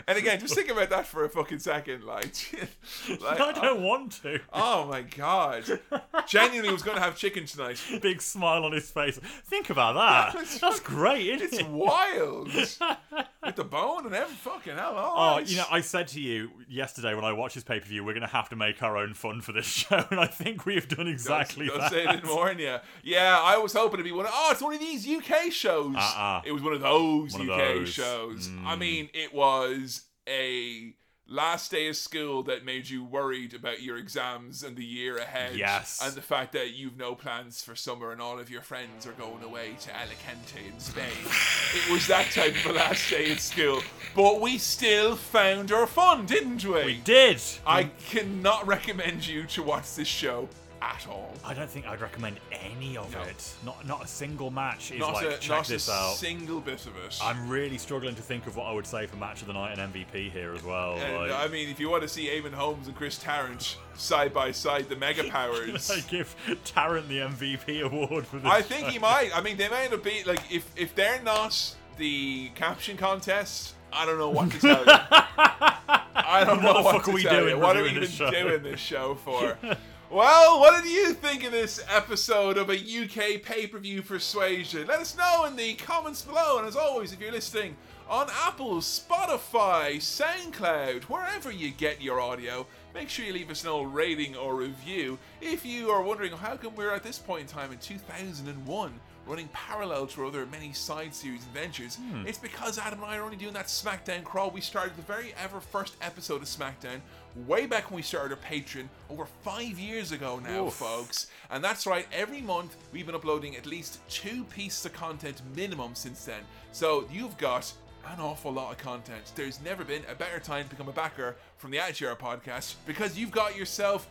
And again, just think about that for a fucking second, like, like I don't want to. Oh my god! Genuinely was going to have chicken tonight. Big smile on his face. Think about that. That's great, isn't It's it? wild with the bone and every fucking hell. Oh, right. you know, I said to you yesterday when I watched this pay per view, we're going to have to make our own fun for this show, and I think we have done exactly Don't that. say it didn't warn you. Yeah, I was hoping to be one. Of, oh, it's one of these UK shows. Uh-uh. It was one of those One of UK those. Mm. shows. I mean, it was a last day of school that made you worried about your exams and the year ahead. Yes. And the fact that you've no plans for summer and all of your friends are going away to Alicante in Spain. it was that type of a last day at school. But we still found our fun, didn't we? We did. I cannot recommend you to watch this show at all. I don't think I'd recommend any of No. it. Not not a single match is Not like a, check not this a out. single bit of it. I'm really struggling to think of what I would say for match of the night and MVP here as well. And, like, I mean, if you want to see Eamon Holmes and Chris Tarrant side by side, the mega powers. I give Tarrant the MVP award for this. I think he might. I mean, they may end up being like if if they're not the caption contest. I don't know what to tell you. I don't What know the what fuck to are we tell doing you. What are we reviewing even this show? doing this show for? well, what did you think of this episode of a UK pay-per-view persuasion? Let us know in the comments below. And as always, if you're listening on Apple, Spotify, SoundCloud, wherever you get your audio, make sure you leave us an old rating or review. If you are wondering how come we're at this point in time in 2001 running parallel to our other many side series adventures, Hmm. it's because Adam and I are only doing that SmackDown crawl. We started the very ever first episode of SmackDown way back when we started our Patreon over five years ago now, Oof. folks. And that's right, every month we've been uploading at least two pieces of content minimum since then. So you've got an awful lot of content. There's never been a better time to become a backer from the Attitude Era podcast because you've got yourself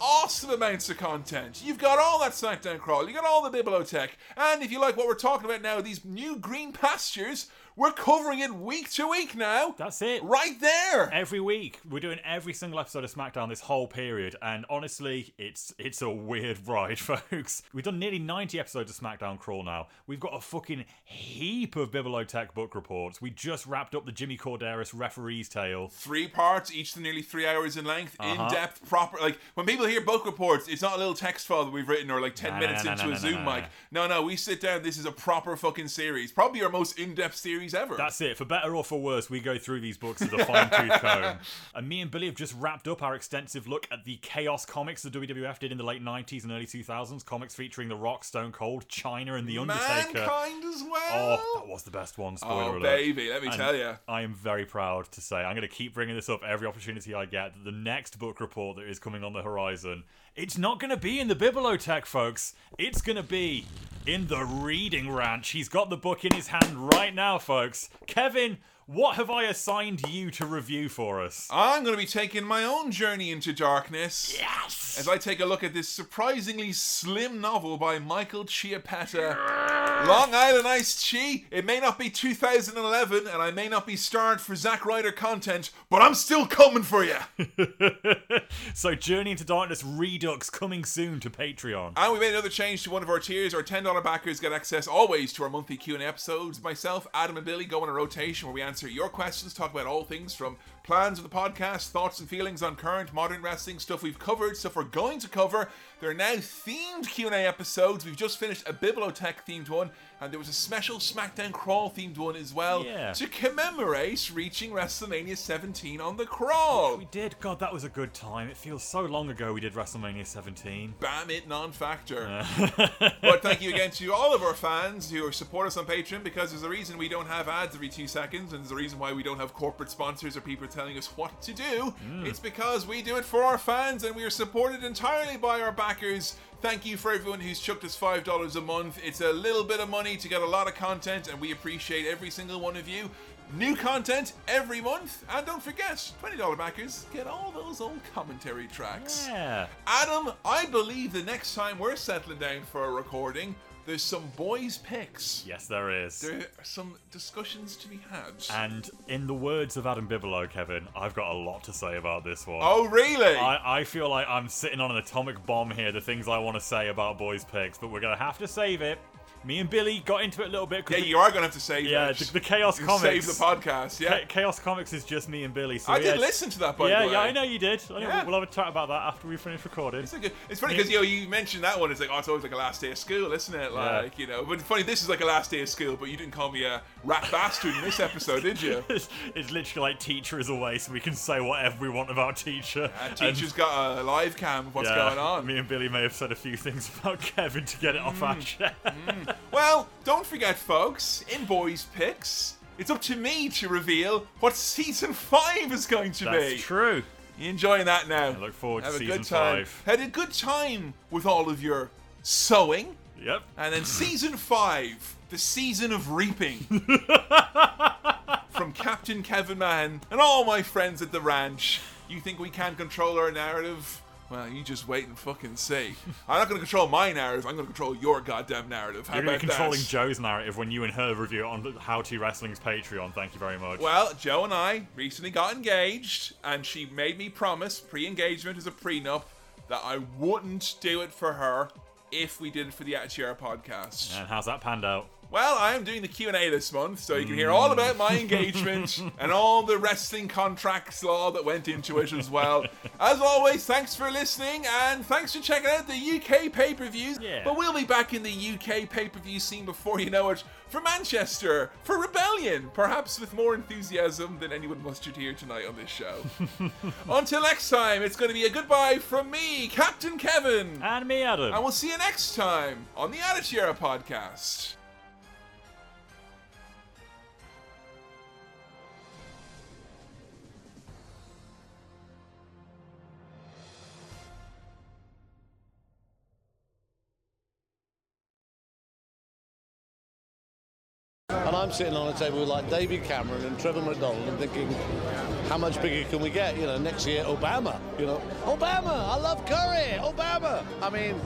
awesome amounts of content. You've got all that SmackDown crawl, you got all the bibliotech, and if you like what we're talking about now, these new green pastures, we're covering it week to week now. That's it. Right there. Every week, we're doing every single episode of SmackDown this whole period, and honestly, it's it's a weird ride, folks. We've done nearly 90 episodes of SmackDown Crawl now. We've got a fucking heap of Bibliotech book reports. We just wrapped up the Jimmy Korderas referee's tale. Three parts, each to nearly three hours in length, Uh-huh. in depth, proper. Like when people hear book reports, it's not a little text file that we've written or like 10 Nah, minutes nah, nah, into a Zoom mic. No, no, we sit down. This is a proper fucking series. Probably our most in depth series ever. That's it. For better or for worse, we go through these books with a fine tooth comb. And me and Billy have just wrapped up our extensive look at the Chaos comics the WWF did in the late 90s and early 2000s. Comics featuring The Rock, Stone Cold, Chyna, and The Undertaker. Mankind as well. Oh, that was the best one. Spoiler Oh, alert. baby, let me And tell you. I am very proud to say I'm going to keep bringing this up every opportunity I get. That the next book report that is coming on the horizon, it's not going to be in the Bibliotech, folks. It's going to be in the Reading Ranch. He's got the book in his hand right now, folks. Kevin, what have I assigned you to review for us? I'm going to be taking my own journey into darkness. Yes! As I take a look at this surprisingly slim novel by Michael Chiappetta. Long Island Iced Chi. It may not be 2011, and I may not be starred for Zack Ryder content, but I'm still coming for you. so, Journey into Darkness Redux coming soon to Patreon. And we made another change to one of our tiers. Our $10 backers get access always to our monthly Q&A episodes. Myself, Adam, and Billy go on a rotation where we answer your questions, talk about all things from plans of the podcast, thoughts and feelings on current modern wrestling, stuff we've covered, stuff we're going to cover. There are now themed Q&A episodes. We've just finished a Bibliotech themed one, and there was a special SmackDown Crawl themed one as well Yeah. to commemorate reaching WrestleMania 17 on the Crawl. We did. God, that was a good time. It feels so long ago we did WrestleMania 17. Bam it non-factor. Uh. but thank you again to all of our fans who support us on Patreon because there's a reason we don't have ads every two seconds, and there's a reason why we don't have corporate sponsors or people telling us what to do. Hmm. It's because we do it for our fans, and we are supported entirely by our backers. Thank you for everyone who's chucked us five dollars a month. It's a little bit of money to get a lot of content, and we appreciate every single one of you. New content every month, and don't forget, $20 backers get all those old commentary tracks. Yeah. Adam, I believe the next time we're settling down for a recording, there's some boys' picks. Yes, there is. There are some discussions to be had. And in the words of Adam Bigelow, Kevin, I've got a lot to say about this one. oh, really? I, I feel like I'm sitting on an atomic bomb here, the things I want to say about boys' picks, but we're going to have to save it. Me and Billy got into it a little bit. yeah, the- you are going to have to save Yeah, the, the Chaos You Comics. Save the podcast, yeah. Cha- Chaos Comics is just me and Billy. So I we did listen to that, by yeah, the way. Yeah, I know you did. Know Yeah. We'll have a chat about that after we finish recording. It's, like it's funny because you know you mentioned that one. It's like oh, it's always like a last day of school, isn't it? Yeah. Like you know, but it's funny. This is like a last day of school, but you didn't call me a rat bastard in this episode, did you? it's, it's literally like teacher is away, so we can say whatever we want about teacher. And teacher's got a live cam of what's yeah, going on. Me and Billy may have said a few things about Kevin to get it off our Mm. Well, don't forget, folks, in boys' picks, it's up to me to reveal what season five is going to be. That's be. true. You enjoying that now? I look forward Have to a season good time. five. Had a good time with all of your sewing. Yep. And then season five, the season of reaping. From Captain Kevin Mann and all my friends at the ranch. You think we can't control our narrative? Well, you just wait and fucking see. I'm not going to control my narrative. I'm going to control your goddamn narrative. How You're gonna about be controlling that? Joe's narrative when you and her review on How to Wrestling's Patreon. Thank you very much. Well, Joe and I recently got engaged, and she made me promise, pre-engagement as a prenup, that I wouldn't do it for her if we did it for the Attitude podcast. and how's that panned out? Well, I am doing the Q&A this month, so you can hear all about my mm. engagement and all the wrestling contracts law that went into it as well. As always, thanks for listening and thanks for checking out the UK pay-per-views. Yeah. But we'll be back in the UK pay-per-view scene before you know it for Manchester, for Rebellion, perhaps with more enthusiasm than anyone mustered here tonight on this show. Until next time, it's going to be a goodbye from me, Captain Kevin. And me, Adam. And we'll see you next time on the Attitude Era podcast. And I'm sitting on a table with like David Cameron and Trevor McDonald and thinking, how much bigger can we get? You know, next year Obama. You know, Obama. I love Curry. Obama. I mean,